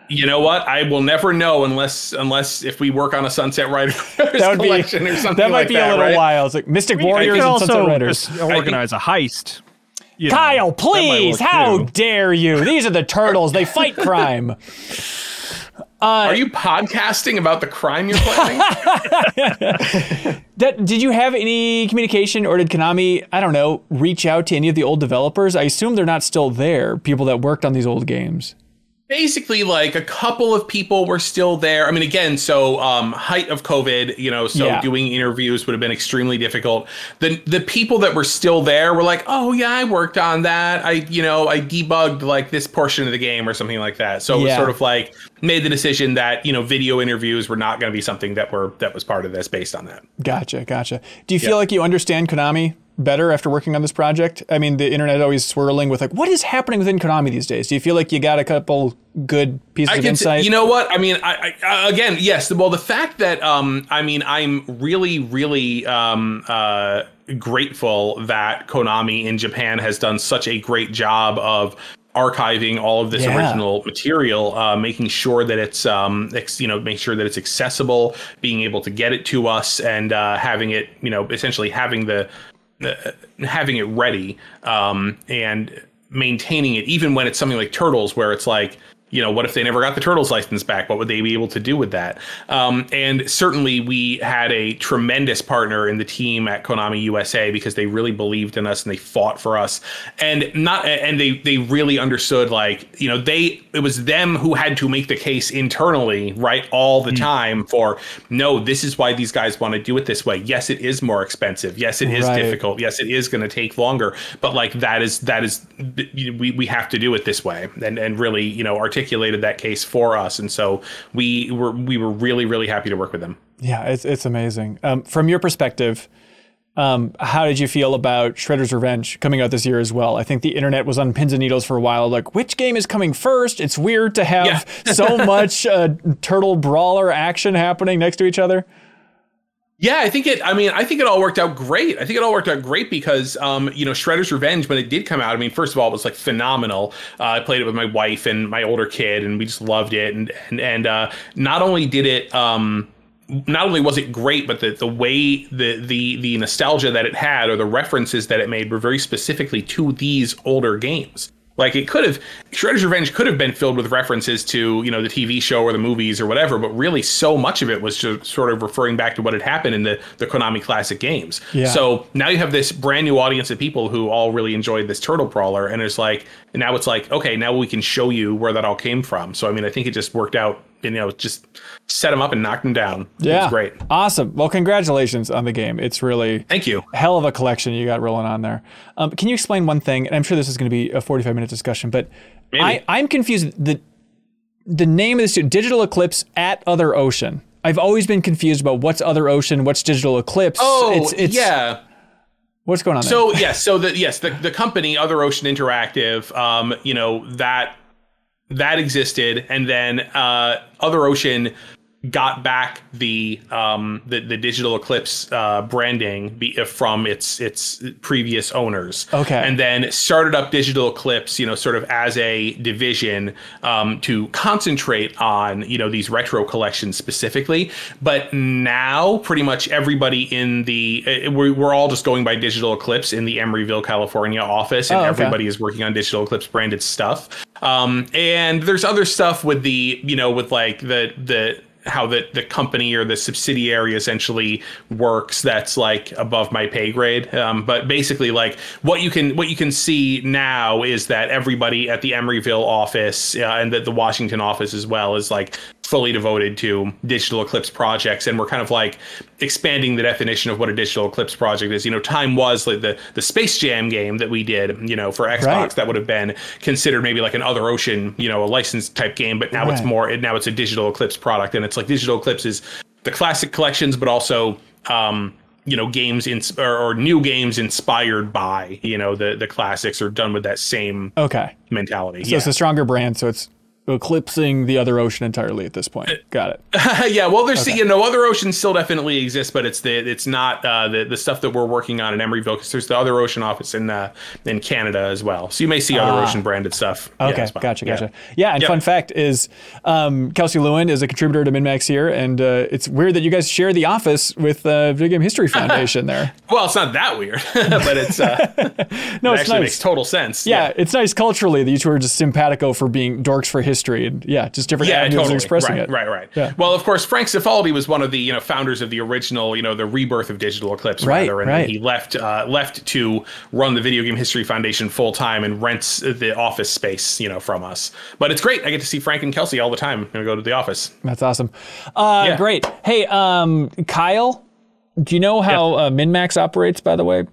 You know what i will never know unless unless if we work on a sunset riders that would be or something that might like be that, a little right? wild. It's like Mystic You Warriors and Sunset also Riders. just organize a heist. you know. Kyle, That please, how too. dare you? These are the turtles. They fight crime. are you podcasting about the crime you're planning That, did you have any communication or did Konami, I don't know, reach out to any of the old developers? I assume they're not still there, people that worked on these old games. Basically like a couple of people were still there. I mean again so um height of covid you know so Yeah. doing interviews would have been extremely difficult. The the people that were still there were like oh yeah i worked on that. I you know i debugged like this portion of the game or something like that. So it was sort of like made the decision that you know video interviews were not going to be something that were that was part of this based on that. Gotcha, gotcha. Do you feel Yeah. like you understand Konami better after working on this project? I mean, the internet always swirling with like, what is happening within Konami these days? Do you feel like you got a couple good pieces I of insight? say, you know what? I mean, I, I again, yes. Well, the fact that um, I mean, I'm really, really um, uh, grateful that Konami in Japan has done such a great job of archiving all of this Yeah. original material, uh, making sure that it's um, ex- you know, make sure that it's accessible, being able to get it to us, and uh, having it, you know, essentially having the uh, having it ready um, and maintaining it, even when it's something like Turtles, where it's like, you know, what if they never got the Turtles license back? What would they be able to do with that? Um, and certainly, we had a tremendous partner in the team at Konami USA because they really believed in us and they fought for us, and not and they they really understood like you know they it was them who had to make the case internally right all the time for no this is why these guys want to do it this way. Yes it is more expensive. Yes it is Right. difficult. Yes it is going to take longer. But like that is that is we, we have to do it this way. And and really you know articulated that case for us and so we were we were really really happy to work with them Yeah, it's it's amazing. Um, from your perspective, um, how did you feel about Shredder's Revenge coming out this year as well? I think the internet was on pins and needles for a while. Like, which game is coming first? It's weird to have so much uh, turtle brawler action happening next to each other. Yeah, I think it. I mean, I think it all worked out great. I think it all worked out great because, um, you know, Shredder's Revenge when it did come out. I mean, first of all, it was like phenomenal. Uh, I played it with my wife and my older kid, and we just loved it. And and and uh, not only did it, um, not only was it great, but the the way the the the nostalgia that it had or the references that it made were very specifically to these older games. Like it could have Shredder's Revenge could have been filled with references to, you know, the TV show or the movies or whatever, but really so much of it was just sort of referring back to what had happened in the, the Konami classic games. Yeah. So now you have this brand new audience of people who all really enjoyed this turtle brawler and it's like and now it's like, okay, now we can show you where that all came from. So I mean I think it just worked out, you know, just set them up and knocked them down. Yeah, great. Awesome. Well, congratulations on the game. It's really Thank you. hell of a collection you got rolling on there. Um, can you explain one thing? And I'm sure this is going to be a 45 minute discussion, but Maybe. I, I'm confused. The the name of this Digital Eclipse at Other Ocean. I've always been confused about what's Other Ocean, what's Digital Eclipse. Oh, it's, it's, yeah. What's going on there? So yes, so the yes, the, the company Other Ocean Interactive, um, you know that that existed, and then uh, Other Ocean got back the um, the, the digital eclipse uh, branding be, from its its previous owners Okay. and then started up digital eclipse you know sort of as a division um, to concentrate on you know these retro collections specifically but now pretty much everybody in the uh, we're, we're all just going by digital eclipse in the emeryville california office and Oh, okay. everybody is working on digital eclipse branded stuff um, and there's other stuff with the you know with like the the how the, the company or the subsidiary essentially works that's like above my pay grade. Um, but basically like what you can what you can see now is that everybody at the emeryville office uh, and that the washington office as well is like fully devoted to digital eclipse projects and we're kind of like expanding the definition of what a digital eclipse project is you know time was like the the space jam game that we did you know for xbox Right. that would have been considered maybe like an other ocean you know a licensed type game but now it's more now it's a digital eclipse product and it's like digital eclipse is the classic collections but also um you know games in or, or new games inspired by you know the the classics are done with that same Okay. mentality So yeah. it's a stronger brand, so it's eclipsing the other ocean entirely at this point. Got it. yeah, well, there's you know other oceans still definitely exist, but it's the it's not uh, the the stuff that we're working on in Emeryville because there's the other ocean office in uh, in Canada as well. So you may see other ocean branded stuff. Okay, as well. gotcha, Yeah. gotcha. Yeah, and Yep. fun fact is, um, Kelsey Lewin is a contributor to MinnMax here, and uh, it's weird that you guys share the office with uh, Video Game History Foundation there. Well, it's not that weird, but it's uh, No, it it's actually nice. makes total sense. yeah, it's nice culturally that you two are just simpatico for being dorks for history, and yeah, just different Yeah, avenues totally. expressing right, it. Right, right, Yeah. Well, of course, Frank Cifaldi was one of the you know founders of the original, you know, the rebirth of Digital Eclipse, Right, rather, and right. he left uh, left to run the Video Game History Foundation full time and rents the office space, you know, from us. But it's great. I get to see Frank and Kelsey all the time. I'm gonna go to the office. That's awesome. Uh, Yeah. Great. Hey, um, Kyle, do you know how uh, MinnMax operates? By the way.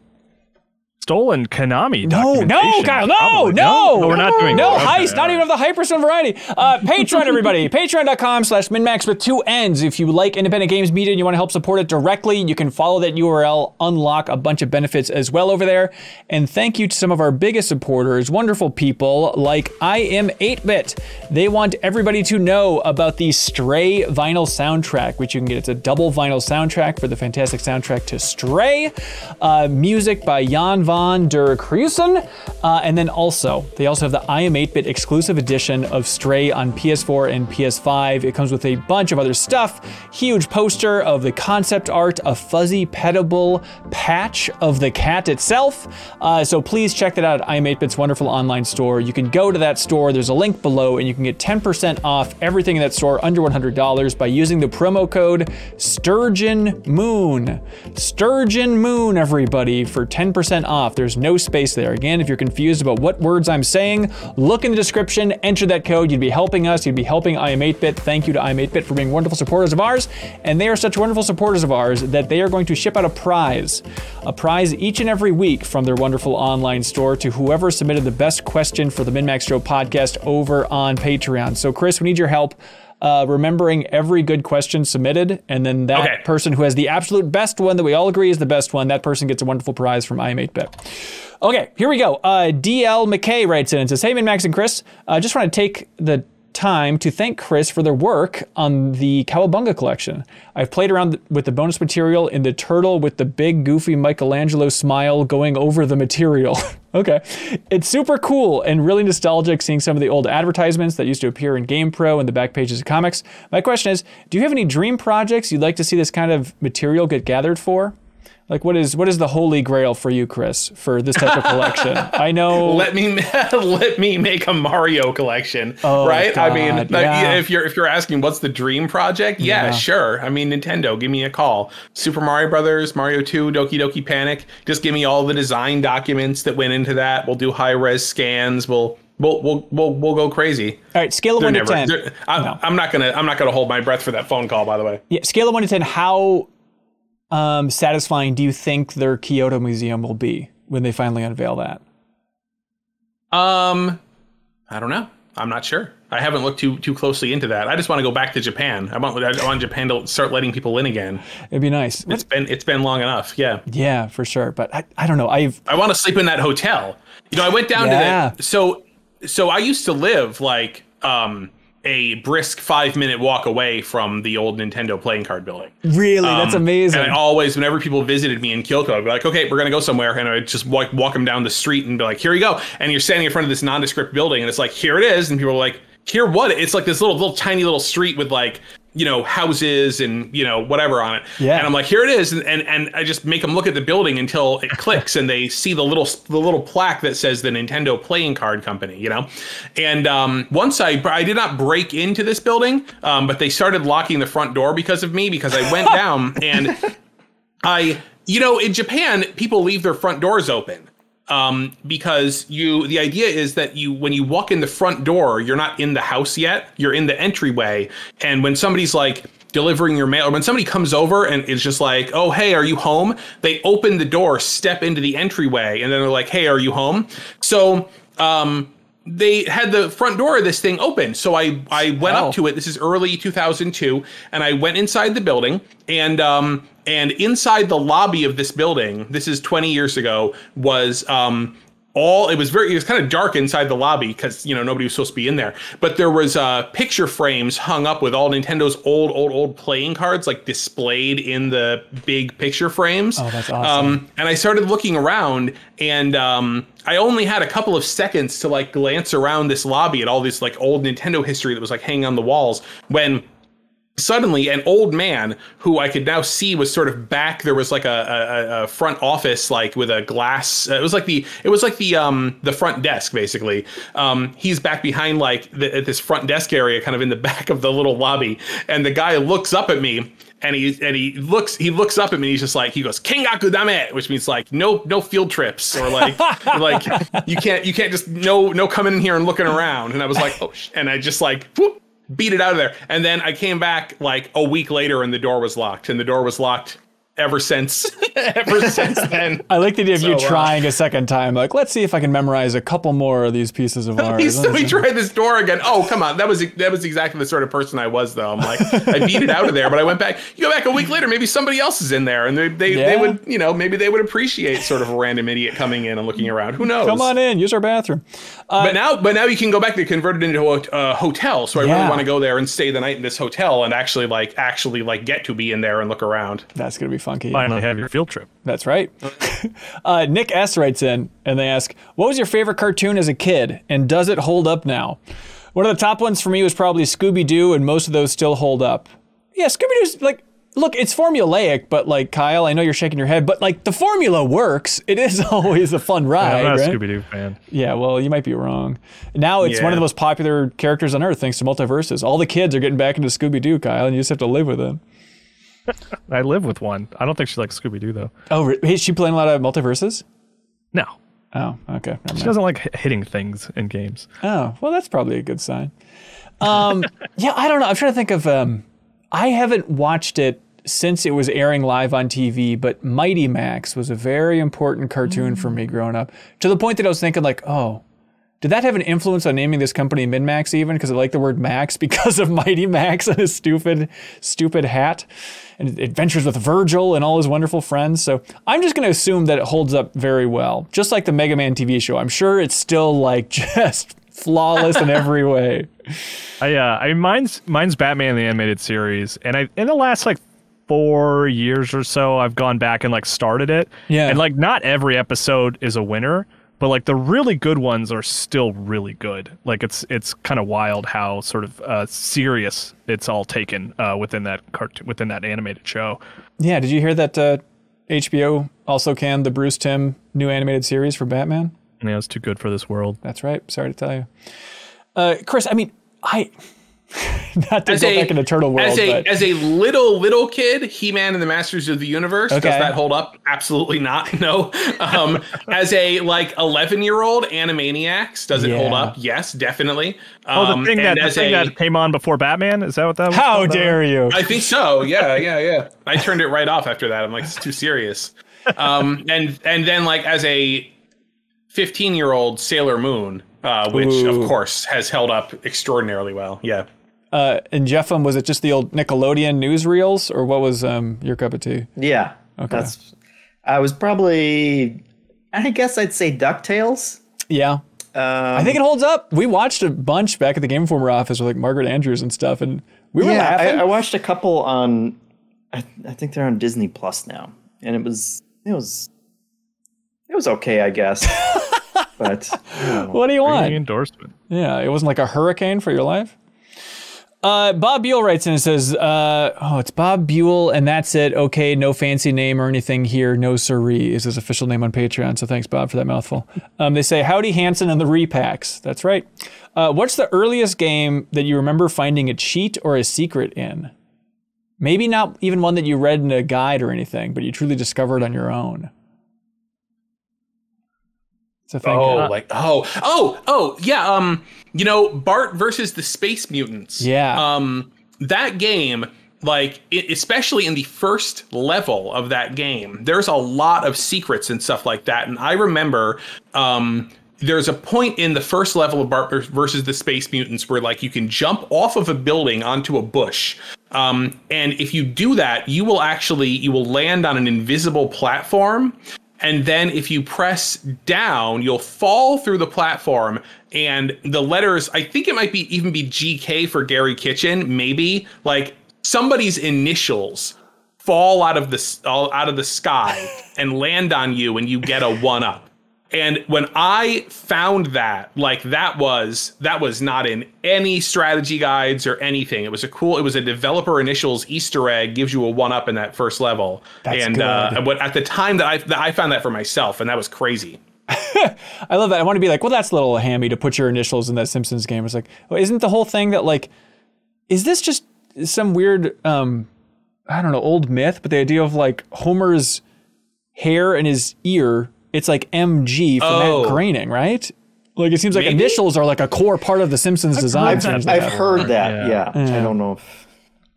Stolen Konami. No, no, Kyle, no, probably. no, no, we're not doing no that. Okay, not even of the Hyperstone variety. Uh, Patreon, everybody, patreon.com slash minnmax with two N's. If you like independent games media and you want to help support it directly, you can follow that URL, unlock a bunch of benefits as well over there. And thank you to some of our biggest supporters, wonderful people like I am 8-Bit. They want everybody to know about the Stray vinyl soundtrack, which you can get. It's a double vinyl soundtrack for the fantastic soundtrack to Stray. Uh, music by Yann van der Cruyssen. Uh, and then also, they also have the I am 8-Bit exclusive edition of Stray on PS4 and PS5. It comes with a bunch of other stuff. Huge poster of the concept art, a fuzzy petable patch of the cat itself. Uh, so please check that out at I am 8-Bit's wonderful online store. You can go to that store. There's a link below, and you can get 10% off everything in that store under $100 by using the promo code Sturgeon Moon. Sturgeon Moon, everybody, for 10% off. There's no space there. Again, if you're confused about what words I'm saying, look in the description, enter that code. You'd be helping us. You'd be helping I am 8-Bit. Thank you to I am 8-Bit for being wonderful supporters of ours. And they are such wonderful supporters of ours that they are going to ship out a prize, a prize each and every week from their wonderful online store to whoever submitted the best question for the MinnMax Show podcast over on Patreon. So, Chris, we need your help. Uh, remembering every good question submitted, and then that Okay. person who has the absolute best one that we all agree is the best one, that person gets a wonderful prize from I am 8-Bit. Okay, here we go. Uh, DL McKay writes in and says, Hey, MinnMax and Chris, I uh, just want to take the time to thank Chris for their work on the Cowabunga collection. I've played around with the bonus material in the turtle with the big, goofy Michelangelo smile going over the material. okay. It's super cool and really nostalgic seeing some of the old advertisements that used to appear in GamePro and the back pages of comics. My question is Do you have any dream projects you'd like to see this kind of material get gathered for? Like what is what is the holy grail for you, Chris, for this type of collection? I know Let me let me make a Mario collection, oh, right? I mean, Oh, yeah. if you're if you're asking what's the dream project, yeah, Yeah. sure. I mean, Nintendo, give me a call. Super Mario Brothers, Mario 2, Doki Doki Panic. Just give me all the design documents that went into that. We'll do high res scans. We'll we'll we'll we'll, we'll go crazy. All right, scale of They're one never. to ten. I'm, I'm not gonna I'm not gonna hold my breath for that phone call. By the way. Yeah, scale of one to ten. How um, satisfying do you think their Kyoto museum will be when they finally unveil that? Um, I don't know. I'm not sure. I haven't looked too too closely into that. I just want to go back to Japan. I want I want Japan to start letting people in again. It'd be nice. It's been it's been long enough. Yeah. Yeah, for sure. But I, I don't know. I've I want to sleep in that hotel. You know, I went down Yeah. to the so so I used to live like um a brisk five minute walk away from the old Nintendo playing card building. Really, that's Um, amazing. And I always, whenever people visited me in Kyoto, I'd be like, okay, we're gonna go somewhere, and I'd just walk walk them down the street and be like, here you go. And you're standing in front of this nondescript building, and it's like, here it is, and people are like, here what? It's like this little little tiny little street with like you know houses and you know whatever on it. Yeah. And I'm like, here it is, and, and and I just make them look at the building until it clicks, and they see the little the little plaque that says the Nintendo Playing Card Company, you know. And um, once I I did not break into this building, um, but they started locking the front door because of me because I went down and I, you know, in Japan, people leave their front doors open um, because you. The idea is that you, when you walk in the front door, you're not in the house yet. You're in the entryway, and when somebody's like delivering your mail, or when somebody comes over and is just like, "Oh, hey, are you home?" They open the door, step into the entryway, and then they're like, "Hey, are you home?" So. Um, they had the front door of this thing open. So I, I went Oh. up to it. This is early 2002. And I went inside the building and, um, and inside the lobby of this building, this is 20 years ago, was, um, all it was very it was kind of dark inside the lobby because you know nobody was supposed to be in there but there was uh picture frames hung up with all nintendo's old old old playing cards like displayed in the big picture frames Oh, that's awesome. um, and I started looking around, and um, I only had a couple of seconds to like glance around this lobby at all this like old Nintendo history that was like hanging on the walls when suddenly an old man who I could now see was sort of back. There was like a, a, a front office like with a glass. It was like the it was like the um the front desk basically. Um, he's back behind like the, at this front desk area, kind of in the back of the little lobby, and the guy looks up at me. And he and he looks he looks up at me. And he's just like he goes Kengaku dame, which means like no no field trips or like like you can't you can't just no no coming in here and looking around. And I was like oh, sh-. and I just like whoop, beat it out of there. And then I came back like a week later and the door was locked. And the door was locked ever since ever since then. I like the idea of you So, uh, trying a second time. Like, let's see if I can memorize a couple more of these pieces of art. So he tried this door again. Oh, come on. That was that was exactly the sort of person I was though. I'm like, I beat it out of there, but I went back. You go back a week later, maybe somebody else is in there and they they, Yeah. they would, you know, maybe they would appreciate sort of a random idiot coming in and looking around. Who knows? Come on in, use our bathroom. Uh, But now, but now you can go back. They converted into a uh, hotel, so I Yeah. really want to go there and stay the night in this hotel and actually like actually like get to be in there and look around. That's gonna be funky. Finally, have your field trip. That's right. uh, Nick S writes in and they ask, "What was your favorite cartoon as a kid, and does it hold up now?" One of the top ones for me was probably Scooby Doo, and most of those still hold up. Yeah, Scooby Doo's like. Look, it's formulaic, but like Kyle, I know you're shaking your head, but like the formula works. It is always a fun ride, I'm not a? Scooby Doo fan. Yeah, well, you might be wrong. Now it's one of the most popular characters on Earth thanks to MultiVersus. All the kids are getting back into Scooby Doo, Kyle, and you just have to live with it. I live with one. I don't think she likes Scooby Doo though. Oh, is she playing a lot of MultiVersus? No, Oh, okay. she doesn't like hitting things in games. Oh, well, that's probably a good sign. Um, yeah, I don't know. I'm trying to think of. Um, I haven't watched it since it was airing live on TV, but Mighty Max was a very important cartoon for me growing up. To the point that I was thinking, like, oh, did that have an influence on naming this company MinnMax even? Because I like the word Max because of Mighty Max and his stupid, stupid hat and adventures with Virgil and all his wonderful friends. So I'm just going to assume that it holds up very well. Just like the Mega Man TV show. I'm sure it's still like just flawless in every way. I uh, I mean, mine's mine's Batman the animated series, and I in the last like four years or so, I've gone back and like started it. Yeah. and like not every episode is a winner, but like the really good ones are still really good. Like it's it's kind of wild how sort of uh, serious it's all taken uh, within that cartoon within that animated show. Yeah, did you hear that uh, HBO also canned the Bruce Timm new animated series for Batman? Know, it's too good for this world. That's right. Sorry to tell you. Uh, Chris, I mean, I. Not to As go a, back into Turtle World, as a but as a little little kid, He Man and the Masters of the Universe Okay. does that hold up? Absolutely not. No. Um, as a like eleven year old Animaniacs, does it hold up? Yes, definitely. Oh, Um, the thing that the thing a- that came on before Batman is that what that was? how called? dare you? I think so. Yeah, yeah, yeah. I turned it right off after that. I'm like, it's too serious. Um, and and then like as a 15 year old Sailor Moon, uh, which Ooh. of course has held up extraordinarily well. Yeah. Uh, and Jeffem, was it just the old Nickelodeon newsreels, or what was um, your cup of tea? Yeah. That's I was probably I guess I'd say DuckTales. Yeah, Um, I think it holds up. We watched a bunch back at the Game Informer office with like Margaret Andrews and stuff, and we were yeah, I, laughing. I watched a couple on. I, I think they're on Disney Plus now, and it was it was it was okay, I guess. but I don't know. what do you want? Endorsement. Yeah, it wasn't like a hurricane for your life. Uh, Bob Buell writes in and says, uh, "Oh, it's Bob Buell, and that's it. Okay, no fancy name or anything here. No siree is his official name on Patreon. So thanks, Bob, for that mouthful." Um, they say, "Howdy Hanson and the repacks." That's right. Uh, what's the earliest game that you remember finding a cheat or a secret in? Maybe not even one that you read in a guide or anything, but you truly discovered on your own. So thank Oh, God. like oh, oh, oh, yeah. Um, you know, Bart versus the Space Mutants. Yeah. Um, that game, like, i especially in the first level of that game, there's a lot of secrets and stuff like that. And I remember, um, there's a point in the first level of Bart versus the Space Mutants where, like, you can jump off of a building onto a bush. Um, and if you do that, you will actually you will land on an invisible platform and then if you press down you'll fall through the platform. And the letters i think it might be even be gk for Garry Kitchen maybe. Like somebody's initials fall out of the out of the sky and land on you and you get a one up and when i found that like that was that was not in any strategy guides or anything it was a cool it was a developer initials easter egg gives you a one up in that first level That's and uh good. what at the time that i that i found that for myself and that was crazy I love that. I want to be like, well, that's a little hammy to put your initials in that Simpsons game. It's like, well, isn't the whole thing that like, is this just some weird, um, I don't know, old myth? But the idea of like Homer's hair and his ear, it's like MG for Oh. Matt Groening, right? Like it seems like Maybe? initials are like a core part of the Simpsons design. I've, change they I've have. heard that. Yeah. Yeah. I don't know if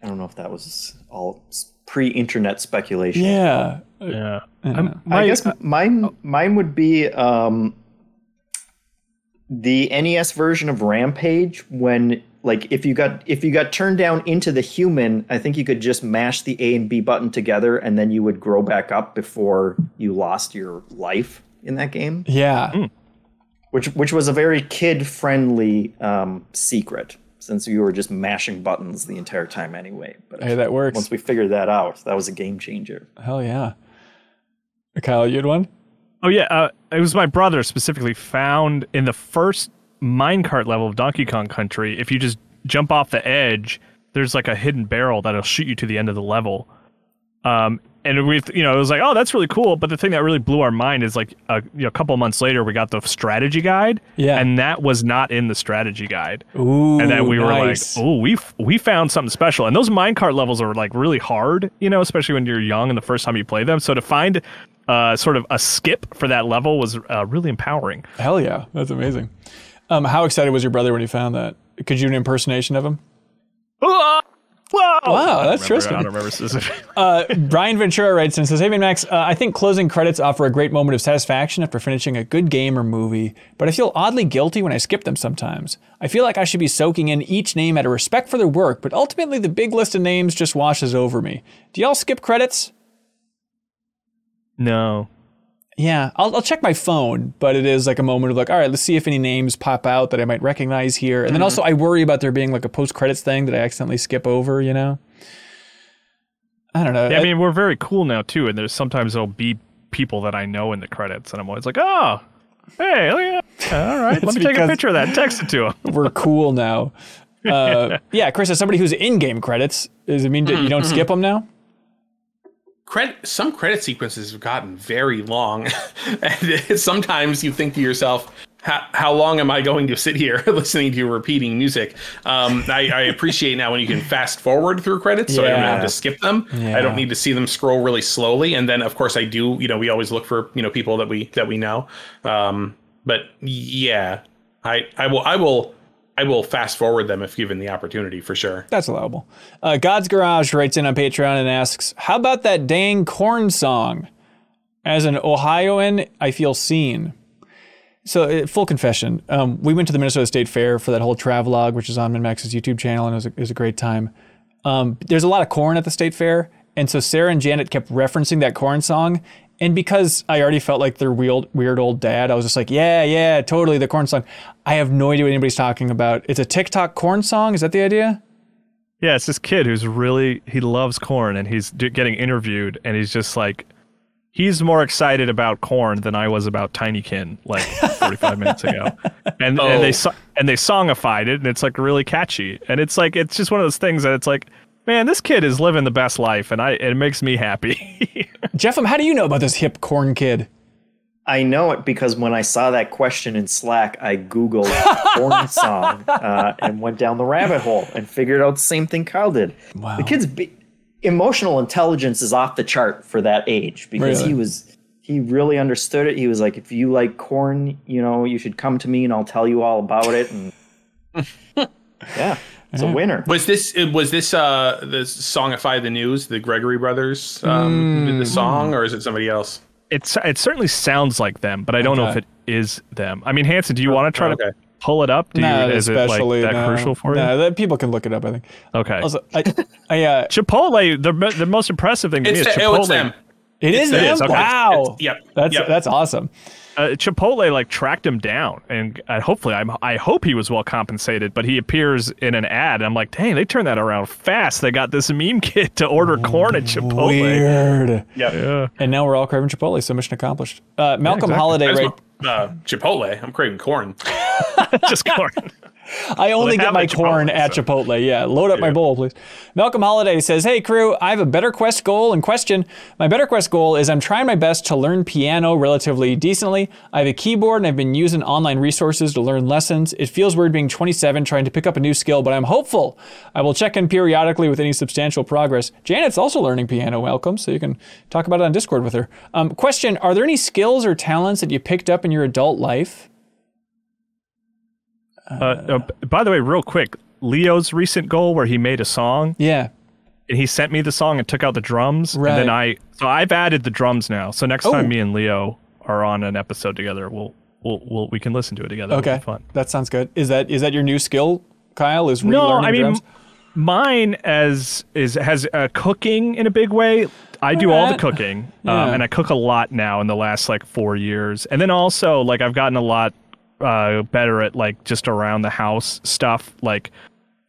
I don't know if that was all pre-internet speculation. Yeah. Yeah. Yeah. I'm- my- I guess mine mine would be um, the NES version of Rampage when like if you got if you got turned down into the human, I think you could just mash the A and B button together and then you would grow back up before you lost your life in that game. Yeah. Which which was a very kid friendly um, secret since you were just mashing buttons the entire time anyway. But Hey, that works. once we figured that out, that was a game changer. Hell yeah. Kyle, you had one? Oh yeah, uh, it was my brother specifically found in the first minecart level of Donkey Kong Country. If you just jump off the edge, there's like a hidden barrel that'll shoot you to the end of the level. Um, and we, you know, it was like, oh, that's really cool. But the thing that really blew our mind is like a, you know, a couple months later, we got the strategy guide, Yeah. and that was not in the strategy guide. Ooh. and then we were like, "Oh, we f- we found something special." And those minecart levels are like really hard, you know, especially when you're young and the first time you play them. So to find uh, sort of a skip for that level was uh, really empowering. Hell yeah, that's amazing. Um, how excited was your brother when he found that? Could you do an impersonation of him? Whoa! Wow, that's I Tristan. I don't remember specifically. Uh, Brian Ventura writes and says, Hey, Max, uh, I think closing credits offer a great moment of satisfaction after finishing a good game or movie, but I feel oddly guilty when I skip them sometimes. I feel like I should be soaking in each name out of respect for their work, but ultimately the big list of names just washes over me. Do y'all skip credits? no. Yeah, I'll, I'll check my phone, but it is like a moment of like, all right, let's see if any names pop out that I might recognize here. And then also, I worry about there being like a post credits thing that I accidentally skip over, you know? I don't know. Yeah, I mean, we're very cool now too, and there's sometimes there'll be people that I know in the credits, and I'm always like, "Oh, hey, look at that. all right, let me take a picture of that and text it to him." we're cool now. Uh, yeah, Chris, as somebody who's in game credits, does it mean that you don't skip them now? Credit some credit sequences have gotten very long. And sometimes you think to yourself how, how long am i going to sit here listening to repeating music? Um, I, I appreciate now when you can fast forward through credits so i don't have to skip them. I don't need to see them scroll really slowly. And then of course i do you know we always look for you know people that we that we know. Um, but yeah i i will i will i will fast forward them if given the opportunity for sure That's allowable. Uh, God's Garage writes in on Patreon and asks, How about that dang corn song? As an Ohioan, I feel seen. So, uh, full confession, um, we went to the Minnesota State Fair for that whole travelogue, which is on MinnMax's YouTube channel, and it was a, it was a great time. Um, there's a lot of corn at the state fair, and so Sarah and Janet kept referencing that corn song, And because I already felt like their weird, weird old dad, I was just like, yeah, yeah, totally the corn song. I have no idea what anybody's talking about. It's a TikTok corn song. Is that the idea? Yeah, it's this kid who's really he loves corn, and he's getting interviewed, and he's just like, he's more excited about corn than I was about Tinykin like 45 minutes ago, and, Oh. and they oh. and they songified it, and it's like really catchy, and it's like it's just one of those things that it's like, man, this kid is living the best life, and I it makes me happy. Jeffem, how do you know about this hip corn kid? I know it because when I saw that question in Slack, I Googled porn song uh, and went down the rabbit hole and figured out the same thing Kyle did. Wow. The kid's be- emotional intelligence is off the chart for that age because Really? he was he really understood it. He was like, if you like corn, you know, you should come to me and I'll tell you all about it. And yeah, it's a winner. Was this was this uh the songify the news the Gregory brothers um did the song or is it somebody else? it's it certainly sounds like them, but I don't know if it is them. I mean, Hanson, do you want to try okay. to pull it up? Do you, Nah, is it like especially that no. crucial for No, you? that people can look it up. I think. Okay. Also, I, I uh, Chipotle, the the most impressive thing to me is the, Chipotle. oh, it's them. it is it them. is, okay. Wow. It's- yep, That's yep. that's awesome. Uh, Chipotle like tracked him down, and uh, hopefully, I'm, I hope he was well compensated. But he appears in an ad, and I'm like, dang, they turned that around fast. They got this meme kid to order corn at Chipotle. Weird. Yeah, And now we're all craving Chipotle. So mission accomplished. Uh, Malcolm exactly. Holiday, right? want, uh, Chipotle. I'm craving corn. just corn. I only they get my corn Chipotle, at so- Chipotle. Yeah, load up my bowl, please. Malcolm Holiday says, "Hey crew, I have a better quest goal and question. My better quest goal is I'm trying my best to learn piano relatively decently. I have a keyboard and I've been using online resources to learn lessons. It feels weird being 27 trying to pick up a new skill, but I'm hopeful. I will check in periodically with any substantial progress. Janet's also learning piano, Malcolm, so you can talk about it on Discord with her. Um, question: Are there any skills or talents that you picked up in your adult life? Uh, uh, by the way, real quick, Leo's recent goal where he made a song Yeah. and he sent me the song and took out the drums, and Right. then I so I've added the drums now. So next Oh. time me and Leo are on an episode together, we'll we'll, we'll we can listen to it together. Okay, fun. that sounds good. Is that is that your new skill, Kyle? Is No, I mean drums? mine as is has uh, cooking in a big way. I do all the Alright. cooking, Yeah. um, and I cook a lot now in the last like four years. And then also like I've gotten a lot uh, better at like just around the house stuff, like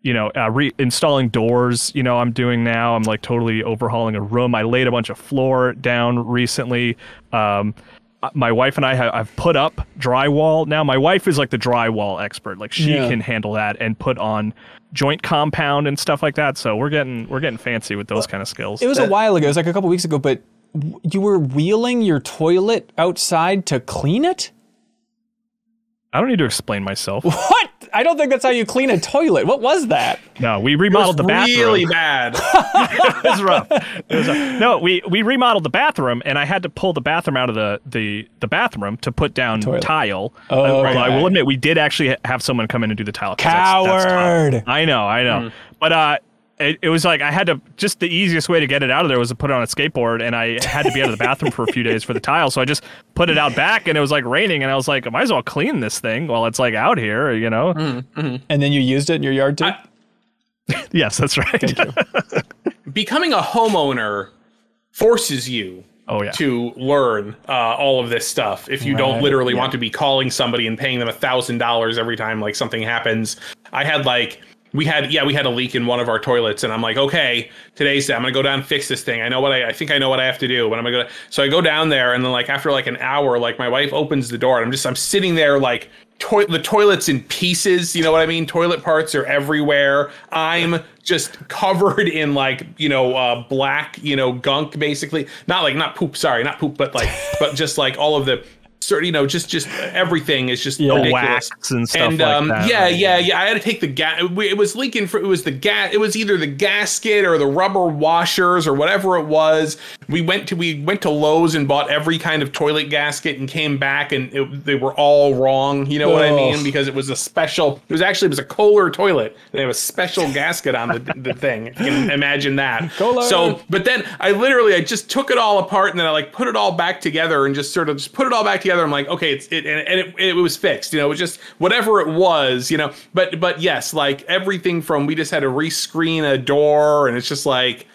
you know, uh, re- installing doors. You know, I'm doing now. I'm like totally overhauling a room. I laid a bunch of floor down recently. Um, uh, my wife and I have I've put up drywall now. My wife is like the drywall expert. Like she Yeah. can handle that and put on joint compound and stuff like that. So we're getting we're getting fancy with those kind of skills. It was a while ago. It was like a couple weeks ago, but you were wheeling your toilet outside to clean it? I don't need to explain myself. What? I don't think that's how you clean a toilet. What was that? No, we remodeled the bathroom. really bad. it was rough. It was rough. No, we we remodeled the bathroom, and I had to pull the bathroom out of the the, the bathroom to put down Toilet. tile. Oh, Uh, although I will admit, we did actually have someone come in and do the tile. 'cause that's- that's tough. Coward. I know, I know. But uh, it, it was like I had to just the easiest way to get it out of there was to put it on a skateboard, and I had to be out of the bathroom for a few days for the tile. So I just put it out back, and it was like raining, and I was like, I might as well clean this thing while it's like out here, you know? And then you used it in your yard too? I- Yes, that's right. Becoming a homeowner forces you oh yeah. to learn uh, all of this stuff if you don't Right, literally want to be calling somebody and paying them a thousand dollars every time like something happens i had like we had yeah we had a leak in one of our toilets and i'm like okay today's day. I'm gonna go down and fix this thing. I know what i, I think i know what i have to do but i'm gonna go so i go down there and then like after like an hour like my wife opens the door and i'm just i'm sitting there like toi- the toilet's in pieces you know what i mean? Toilet parts are everywhere. I'm just covered in like you know uh, black you know gunk basically. Not like not poop sorry not poop but like but just like all of the sort you know just just everything is just Yeah. ridiculous. Wax and stuff and like um that, yeah right? yeah yeah. I had to take the gas it was leaking for it was the gas it was either the gasket or the rubber washers or whatever it was. We went to we went to lowes and bought every kind of toilet gasket and came back and it, they were all wrong. You know what i mean? Because it was a special it was actually it was a kohler toilet. They have a special gasket on the, the thing. You can imagine that. Kohler. so but then i literally i just took it all apart and then i like put it all back together and just sort of just put it all back together i'm like okay it's it and, and it, it was fixed you know it was just whatever it was you know but but yes like everything from we just had to rescreen a door and it's just like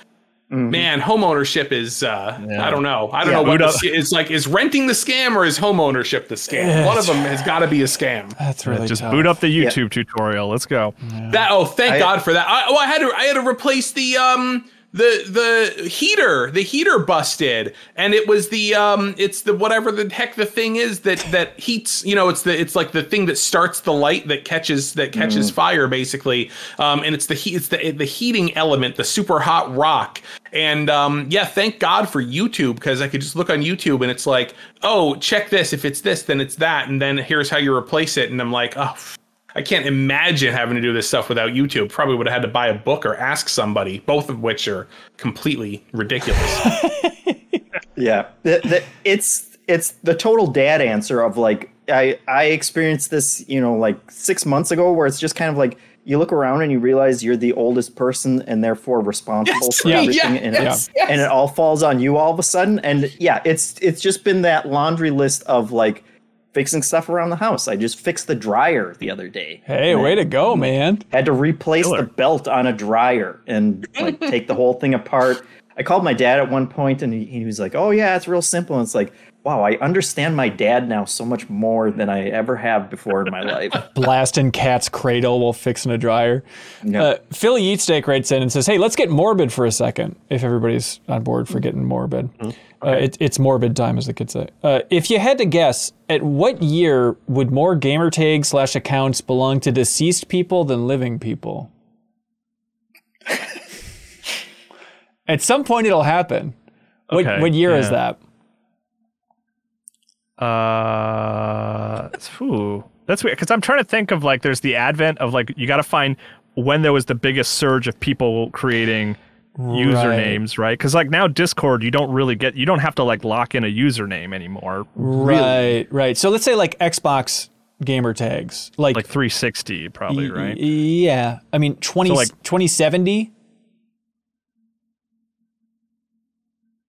Man, home ownership is uh, I don't know. I don't Yeah. know what the, it's like is renting the scam or is home ownership the scam? One of them has got to be a scam. That's really Just tough. boot up the YouTube tutorial. Let's go. That oh, thank I- God for that. I, oh, I had to I had to replace the um the the heater. The heater busted, and it was the um it's the whatever the heck the thing is that that heats. You know, it's the it's like the thing that starts the light that catches that catches fire basically. Um, and it's the heat it's the the heating element, the super hot rock. And um, yeah, thank God for YouTube because I could just look on YouTube and it's like, oh, check this. If it's this, then it's that, and then here's how you replace it. And I'm like, oh. I can't imagine having to do this stuff without YouTube. Probably would have had to buy a book or ask somebody, both of which are completely ridiculous. Yeah, the, the, it's it's the total dad answer of like I I experienced this you know like six months ago where it's just kind of like you look around and you realize you're the oldest person and therefore responsible Yes, for yeah, everything and yes, it's, and it all falls on you all of a sudden. And yeah it's it's just been that laundry list of like fixing stuff around the house. I just fixed the dryer the other day. Hey, way to go, man. Had to replace Killer. the belt on a dryer and like take the whole thing apart. I called my dad at one point and he, he was like, "Oh yeah, it's real simple." And it's like, wow, I understand my dad now so much more than I ever have before in my life. Blasting cat's cradle while fixing a dryer. Yeah. Uh, Philly Eatsteak writes in and says, "Hey, let's get morbid for a second. If everybody's on board for getting morbid, uh, it, it's morbid time, as the kids say. Uh, if you had to guess, at what year would more gamer tags slash accounts belong to deceased people than living people? at some point, it'll happen. What, Okay, what year is that? Uh, that's weird because I'm trying to think of like there's the advent of like you got to find when there was the biggest surge of people creating usernames, right? Because like now Discord, you don't really get you don't have to like lock in a username anymore. Right, right. So let's say like Xbox gamer tags, like, Like 360, probably, y- right? Yeah, I mean 20, So, like- 2070.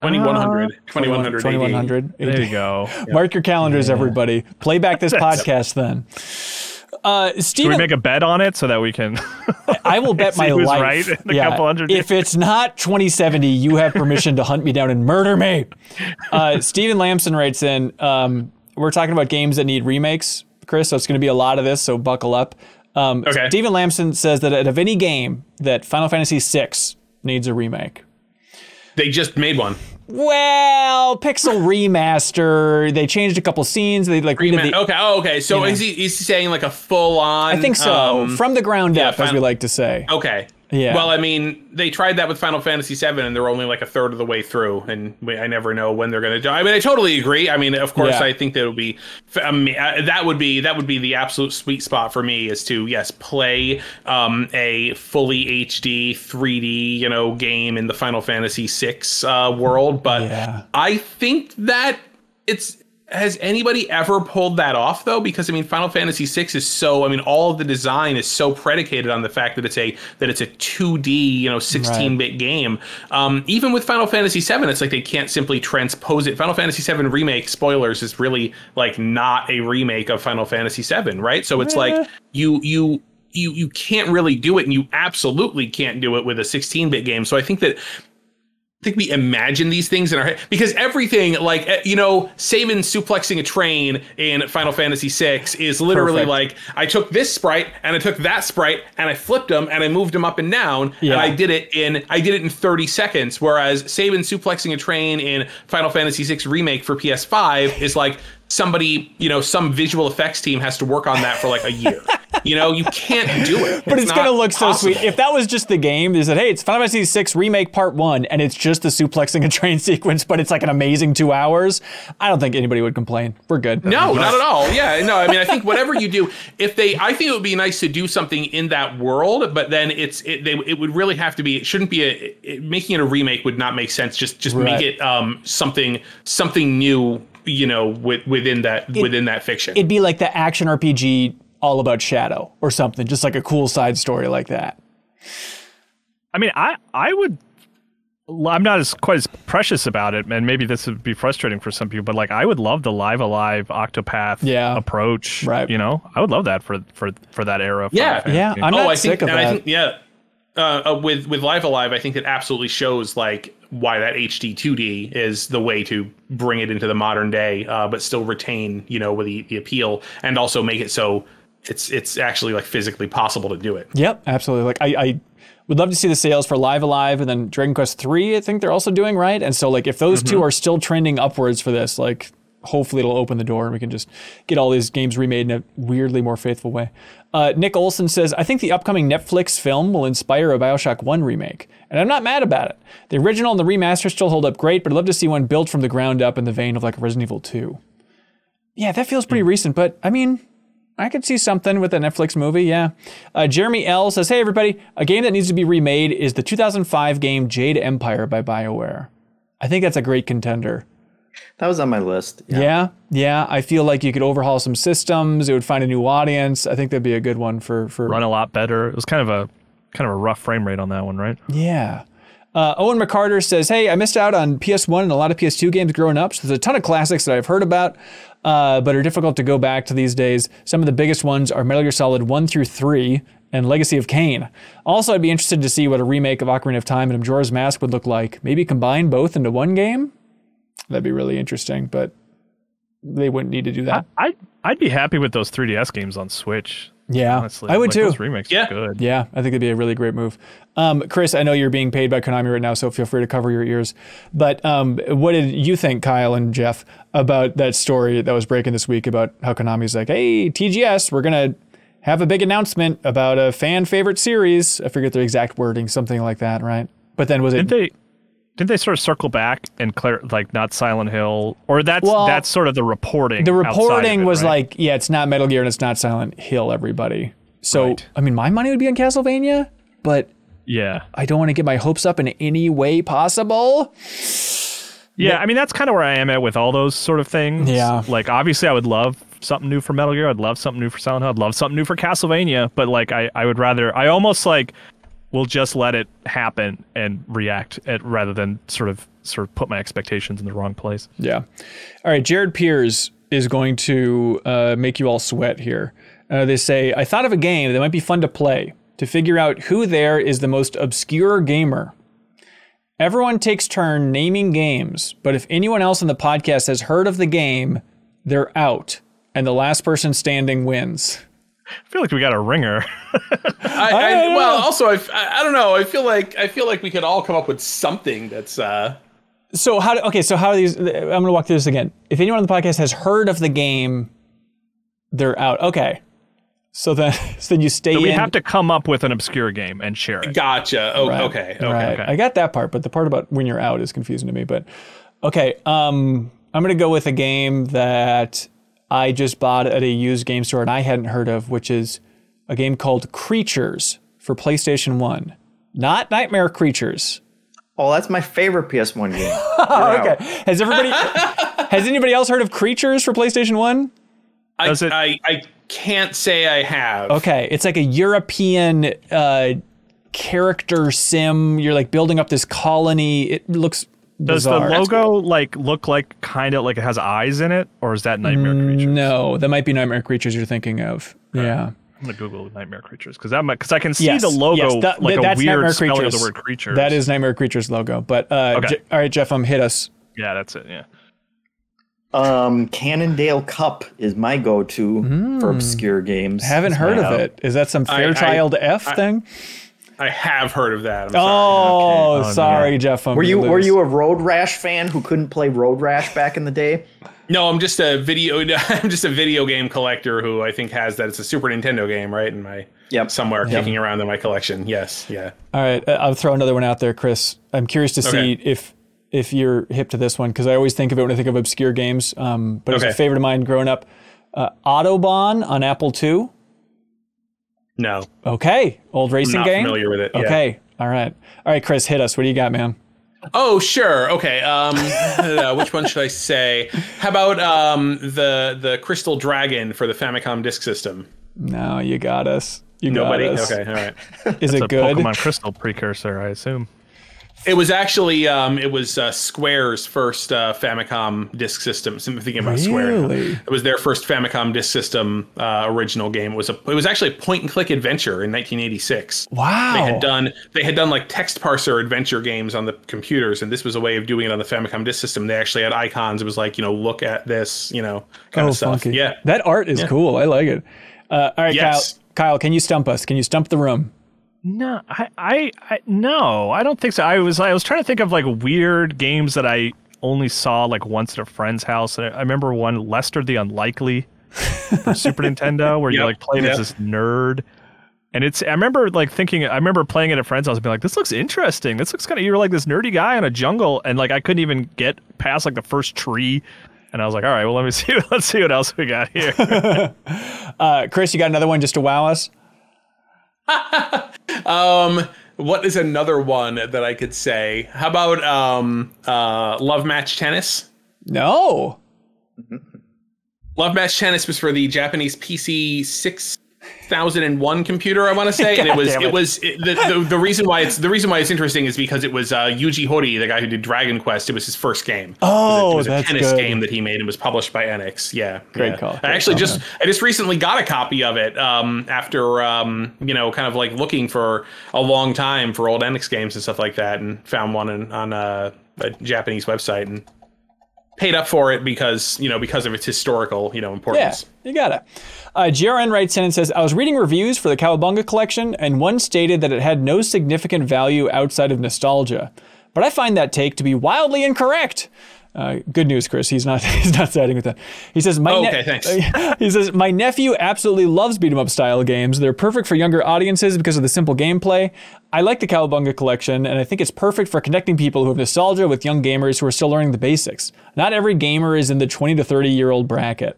2100. 2100. 2100. There you go. Mark your calendars, everybody. Play back this podcast then. Uh, Can we make a bet on it so that we can? I will bet my life. right in a couple hundred If it's not 2070, you have permission to hunt me down and murder me. Uh, Steven Lamson writes in, um, we're talking about games that need remakes, Chris, so it's going to be a lot of this, so buckle up. Um, Okay. Steven Lamson says that out of any game that Final Fantasy VI needs a remake. They just made one. Well, Pixel remaster. They changed a couple scenes. They like redid the, okay. Oh, okay. So you know. is he is he saying like a full on? I think so. Um, From the ground yeah, up, as we like to say. Okay. Yeah. Well, I mean, they tried that with Final Fantasy VII, and they're only like a third of the way through, and we, I never know when they're going to. I mean, I totally agree. I mean, of course, Yeah. I think that would be uh, that would be that would be the absolute sweet spot for me is to yes play um, a fully HD 3D you know game in the Final Fantasy VI uh, world, but Yeah. I think that it's has anybody ever pulled that off though? Because i mean final fantasy VI is so i mean all of the design is so predicated on the fact that it's a that it's a 2d you know 16-bit game. Um, even with final fantasy VII it's like they can't simply transpose it. Final fantasy VII remake spoilers is really like not a remake of final fantasy VII right? So it's like you you you you can't really do it and you absolutely can't do it with a 16-bit game. So i think that I think we imagine these things in our head because everything, like eh, you know, Sabin suplexing a train in Final Fantasy VI is literally Perfect. like I took this sprite and I took that sprite and I flipped them and I moved them up and down Yeah. and I did it in I did it in 30 seconds. Whereas Sabin suplexing a train in Final Fantasy VI remake for PS5 is like somebody, you know, some visual effects team has to work on that for like a year. you know, you can't do it. But it's, not gonna look so sweet. If that was just the game, they said, "Hey, it's Final Fantasy VI Remake Part One," and it's just the suplexing a train sequence, but it's like an amazing two hours. I don't think anybody would complain. We're good. No, not at all. Yeah, no. I mean, I think whatever you do, if they, I think it would be nice to do something in that world, but then it's it, they, it would really have to be. It shouldn't be a it, making it a remake would not make sense. Just just Right. make it um something something new. You know, with, within that within that fiction. It'd be like the action RPG all about Shadow or something, just like a cool side story like that. I mean, I I would. I'm not as quite as precious about it, and maybe this would be frustrating for some people. But like, I would love the Live A Live Octopath Yeah. approach. Right. You know, I would love that for for for that era. of Yeah. Yeah, I'm oh, not I sick think, of and I that. think yeah. Uh, uh, with with Live A Live, I think it absolutely shows like why that HD 2D is the way to bring it into the modern day, uh, but still retain you know the the appeal and also make it so it's it's actually like physically possible to do it. Yep, absolutely. Like I, I would love to see the sales for Live A Live and then Dragon Quest Three. I think they're also doing right, and so like if those two are still trending upwards for this, like hopefully it'll open the door and we can just get all these games remade in a weirdly more faithful way. Uh, Nick Olson says, I think the upcoming Netflix film will inspire a Bioshock 1 remake. And I'm not mad about it. The original and the remaster still hold up great, but I'd love to see one built from the ground up in the vein of like Resident Evil 2. Yeah, that feels pretty recent, but I mean, I could see something with a Netflix movie, yeah. Uh, Jeremy L says, Hey, everybody, a game that needs to be remade is the 2005 game Jade Empire by BioWare. I think that's a great contender. That was on my list. Yeah. Yeah, yeah. I feel like you could overhaul some systems. It would find a new audience. I think that'd be a good one for for. Run a lot better. It was kind of a kind of a rough frame rate on that one, right? Yeah. Uh, Owen McCarter says, "Hey, I missed out on PS1 and a lot of PS2 games growing up. So there's a ton of classics that I've heard about, uh, but are difficult to go back to these days. Some of the biggest ones are Metal Gear Solid 1 through 3 and Legacy of Kain. Also, I'd be interested to see what a remake of Ocarina of Time and Majora's Mask would look like. Maybe combine both into one game. That'd be really interesting, but they wouldn't need to do that. I'd I'd be happy with those 3DS games on Switch. yeah, Honestly, I would Like, too. Those remakes Yeah. are good. Yeah, I think it'd be a really great move. Um, Chris, I know you're being paid by Konami right now, so feel free to cover your ears. But um, what did you think, Kyle and Jeff, about that story that was breaking this week about how Konami's like, hey, TGS, we're going to have a big announcement about a fan favorite series? I forget their exact wording, something like that, right? But then was it. Didn't they? Didn't they sort of circle back and clear like not Silent Hill or that's Well, that's sort of the reporting. the reporting it, was right? like, yeah, it's not Metal Gear and it's not Silent Hill, everybody. So, Right. I mean, my money would be on Castlevania, but yeah, I don't want to get my hopes up in any way possible. yeah. I mean, that's kind of where I am at with all those sort of things. Yeah. Like obviously, I would love something new for Metal Gear. I'd love something new for Silent Hill. I'd love something new for Castlevania. But like, I I would rather I almost like will just let it happen and react at, rather than sort of sort of put my expectations in the wrong place. Yeah. All right. Jared Piers is going to uh, make you all sweat here. Uh, they say, I thought of a game that might be fun to play to figure out who there is the most obscure gamer. Everyone takes turn naming games, but if anyone else in the podcast has heard of the game, they're out, and the last person standing wins. I feel like we got a ringer. I, don't I, know. well, also I, I I don't know. I feel like I feel like we could all come up with something that's uh So how? Do, okay. So how are these? I'm going to walk through this again. If anyone on the podcast has heard of the game, they're out. Okay. So then, so then you stay we in. have to come up with an obscure game and share it. gotcha. Oh, Right. okay. Okay. Right. okay. I got that part, but the part about when you're out is confusing to me. But okay, um, I'm gonna go with a game that I just bought at a used game store and I hadn't heard of, which is a game called Creatures for PlayStation One. Not Nightmare Creatures. Oh, that's my favorite PS1 game. okay. Has everybody? has anybody else heard of Creatures for PlayStation One? I, it- I I can't say I have. Okay, it's like a European uh, character sim. You're like building up this colony. It looks Does bizarre. the logo like look like kind of like it has eyes in it, or is that Nightmare Creatures? No, that might be Nightmare Creatures you're thinking of. Yeah. I'm gonna Google Nightmare Creatures because that because I can see Yes, the logo yes, that- like that's a weird Nightmare spelling of the word creatures. That is Nightmare Creatures logo. But uh, Okay. Je- all right, Jeff, um, hit us. yeah, that's it. Yeah, Um, Cannondale Cup is my go-to for obscure games. Hmm. Haven't heard of out. it. Is that some Fairchild F I- thing? I have heard of that. I'm sorry. Oh, Okay. Oh, sorry, Jeff. I'm Were you gonna were you a Road Rash fan who couldn't play Road Rash back in the day? No, I'm just a video. I'm just a video game collector who I think has that. It's a Super Nintendo game, right? In my Yep. somewhere kicking around in my collection. Yes, yeah. All right, uh, I'll throw another one out there, Chris. I'm curious to see Okay. if if you're hip to this one because I always think of it when I think of obscure games. Um, but it was a favorite of mine growing up. Uh, Autobahn on Apple II. No, Okay, old racing not game. familiar with it. yeah. Okay, all right, all right, Chris, hit us. What do you got, man? Oh, sure. Okay. Um, uh, which one should I say? How about um the the Crystal Dragon for the Famicom Disk System? No, you got us. You Nobody. got us. Okay. All right. Is it's it a good? Pokemon Crystal precursor, I assume. It was actually um, it was uh, Square's first uh, Famicom disk system. So I'm thinking about Square. It was their first Famicom disk system uh, original game. It was a it was actually a point and click adventure in 1986. Wow. They had done they had done like text parser adventure games on the computers, and this was a way of doing it on the Famicom disk system. They actually had icons. It was like you know look at this you know kind oh, of stuff. funky. Yeah. That art is cool. I like it. Uh, all right, Yes. Kyle. Kyle, can you stump us? Can you stump the room? No, I, I, I, no, I don't think so. I was, I was trying to think of like weird games that I only saw like once at a friend's house. And I, I remember one, Lester the Unlikely, for Super Nintendo, where you Yep, like played yep. as this nerd. And it's, I remember like thinking, I remember playing it at a friend's house and being like, this looks interesting. This looks kind of, you're like this nerdy guy in a jungle. And like, I couldn't even get past like the first tree. And I was like, all right, well, let me see, let's see what else we got here. Uh, Chris, you got another one just to wow us? Um, what is another one that I could say? How about um, uh, Love Match Tennis? No. Love Match Tennis was for the Japanese PC 6001 computer, I want to say, and it was it. it. was it, the, the the reason why it's the reason why it's interesting is because it was uh, Yuji Horii, the guy who did Dragon Quest. It was his first game. Oh, it was a, it was that's a tennis good. game that he made and was published by Enix. Yeah, Great yeah. call, I actually call, just man. I just recently got a copy of it um, after um, you know kind of like looking for a long time for old Enix games and stuff like that, and found one in, on a, a Japanese website and paid up for it because you know because of its historical you know importance. Yeah, you got it. Uh, GRN writes in and says, I was reading reviews for the Cowabunga collection, and one stated that it had no significant value outside of nostalgia. But I find that take to be wildly incorrect. Uh, good news, Chris. He's not. He's not siding with that. He says, "My Oh, ne- thanks. he says, My nephew absolutely loves beat 'em up style games. They're perfect for younger audiences because of the simple gameplay. I like the Cowabunga collection, and I think it's perfect for connecting people who have nostalgia with young gamers who are still learning the basics. Not every gamer is in the 20 to 30 year old bracket.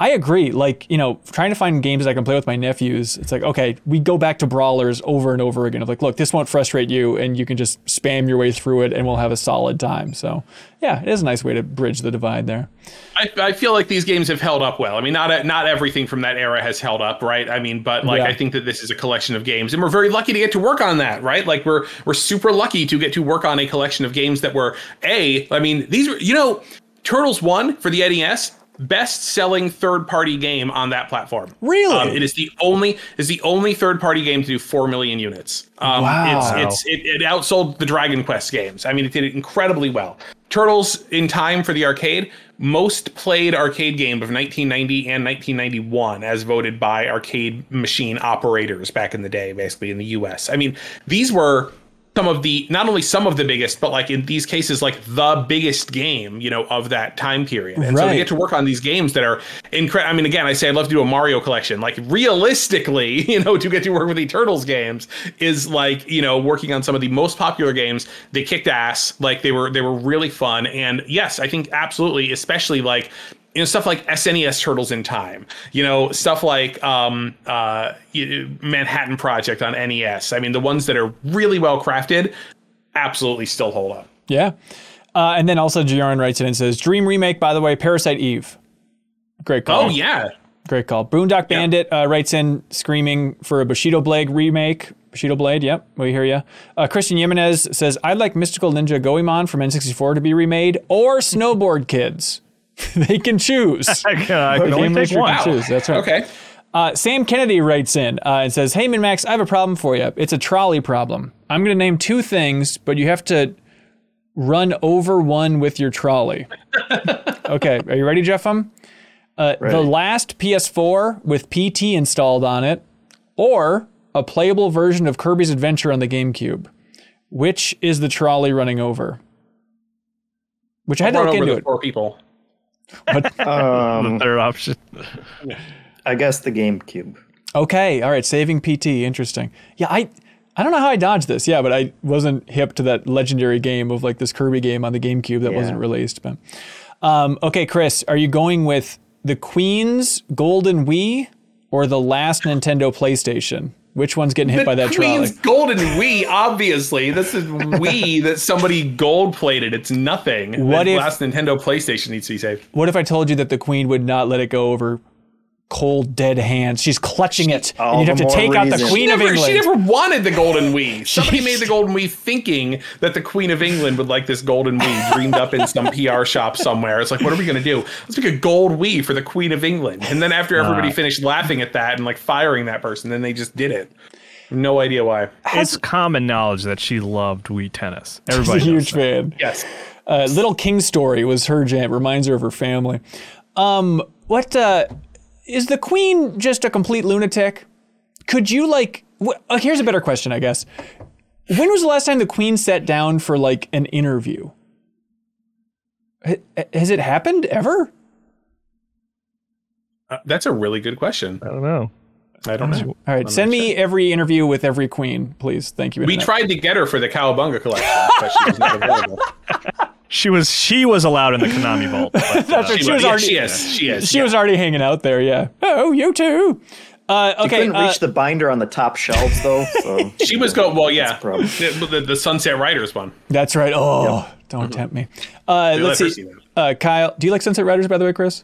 I agree. Like, you know, trying to find games I can play with my nephews, it's like, okay, we go back to brawlers over and over again of like, look, this won't frustrate you and you can just spam your way through it and we'll have a solid time. So, yeah, it is a nice way to bridge the divide there. I, I feel like these games have held up well. I mean, not not everything from that era has held up, right? I mean, but like Yeah. I think that this is a collection of games, and we're very lucky to get to work on that, right? Like we're we're super lucky to get to work on a collection of games that were a. I mean, these were you know, Turtles One for the NES. Best selling third party game on that platform. Really? Um, it is the only is the only third party game to do four million units. Um, Wow. It's it's it, it outsold the Dragon Quest games. I mean, it did it incredibly well. Turtles in Time for the arcade, most played arcade game of 1990 and 1991, as voted by arcade machine operators back in the day, basically in the U.S. I mean, these were some of the not only some of the biggest, but like in these cases, like the biggest game, you know, of that time period. And so Right. to get to work on these games that are incredible. I mean, again, I say I'd love to do a Mario collection. Like realistically, you know, to get to work with the Turtles games is like, you know, working on some of the most popular games. They kicked ass. Like they were they were really fun. And yes, I think absolutely, especially like you know stuff like SNES Turtles in Time, you know stuff like um, uh, Manhattan Project on NES. I mean, the ones that are really well crafted, absolutely still hold up. Yeah. Uh, and then also Giron writes in and says, Dream remake, by the way, Parasite Eve. Great call. Oh yeah, Great call. Boondock Bandit uh, writes in screaming for a Bushido Blade remake. Bushido Blade, yep, we hear you. Uh, Christian Jimenez says, I'd like Mystical Ninja Goemon from N64 to be remade or Snowboard Kids. they can choose. I can, I The can only game take master one. can choose. That's right. okay. Uh, Sam Kennedy writes in uh, and says, Hey, MinnMax, I have a problem for you. It's a trolley problem. I'm going to name two things, but you have to run over one with your trolley. okay, are you ready, Jeff? Um, uh, the last PS4 with PT installed on it, or a playable version of Kirby's Adventure on the GameCube. Which is the trolley running over? Which I had to Run look over into the it. four people. Um, The third option. I guess the GameCube. Okay, all right, saving PT, interesting. Yeah, I I don't know how I dodged this. Yeah, but I wasn't hip to that legendary game of like this Kirby game on the GameCube that wasn't released. But um, okay, Chris, are you going with the Queen's Golden Wii or the last Nintendo PlayStation? Which one's getting hit by that Queen's trolley? golden Wii, obviously. This is Wii that somebody gold plated. It's nothing. What the if- last Nintendo PlayStation needs to be saved? What if I told you that the Queen would not let it go over cold, dead hands. She's clutching it, and you'd have to more take out the. Queen She of England. she never wanted the golden Wii. Somebody made the golden Wii thinking that the Queen of England would like this golden Wii dreamed up in some PR shop somewhere. It's like, what are we gonna do? Let's make a gold Wii for the Queen of England. And then after everybody finished laughing at that and like firing that person, then they just did it. No idea why. It's common knowledge that she loved Wii tennis. She's Everybody a huge that. fan. Yes. Uh, Little King Story was her jam. Reminds her of her family. Um, what uh, is the Queen just a complete lunatic? Could you like? Wh- uh, here's a better question, I guess. When was the last time the Queen sat down for like an interview? Ha- Has it happened ever? Uh, that's a really good question. I don't know. I don't know. All right, send me every interview with every queen, please. Thank you. We tried to get her for the Cowabunga collection, but she was not available. She was she was allowed in the Konami vault. but, uh, That's right. She, She was yeah, already. she is. She is. She yeah. was already hanging out there. Yeah. Oh, you too. Uh, You okay. couldn't uh, reach the binder on the top shelves though. So She was going well, yeah. The, the, the Sunset Riders one. That's right. Oh, don't tempt me. Uh, let's see. see. Uh, Kyle, do you like Sunset Riders, by the way, Chris?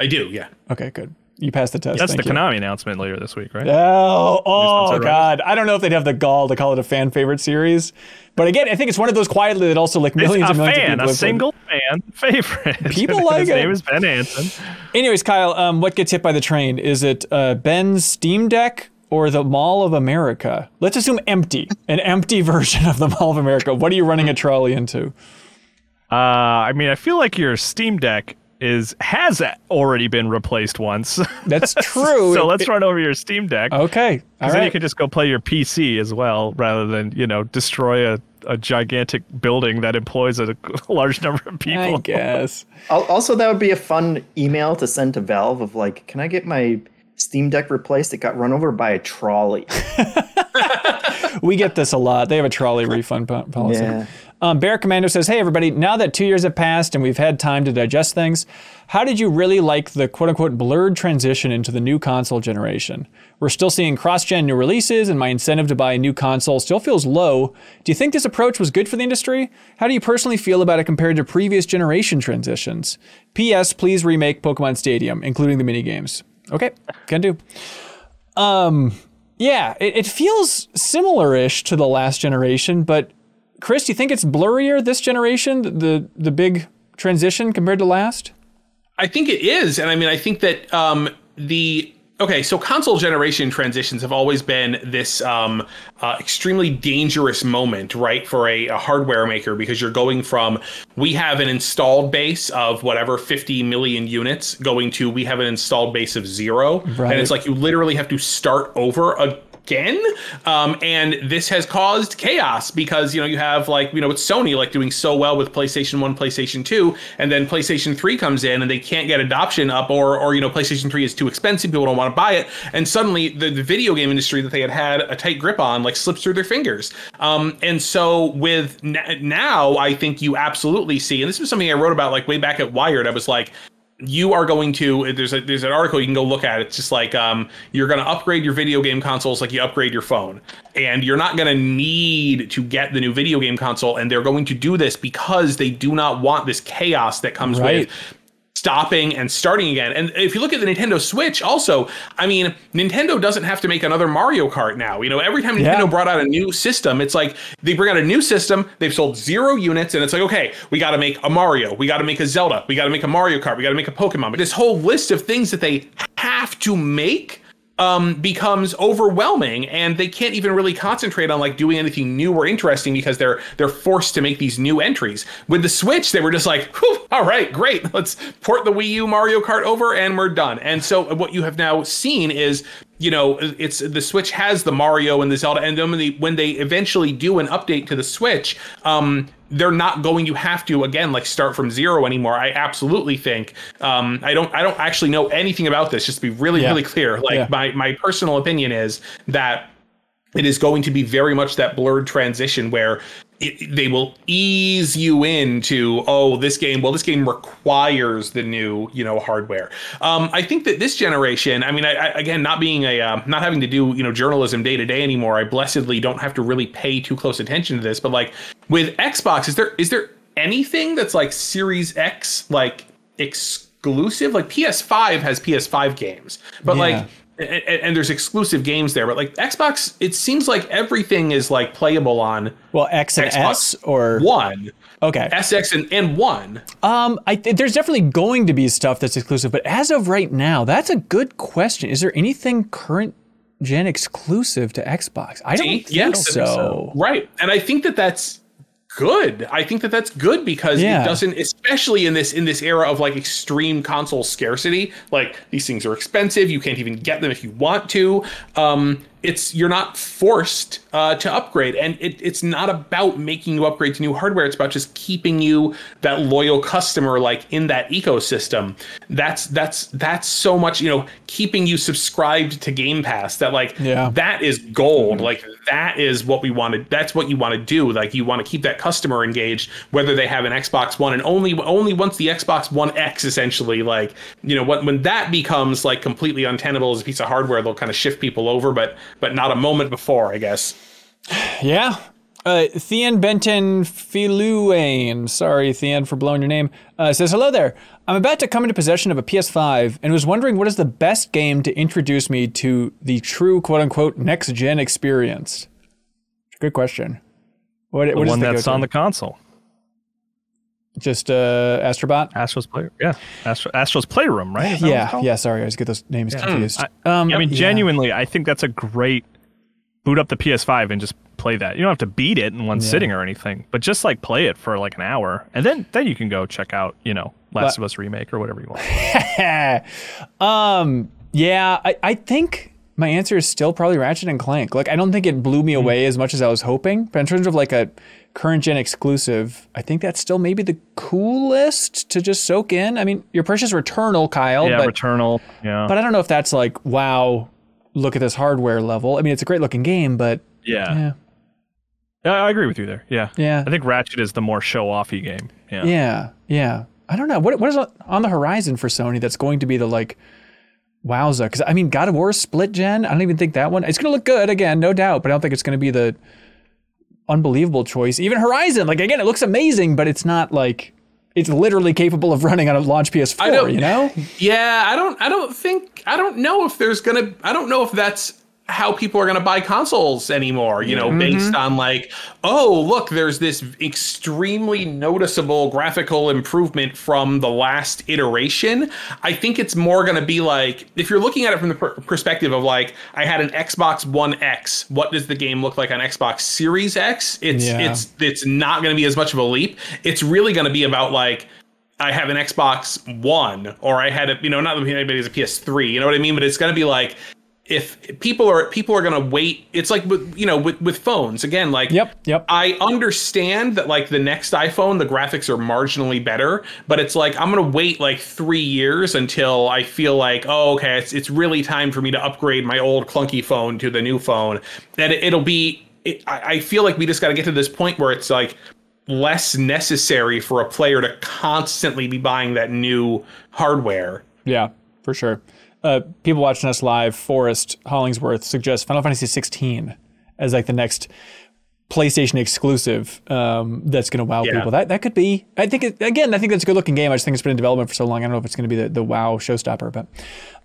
I do, yeah. Okay, good. You passed the test. that's the you. Konami announcement later this week, right? Oh, oh God! I don't know if they'd have the gall to call it a fan favorite series, but again, I think it's one of those quietly that also like millions and millions of people a single fan favorite. People like His it. name is Ben Hanson. Anyways, Kyle, um, what gets hit by the train? Is it uh, Ben's Steam Deck or the Mall of America? Let's assume empty, an empty version of the Mall of America. What are you running a trolley into? Uh, I mean, I feel like your Steam Deck is has already been replaced once. That's true. so It- let's it- run over your Steam Deck. Okay, all Because then you can just go play your PC as well, rather than you know destroy a, a gigantic building that employs a, large number of people. I guess. Also that would be a fun email to send to Valve of like, can I get my Steam Deck replaced? It got run over by a trolley. We get this a lot. They have a trolley refund policy. Yeah. Um, Bear Commando says, "Hey everybody! Now that two years have passed and we've had time to digest things, how did you really like the quote-unquote blurred transition into the new console generation? We're still seeing cross-gen new releases, and my incentive to buy a new console still feels low. Do you think this approach was good for the industry? How do you personally feel about it compared to previous generation transitions? P.S. Please remake Pokemon Stadium, including the mini games. Okay, can do. Um, yeah, it, it feels similar-ish to the last generation, but Chris, do you think it's blurrier this generation, the the big transition compared to last? I think it is, and I mean, I think that um, the okay, so console generation transitions have always been this um, uh, extremely dangerous moment, right, for a, a hardware maker because you're going from we have an installed base of whatever 50 million units going to we have an installed base of zero, Right. and it's like you literally have to start over again. Um, and this has caused chaos because you know you have like you know it's sony like doing so well with playstation 1 playstation 2 and then playstation 3 comes in and they can't get adoption up or or you know playstation 3 is too expensive people don't want to buy it. And suddenly the, the video game industry that they had had a tight grip on like slips through their fingers. Um, and so with n- now i think you absolutely see and this was something i wrote about like way back at wired i was like you are going to there's a there's an article you can go look at. It's just like um you're going to upgrade your video game consoles like you upgrade your phone. And you're not going to need to get the new video game console and they're going to do this because they do not want this chaos that comes Right. with stopping and starting again. And if you look at the Nintendo Switch, also, I mean, Nintendo doesn't have to make another Mario Kart now. You know, every time Yeah. Nintendo brought out a new system, it's like they bring out a new system, they've sold zero units, and it's like, okay, we got to make a Mario, we got to make a Zelda, we got to make a Mario Kart, we got to make a Pokemon. But this whole list of things that they have to make um, becomes overwhelming and they can't even really concentrate on like doing anything new or interesting because they're they're forced to make these new entries. With the Switch, they were just like, "Whew, all right, great, let's port the Wii U Mario Kart over and we're done. And so what you have now seen is you know it's the switch has the mario and the zelda and then when they when they eventually do an update to the switch um they're not going You have to again like start from zero anymore i absolutely think um i don't i don't actually know anything about this just to be really Yeah. really clear like Yeah. my my personal opinion is that it is going to be very much that blurred transition where it, they will ease you into oh this game well this game requires the new you know hardware um, i think that this generation i mean I, I, again not being a um, not having to do you know journalism day to day anymore i blessedly don't have to really pay too close attention to this but like with xbox is there is there anything that's like series x like exclusive. Like PS5 has PS5 games, but Yeah. like and, and there's exclusive games there. But like Xbox, it seems like everything is like playable on Well, X and Xbox S or One, okay. SX, and, and One. Um, I th- there's definitely going to be stuff that's exclusive, but as of right now, that's a good question. Is there anything current gen exclusive to Xbox? I don't See? think Yeah, so. think so. Right. And I think that that's good. I think that that's good because Yeah. it doesn't especially in this in this era of like extreme console scarcity, like these things are expensive, you can't even get them if you want to. Um it's you're not forced uh, to upgrade. And it, it's not about making you upgrade to new hardware. It's about just keeping you that loyal customer like in that ecosystem. That's that's that's so much you know keeping you subscribed to game pass that like Yeah. that is gold. Like that is what we wanted that's what you want to do. Like you want to keep that customer engaged whether they have an xbox one and only only once the xbox one x essentially. Like you know when, when that becomes like completely untenable as a piece of hardware they'll kind of shift people over. But but not a moment before i guess Yeah. Uh, Thean Benton Filuane, sorry Thean for blowing your name, uh, says, Hello there. I'm about to come into possession of a PS5 and was wondering what is the best game to introduce me to the true quote unquote next gen experience? Good question. What, The what is one the that's go-to? on the console. Just uh, Astrobot? Astro's Play. Yeah. Astro, Astro's Playroom, right? Is that what it's Yeah, yeah, sorry, I always get those names confused. I, um, I mean, yeah. genuinely, I think that's a great boot up the PS5 and just play that. You don't have to beat it in one sitting or anything, but just like play it for like an hour, and then then you can go check out, you know, Last of Us remake or whatever you want. um, yeah, I, I think my answer is still probably Ratchet and Clank. Like, I don't think it blew me Hmm. away as much as I was hoping, but in terms of like a current gen exclusive, I think that's still maybe the coolest to just soak in. I mean, your purchase Returnal, Kyle, yeah, but Returnal. Yeah, but I don't know if that's like wow, look at this hardware level. I mean, it's a great looking game, but yeah. yeah, I agree with you there. Yeah, Yeah. I think Ratchet is the more show offy game. Yeah, yeah, yeah. I don't know what what is on the horizon for Sony that's going to be the like wowza. Because I mean, God of War split gen. I don't even think that one. It's gonna look good again, no doubt, but I don't think it's gonna be the unbelievable choice. Even Horizon, like again, it looks amazing, but it's not like it's literally capable of running on a launch PS4. I don't- You know? Yeah, I don't I don't think I don't know if there's gonna I don't know if that's how people are gonna buy consoles anymore, you know, mm-hmm. based on like, oh look, there's this extremely noticeable graphical improvement from the last iteration. I think it's more gonna be like if you're looking at it from the per- perspective of like, I had an Xbox One X, what does the game look like on Xbox Series X? It's Yeah. it's it's not gonna be as much of a leap. It's really gonna be about like I have an Xbox One, or I had a, you know, not that anybody has a PS3, you know what I mean? But it's gonna be like, if people are people are gonna wait, it's like with you know with with phones again, like Yep, yep. I understand that like the next iPhone, the graphics are marginally better, but it's like I'm gonna wait like three years until I feel like, oh, okay, it's it's really time for me to upgrade my old clunky phone to the new phone. That it, it'll be. It, I, I feel like we just got to get to this point where it's like less necessary for a player to constantly be buying that new hardware. Yeah, for sure. Uh, people watching us live, Forrest Hollingsworth suggests Final Fantasy 16 as like the next PlayStation exclusive um, that's going to wow Yeah. people. That that could be. I think it, again, I think that's a good looking game. I just think it's been in development for so long. I don't know if it's going to be the, the wow showstopper. But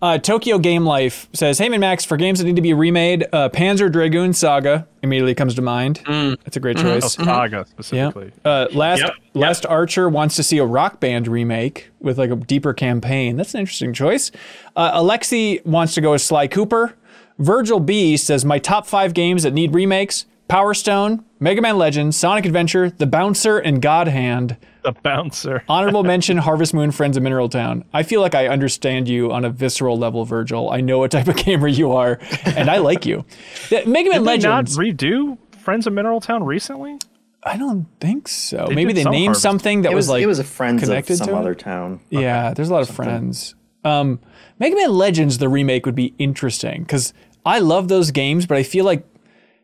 uh, Tokyo Game Life says, "Hey, MinnMax, for games that need to be remade, uh, Panzer Dragoon Saga immediately comes to mind. That's a great choice. Saga Yeah. specifically. Uh, Last Yep, Last Archer wants to see a rock band remake with like a deeper campaign. That's an interesting choice. Uh, Alexi wants to go with Sly Cooper. Virgil B says my top five games that need remakes: Power Stone, Mega Man Legends, Sonic Adventure, The Bouncer, and God Hand. The bouncer. Honorable mention: Harvest Moon, Friends of Mineral Town. I feel like I understand you on a visceral level, Virgil. I know what type of gamer you are, and I like you. The- Mega Man Legends. Did they not redo Friends of Mineral Town recently? I don't think so. They Maybe they some named Harvest. something that It was, like it was a friends of connected some to it? other town. Yeah, there's a lot of friends. Um, Mega Man Legends, the remake would be interesting because I love those games, but I feel like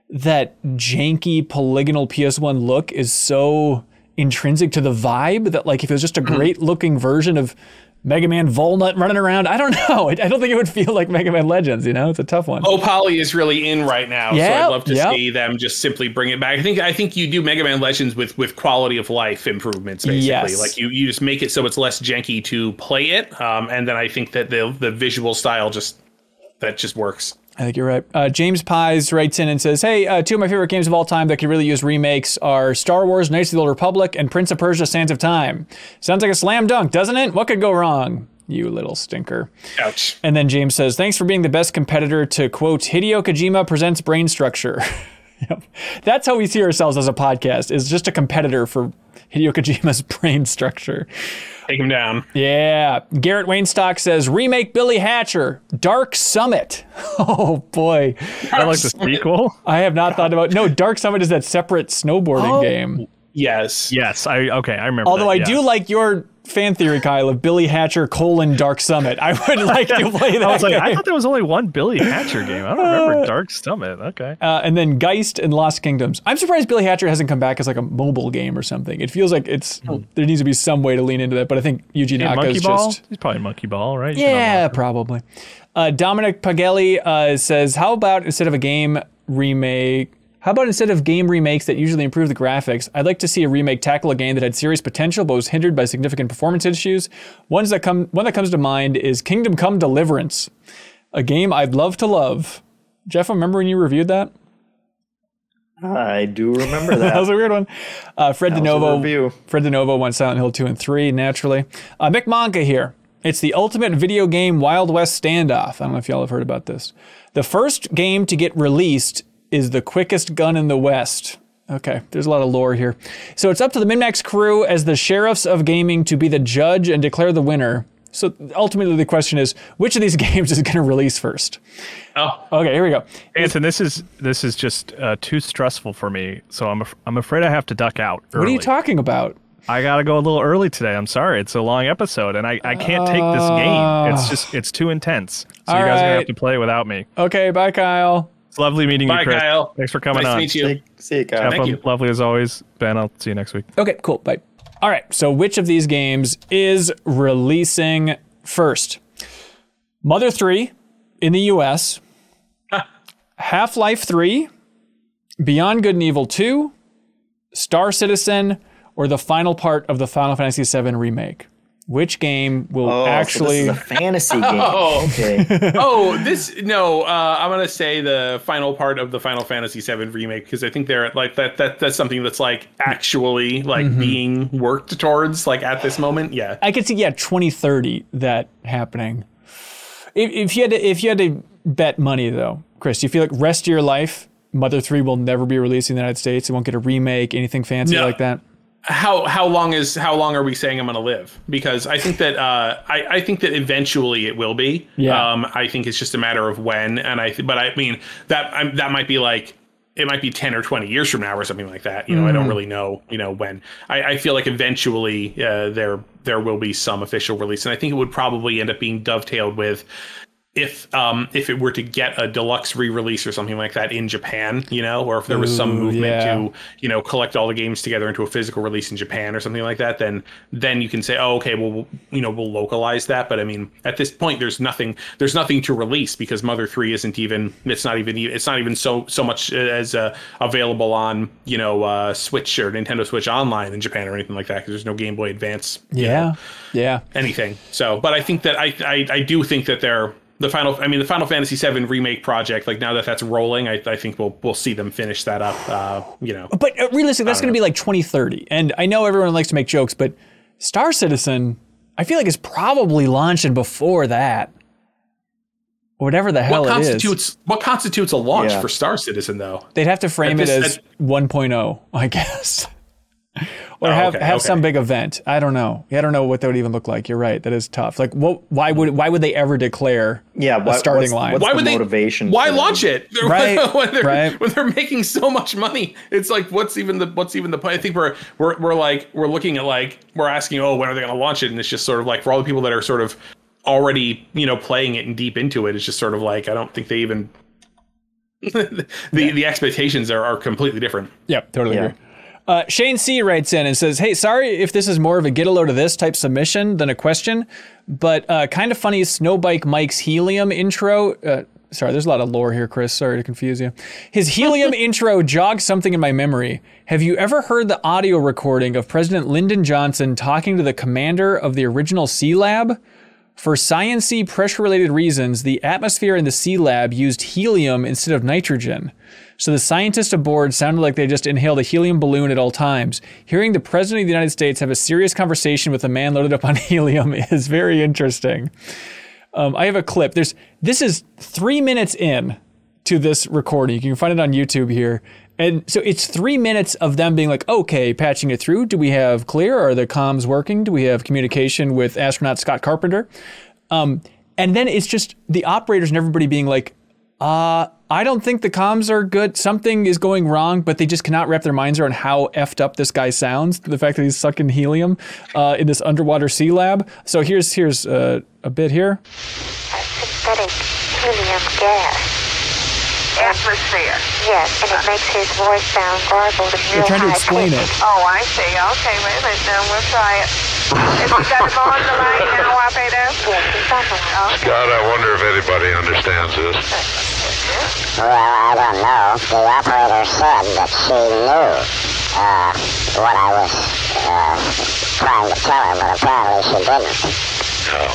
that janky polygonal PS1 look is so intrinsic to the vibe that like if it was just a Mm-hmm. great looking version of Mega Man Volnut running around, I don't know. I, I don't think it would feel like Mega Man Legends. You know, it's a tough one. Oh, Poly is really in right now, so I'd love to yep. see them just simply bring it back. I think I think you do Mega Man Legends with with quality of life improvements, basically. Yes. Like you, you just make it so it's less janky to play it, um, and then I think that the the visual style just that just works. I think you're right. Uh, James Pies writes in and says, "Hey, uh, two of my favorite games of all time that could really use remakes are Star Wars: Knights of the Old Republic and Prince of Persia: Sands of Time. Sounds like a slam dunk, doesn't it? What could go wrong? You little stinker." Ouch. And then James says, "Thanks for being the best competitor to quote Hideo Kojima presents Brain Structure." yep. That's how we see ourselves as a podcast: is just a competitor for Hideo Kojima's Brain Structure. Take him down. Yeah. Garrett Wainstock says remake Billy Hatcher, Dark Summit. Oh boy. I like the sequel. I have not thought about No, Dark Summit is that separate snowboarding Oh. game. Yes. Yes, I okay, I remember. Although that, I yeah. do like your fan theory, Kyle, of Billy Hatcher colon Dark Summit. I would like to play that. I was like, I thought there was only one Billy Hatcher game. I don't remember Dark Summit. Okay. uh, and then Geist and Lost Kingdoms. I'm surprised Billy Hatcher hasn't come back as like a mobile game or something. It feels like it's there needs to be some way to lean into that, but I think Yuji Yeah, Naka is just He's probably Monkey Ball, right? You Yeah, probably. Uh, Dominic Pagelli uh, says, "How about instead of a game remake? How about instead of game remakes that usually improve the graphics, I'd like to see a remake tackle a game that had serious potential but was hindered by significant performance issues. Ones that come, one that comes to mind is Kingdom Come Deliverance, a game I'd love to love. Jeff, remember when you reviewed that? I do remember That that was a weird one. Uh, Fred That DeNovo. Fred DeNovo went Silent Hill 2 and 3, naturally. Uh, Mick Monka here. It's the ultimate video game Wild West standoff. I don't know if y'all have heard about this. The first game to get released is the quickest gun in the West. Okay, there's a lot of lore here. So it's up to the MinnMax crew as the sheriffs of gaming to be the judge and declare the winner. So ultimately, the question is which of these games is going to release first? Oh, Okay, here we go. Hanson, this is this is just uh, too stressful for me. So I'm af- I'm afraid I have to duck out. What are you talking about? I gotta go a little early today. I'm sorry. It's a long episode, and I, I can't take this game. It's just it's too intense. So All you guys are gonna have to play without me. Okay, bye, Kyle. It's lovely meeting bye, you, Chris. Kyle. Thanks for coming nice on. to meet you. See, see it, guys. Have Thank fun. you. Lovely as always, Ben. I'll see you next week. Okay, cool. Bye. All right. So, which of these games is releasing first? Mother 3 in the US, Half Life 3, Beyond Good and Evil 2, Star Citizen, or the final part of the Final Fantasy VII remake? Which game will Oh, actually. so this is a fantasy game. Oh. Okay. oh, this no. Uh, I'm gonna say the final part of the Final Fantasy VII remake because I think they're like that. That that's something that's like actually like being worked towards like at this moment. Yeah. I could see, yeah, 2030 that happening. If, if you had to, if you had to bet money though, Chris, do you feel like rest of your life, Mother Three will never be released in the United States? It won't get a remake, anything fancy No. like that. How how long is how long are we saying I'm gonna live? Because I think that uh, I I think that eventually it will be. Yeah. Um, I think it's just a matter of when, and I th- but I mean that i that might be like it might be 10 or 20 years from now or something like that you know i don't really know you know when i, I feel like eventually uh, there there will be some official release and i think it would probably end up being dovetailed with if um if it were to get a deluxe re-release or something like that in Japan, you know, or if there was some Ooh, movement yeah. to you know collect all the games together into a physical release in Japan or something like that, then then you can say, oh, okay, well, we'll you know, we'll localize that. But I mean, at this point, there's nothing there's nothing to release because Mother Three isn't even it's not even it's not even so so much as uh, available on you know uh, Switch or Nintendo Switch Online in Japan or anything like that because there's no Game Boy Advance. you know, Yeah, yeah. anything. So, but I think that I, I I do think that they're the final. I mean, the Final Fantasy VII remake project. Like now that that's rolling, I, I think we'll we'll see them finish that up. Uh, you know, But uh, realistically, that's going to be like 2030. And I know everyone likes to make jokes, but Star Citizen, I feel like is probably launching before that. Whatever the hell what it is. constitutes what constitutes a launch Yeah. for Star Citizen though? They'd have to frame At it this- as 1.0, I guess. or Oh, have, okay, have okay. some big event. I don't know. I don't know what that would even look like. You're right. That is tough. Like, what? Why would why would they ever declare Yeah, a what, starting what's, line? What's Why the would they motivation? Why for them? launch it? Right, when, they're, right. when they're making so much money, it's like what's even the what's even the point? I think we're we're we're like we're looking at like we're asking, oh, when are they going to launch it? And it's just sort of like for all the people that are sort of already you know playing it and deep into it, it's just sort of like I don't think they even the the expectations are, are completely different. Yep, totally Yeah. agree. Uh, Shane C writes in and says, "Hey, sorry if this is more of a get a load of this type submission than a question, but uh, Kinda Funny Snowbike Mike's helium intro. Uh, sorry, there's a lot of lore here, Chris. Sorry to confuse you. His helium intro jogged something in my memory. Have you ever heard the audio recording of President Lyndon Johnson talking to the commander of the original SEALAB?" For sciency pressure related reasons, the atmosphere in the SEALAB used helium instead of nitrogen. So the scientists aboard sounded like they just inhaled a helium balloon at all times. Hearing the President of the United States have a serious conversation with a man loaded up on helium is very interesting. Um, I have a clip. There's this is three minutes in to this recording. You can find it on YouTube here. And so it's three minutes of them being like, okay, patching it through. Do we have clear? Are the comms working? Do we have communication with astronaut Scott Carpenter? Um, and then it's just the operators and everybody being like, uh, I don't think the comms are good. Something is going wrong, but they just cannot wrap their minds around how effed up this guy sounds. The fact that he's sucking helium uh, in this underwater sea lab. So here's here's uh, a bit here. A synthetic helium gas. Atmosphere. Yes, and it makes his voice sound garbled and real They're trying to high explain it. Oh, I see. Okay, wait a minute. Now we'll try it. Is it got on the line now, Albedo? Yes, he's on the line. God, I wonder if anybody understands this. Well, I don't know. The operator said that she knew uh, what I was uh, trying to tell her, but apparently she didn't. Oh.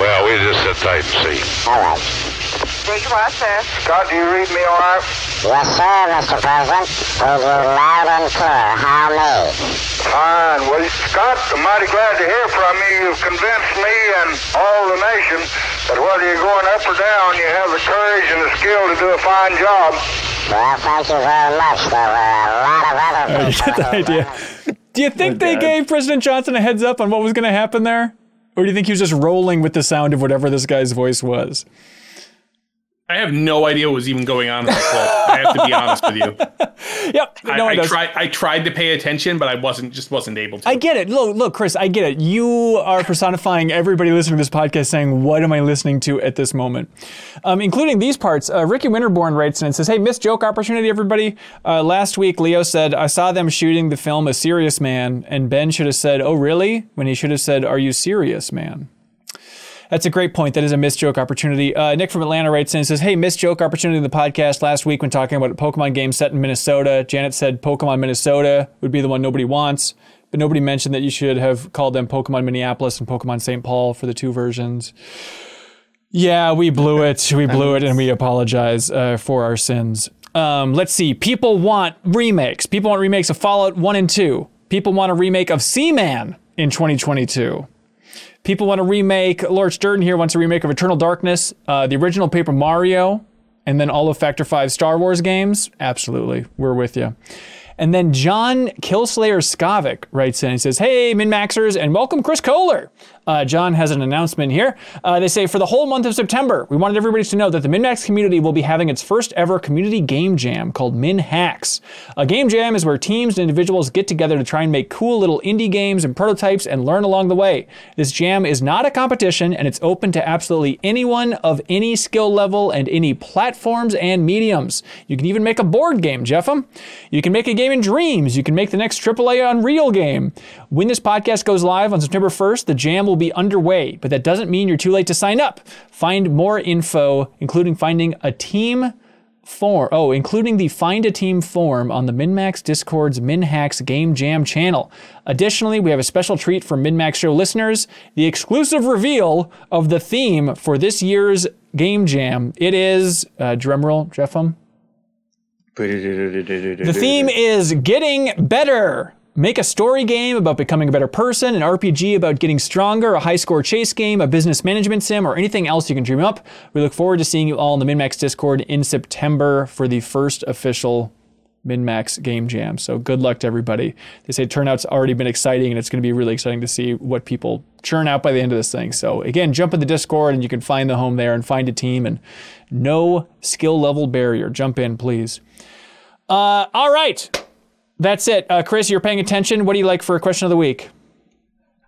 Well, we just sit tight and see. All right. Big process. Scott, do you read me all right? Yes, sir, Mr. President. Read you loud and clear. How me? Fine. Well, Scott, I'm mighty glad to hear from you. You've convinced me and all the nation that whether you're going up or down, you have the courage and the skill to do a fine job. Well, thank you very much. There were a lot of other You get the idea. Do you think they gave President Johnson a heads up on what was going to happen there? Or do you think he was just rolling with the sound of whatever this guy's voice was? I have no idea what was even going on in. I have to be honest with you. Yep. I, no I tried. I tried to pay attention, but I wasn't just wasn't able to. I get it. Look, look, Chris, I get it. You are personifying everybody listening to this podcast saying, What am I listening to at this moment? Um, including these parts. Uh, Ricky Winterborn writes in and says, Hey, missed joke opportunity, everybody. Uh, last week, Leo said, I saw them shooting the film A Serious Man, and Ben should have said, Oh, really? When he should have said, Are you serious, man? That's a great point. That is a missed joke opportunity. Uh, Nick from Atlanta writes in and says, Hey, missed joke opportunity in the podcast last week when talking about a Pokemon game set in Minnesota. Janet said Pokemon Minnesota would be the one nobody wants, but nobody mentioned that you should have called them Pokemon Minneapolis and Pokemon St. Paul for the two versions. Yeah, we blew it. We blew it, and we apologize uh, for our sins. Um, let's see. People want remakes. People want remakes of Fallout 1 and 2. People want a remake of Seaman in 2022. People want to remake. Lord Sturden here wants a remake of Eternal Darkness, uh, the original Paper Mario, and then all of Factor 5 Star Wars games. Absolutely. We're with you. And then John Killslayer Skavic writes in and says, Hey, MinnMaxers, and welcome Chris Kohler. Uh, John has an announcement here. Uh, they say, For the whole month of September, we wanted everybody to know that the MinnMax community will be having its first ever community game jam called Min Hacks. A game jam is where teams and individuals get together to try and make cool little indie games and prototypes and learn along the way. This jam is not a competition and it's open to absolutely anyone of any skill level and any platforms and mediums. You can even make a board game, Jeffem. You can make a game in Dreams. You can make the next AAA Unreal game. When this podcast goes live on September 1st, the jam will be underway, but that doesn't mean you're too late to sign up. Find more info, including finding a team form. Oh, including the Find a Team form on the MinnMax Discord's MinHacks Game Jam channel. Additionally, we have a special treat for MinnMax Show listeners the exclusive reveal of the theme for this year's Game Jam. It is, uh, drumroll, Jeffem. The theme is getting better. Make a story game about becoming a better person, an RPG about getting stronger, a high score chase game, a business management sim, or anything else you can dream up. We look forward to seeing you all in the MinnMax Discord in September for the first official MinnMax Game Jam. So good luck to everybody. They say turnout's already been exciting, and it's going to be really exciting to see what people churn out by the end of this thing. So again, jump in the Discord, and you can find the home there and find a team, and no skill level barrier. Jump in, please. Uh, all right. That's it. Uh, Chris, you're paying attention. What do you like for a question of the week?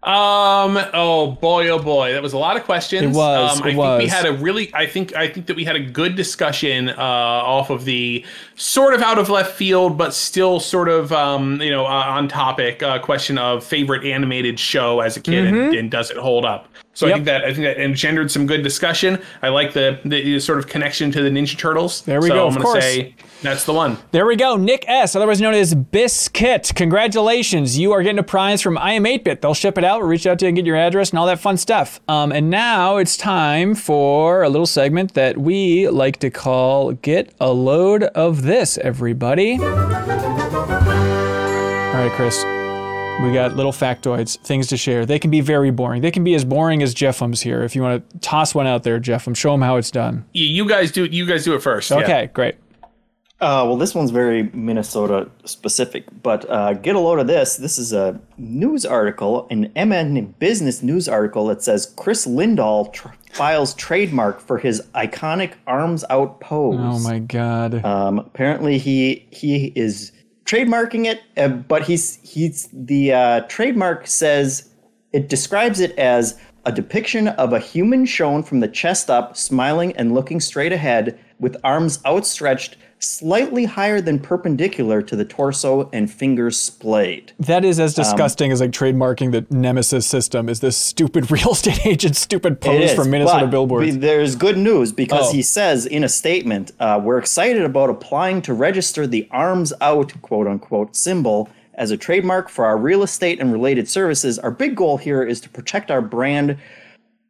Um. Oh boy. Oh boy. That was a lot of questions. It was, Um, it I think was. we had a really. I think. I think that we had a good discussion uh, off of the sort of out of left field, but still sort of um, you know uh, on topic uh, question of favorite animated show as a kid and, and does it hold up. So I Mm-hmm. Think that I think that engendered some good discussion. I like the the sort of connection to the Ninja Turtles. There we so go, I'm of gonna course. say that's the one. There we go. Nick S., otherwise known as Biscuit. Congratulations. You are getting a prize from I Am 8-Bit. They'll ship it out. We'll reach out to you and get your address and all that fun stuff. Um, and now it's time for a little segment that we like to call Get a Load of This, everybody. All right, Chris. We got little factoids, things to share. They can be very boring. They can be as boring as Jeffum's here. If you want to toss one out there, Jeffum, show them how it's done. You, you guys do. You guys do it first. yeah. Okay, great. Uh, well, this one's very Minnesota specific, but uh, get a load of this. This is a news article, an MN Business news article that says Chris Lindahl tr- files trademark for his iconic arms out pose. Oh my God. Um, apparently, he he is trademarking it, uh, but he's he's the uh, trademark says it describes it as a depiction of a human shown from the chest up, smiling and looking straight ahead, with arms outstretched, slightly higher than perpendicular to the torso and fingers splayed. That is as disgusting as like trademarking the Nemesis system is this stupid real estate agent stupid pose is, from Minnesota billboards. There's good news because Oh. he says in a statement, uh, "We're excited about applying to register the arms out quote unquote symbol as a trademark for our real estate and related services. Our big goal here is to protect our brand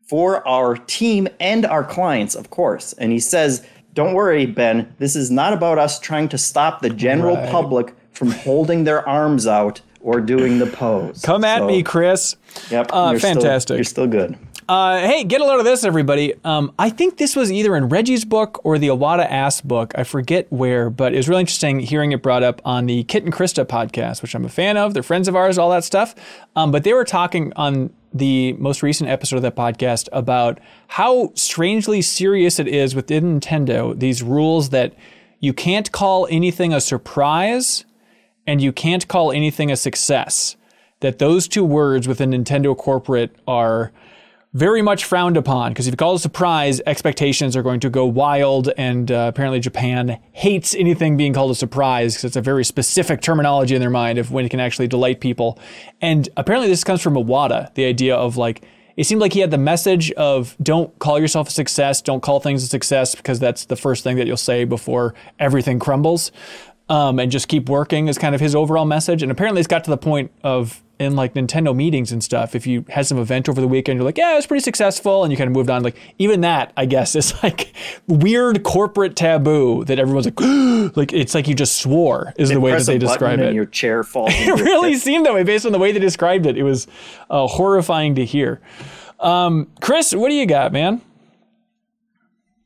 for our team and our clients, of course." And he says, "Don't worry, Ben. This is not about us trying to stop the general Right. public from holding their arms out." Or doing the pose. Come at So, me, Chris. Yep. Uh, you're still- fantastic. you're still good. Uh, hey, get a load of this, everybody. Um, I think this was either in Reggie's book or the Iwata Asks book. I forget where, but it was really interesting hearing it brought up on the Kit and Krista podcast, which I'm a fan of. They're friends of ours, all that stuff. Um, but they were talking on the most recent episode of that podcast about how strangely serious it is within Nintendo, these rules that you can't call anything a surprise and you can't call anything a success. That those two words within Nintendo corporate are very much frowned upon because if you call it a surprise, expectations are going to go wild. And uh, apparently, Japan hates anything being called a surprise because it's a very specific terminology in their mind of when it can actually delight people. And apparently, this comes from Iwata, the idea of like, it seemed like he had the message of don't call yourself a success, don't call things a success because that's the first thing that you'll say before everything crumbles um, and just keep working is kind of his overall message. And apparently, it's got to the point of in like Nintendo meetings and stuff. If you had some event over the weekend, you're like, yeah, it was pretty successful, and you kind of moved on. Like even that, I guess, is like weird corporate taboo that everyone's like, like it's like you just swore is the way that they describe and it. your chair falls. It really seemed that way based on the way they described it. It was uh, horrifying to hear. Um, Chris, what do you got, man?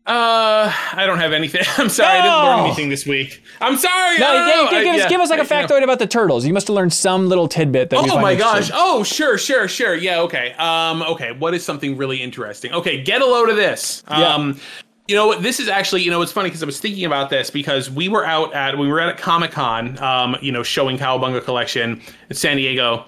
Uh, I don't have anything. I'm sorry, I didn't learn anything this week. I'm sorry. No, I yeah, know. give, I- us, yeah, give us like a I- you know. factoid about the turtles. You must have learned some little tidbit that we Oh my gosh. Oh, sure, sure, sure. Yeah, okay. Um, okay. What is something really interesting? Okay, get a load of this. Yeah. Um, you know what? This is actually, you know, it's funny because I was thinking about this because we were out at we were at Comic Con, um, you know, showing Cowabunga collection in San Diego.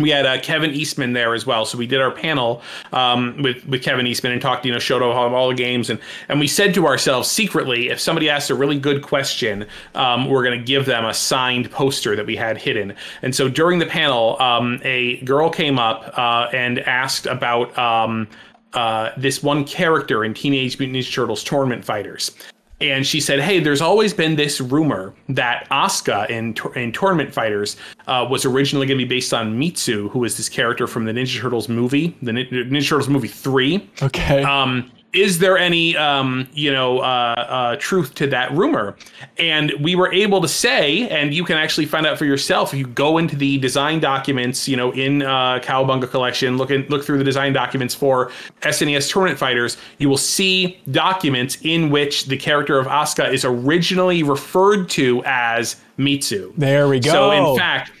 We had uh, Kevin Eastman there as well, so we did our panel um, with with Kevin Eastman and talked, you know, showed off all the games, and and we said to ourselves secretly, if somebody asks a really good question, um, we're going to give them a signed poster that we had hidden. And so during the panel, um, a girl came up uh, and asked about um, uh, this one character in Teenage Mutant Ninja Turtles Tournament Fighters. And she said, "Hey, there's always been this rumor that Asuka in in Tournament Fighters uh, was originally going to be based on Mitsu, who is this character from the Ninja Turtles movie, the Ninja Turtles movie three. Okay. Um, is there any, um, you know, uh, uh, truth to that rumor? And we were able to say, and you can actually find out for yourself if you go into the design documents, you know, in uh, Cowabunga Collection, look in, look through the design documents for SNES Tournament Fighters, you will see documents in which the character of Asuka is originally referred to as Mitsu. There we go. So in fact,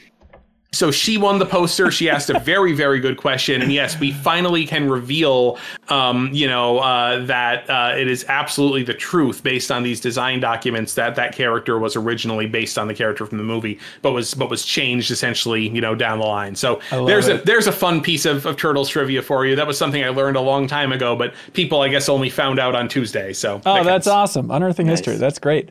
So she won the poster. She asked a very, very good question, and yes, we finally can reveal, um, you know, uh, that uh, it is absolutely the truth based on these design documents that that character was originally based on the character from the movie, but was but was changed essentially, you know, down the line. So there's it. a there's a fun piece of, of turtles trivia for you. That was something I learned a long time ago, but people I guess only found out on Tuesday. So Oh, that that's awesome. Unearthing history. That's great.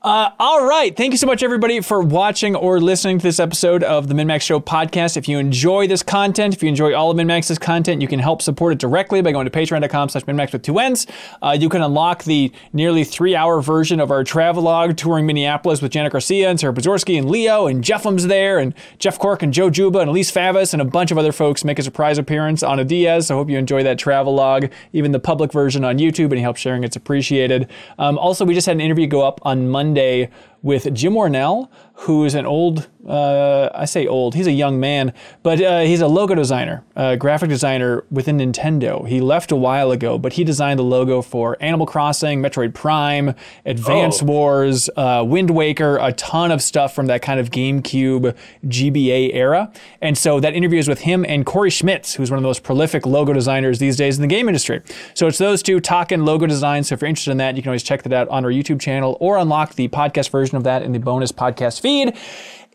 Uh, all right. Thank you so much, everybody, for watching or listening to this episode of the MinnMax Show podcast. If you enjoy this content, if you enjoy all of MinnMax's content, you can help support it directly by going to patreon.com slash MinnMax with two N's. Uh, you can unlock the nearly three hour version of our travelogue touring Minneapolis with Janet Garcia and Sarah Podzorski and Leo and Jeff Um's there and Jeff Cork and Joe Juba and Elise Favis and a bunch of other folks make a surprise appearance on a Diaz. So I hope you enjoy that travelogue, even the public version on YouTube. Any help sharing, it's appreciated. Um, also, we just had an interview go up on Monday with Jim Wornell, who is an old, uh, I say old, he's a young man, but uh, he's a logo designer, a graphic designer within Nintendo. He left a while ago, but he designed the logo for Animal Crossing, Metroid Prime, Advance Oh. Wars, uh, Wind Waker, a ton of stuff from that kind of GameCube GBA era. And so that interview is with him and Corey Schmitz, who's one of the most prolific logo designers these days in the game industry. So it's those two talking logo design. So if you're interested in that, you can always check that out on our YouTube channel or unlock the podcast version of that in the bonus podcast feed.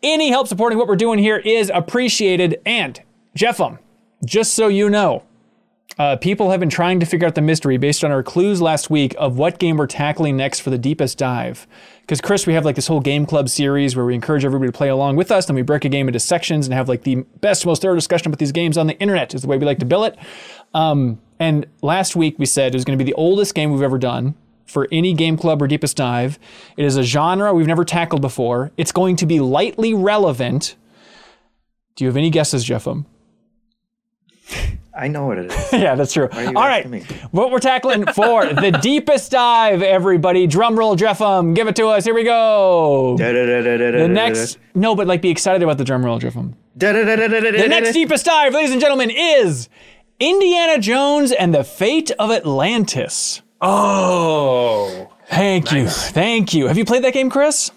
Any help supporting what we're doing here is appreciated. And Jeffem, just so you know, uh, people have been trying to figure out the mystery based on our clues last week of what game we're tackling next for the deepest dive. Because Chris, we have like this whole game club series where we encourage everybody to play along with us, then we break a game into sections and have like the best, most thorough discussion about these games on the internet. Is the way we like to bill it. Um, and last week we said it was going to be the oldest game we've ever done for any game club or deepest dive. It is a genre we've never tackled before. It's going to be lightly relevant. Do you have any guesses, Jeffem? I know what it is. yeah, that's true. All right, what we're tackling for the deepest dive, everybody. Drum roll, Jeffem. Give it to us. Here we go. The The next, no, but like be excited about the drum roll, Jeffem. The next deepest dive, ladies and gentlemen, is Indiana Jones and the Fate of Atlantis. Oh. Thank you, thank you. Have you played that game, Chris?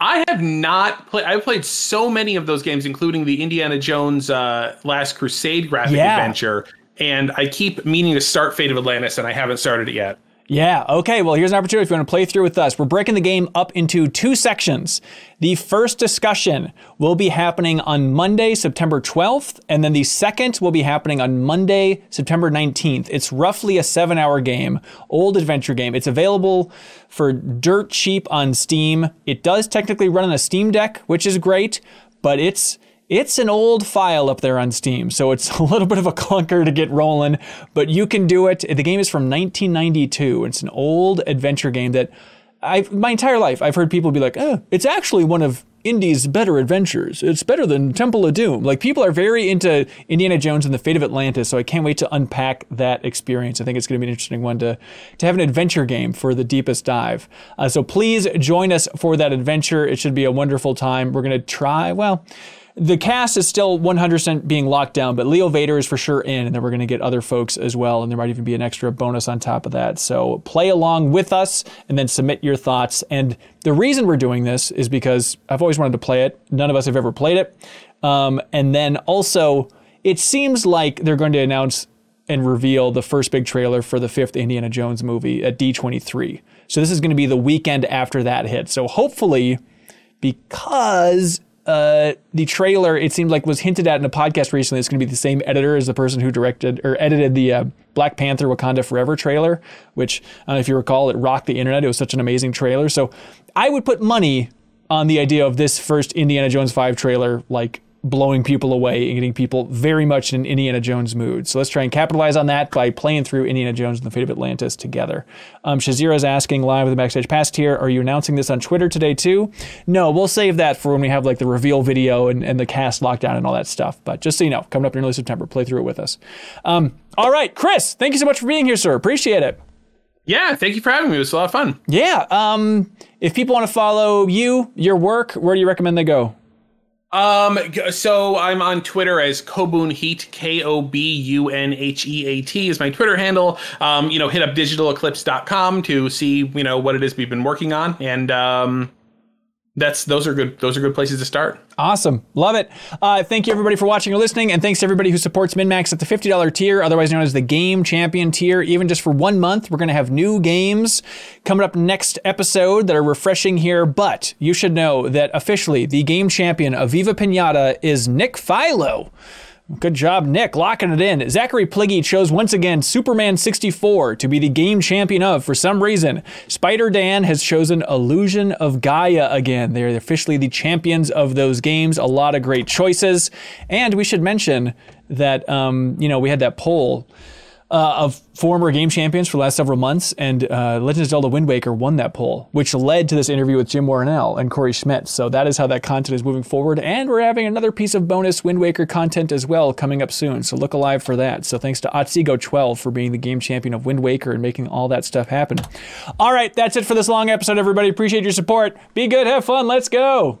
I have not played. I've played so many of those games, including the Indiana Jones uh, Last Crusade graphic Yeah. adventure, and I keep meaning to start Fate of Atlantis, and I haven't started it yet. Yeah, okay. Well, here's an opportunity if you want to play through with us. We're breaking the game up into two sections. The first discussion will be happening on Monday, September 12th, and then the second will be happening on Monday, September 19th. It's roughly a seven hour game, old adventure game. It's available for dirt cheap on Steam. It does technically run on a Steam Deck, which is great, but it's it's an old file up there on Steam, so it's a little bit of a clunker to get rolling, but you can do it. The game is from 1992. It's an old adventure game that I my entire life I've heard people be like, "Oh, it's actually one of Indy's better adventures. It's better than Temple of Doom." Like people are very into Indiana Jones and the Fate of Atlantis, so I can't wait to unpack that experience. I think it's going to be an interesting one to to have an adventure game for the deepest dive. Uh, so please join us for that adventure. It should be a wonderful time. We're going to try, well, the cast is still 100% being locked down, but Leo Vader is for sure in, and then we're going to get other folks as well, and there might even be an extra bonus on top of that. So play along with us and then submit your thoughts. And the reason we're doing this is because I've always wanted to play it. None of us have ever played it. Um, and then also, it seems like they're going to announce and reveal the first big trailer for the fifth Indiana Jones movie at D23. So this is going to be the weekend after that hit. So hopefully, because uh, the trailer, it seemed like was hinted at in a podcast recently. It's going to be the same editor as the person who directed or edited the uh, Black Panther Wakanda Forever trailer, which I don't know if you recall, it rocked the internet. It was such an amazing trailer. So I would put money on the idea of this first Indiana Jones 5 trailer, like blowing people away and getting people very much in Indiana Jones mood. So let's try and capitalize on that by playing through Indiana Jones and the Fate of Atlantis together. Um, Shazira is asking live with the Backstage Pass here. are you announcing this on Twitter today too? No, we'll save that for when we have like the reveal video and, and the cast lockdown and all that stuff. But just so you know, coming up in early September, play through it with us. Um, all right, Chris, thank you so much for being here, sir. Appreciate it. Yeah, thank you for having me. It was a lot of fun. Yeah. Um, if people want to follow you, your work, where do you recommend they go? Um, so I'm on Twitter as Kobun Heat, K O B U N H E A T is my Twitter handle. Um, you know, hit up digitaleclipse.com to see, you know, what it is we've been working on. And um, that's those are good those are good places to start. Awesome. Love it. Uh, thank you, everybody, for watching or listening. And thanks to everybody who supports MinnMax at the $50 tier, otherwise known as the Game Champion tier. Even just for one month, we're going to have new games coming up next episode that are refreshing here. But you should know that officially the Game Champion of Viva Pinata is Nick Philo. Good job, Nick, locking it in. Zachary Pliggy chose once again Superman 64 to be the game champion of. For some reason, Spider Dan has chosen Illusion of Gaia again. They're officially the champions of those games. A lot of great choices. And we should mention that, um, you know, we had that poll uh, of former game champions for the last several months, and uh, Legend of Zelda Wind Waker won that poll, which led to this interview with Jim Wornell and Corey Schmidt. So that is how that content is moving forward, and we're having another piece of bonus Wind Waker content as well coming up soon. So look alive for that. So thanks to Otsego12 for being the game champion of Wind Waker and making all that stuff happen. All right, that's it for this long episode, everybody. Appreciate your support. Be good, have fun, let's go.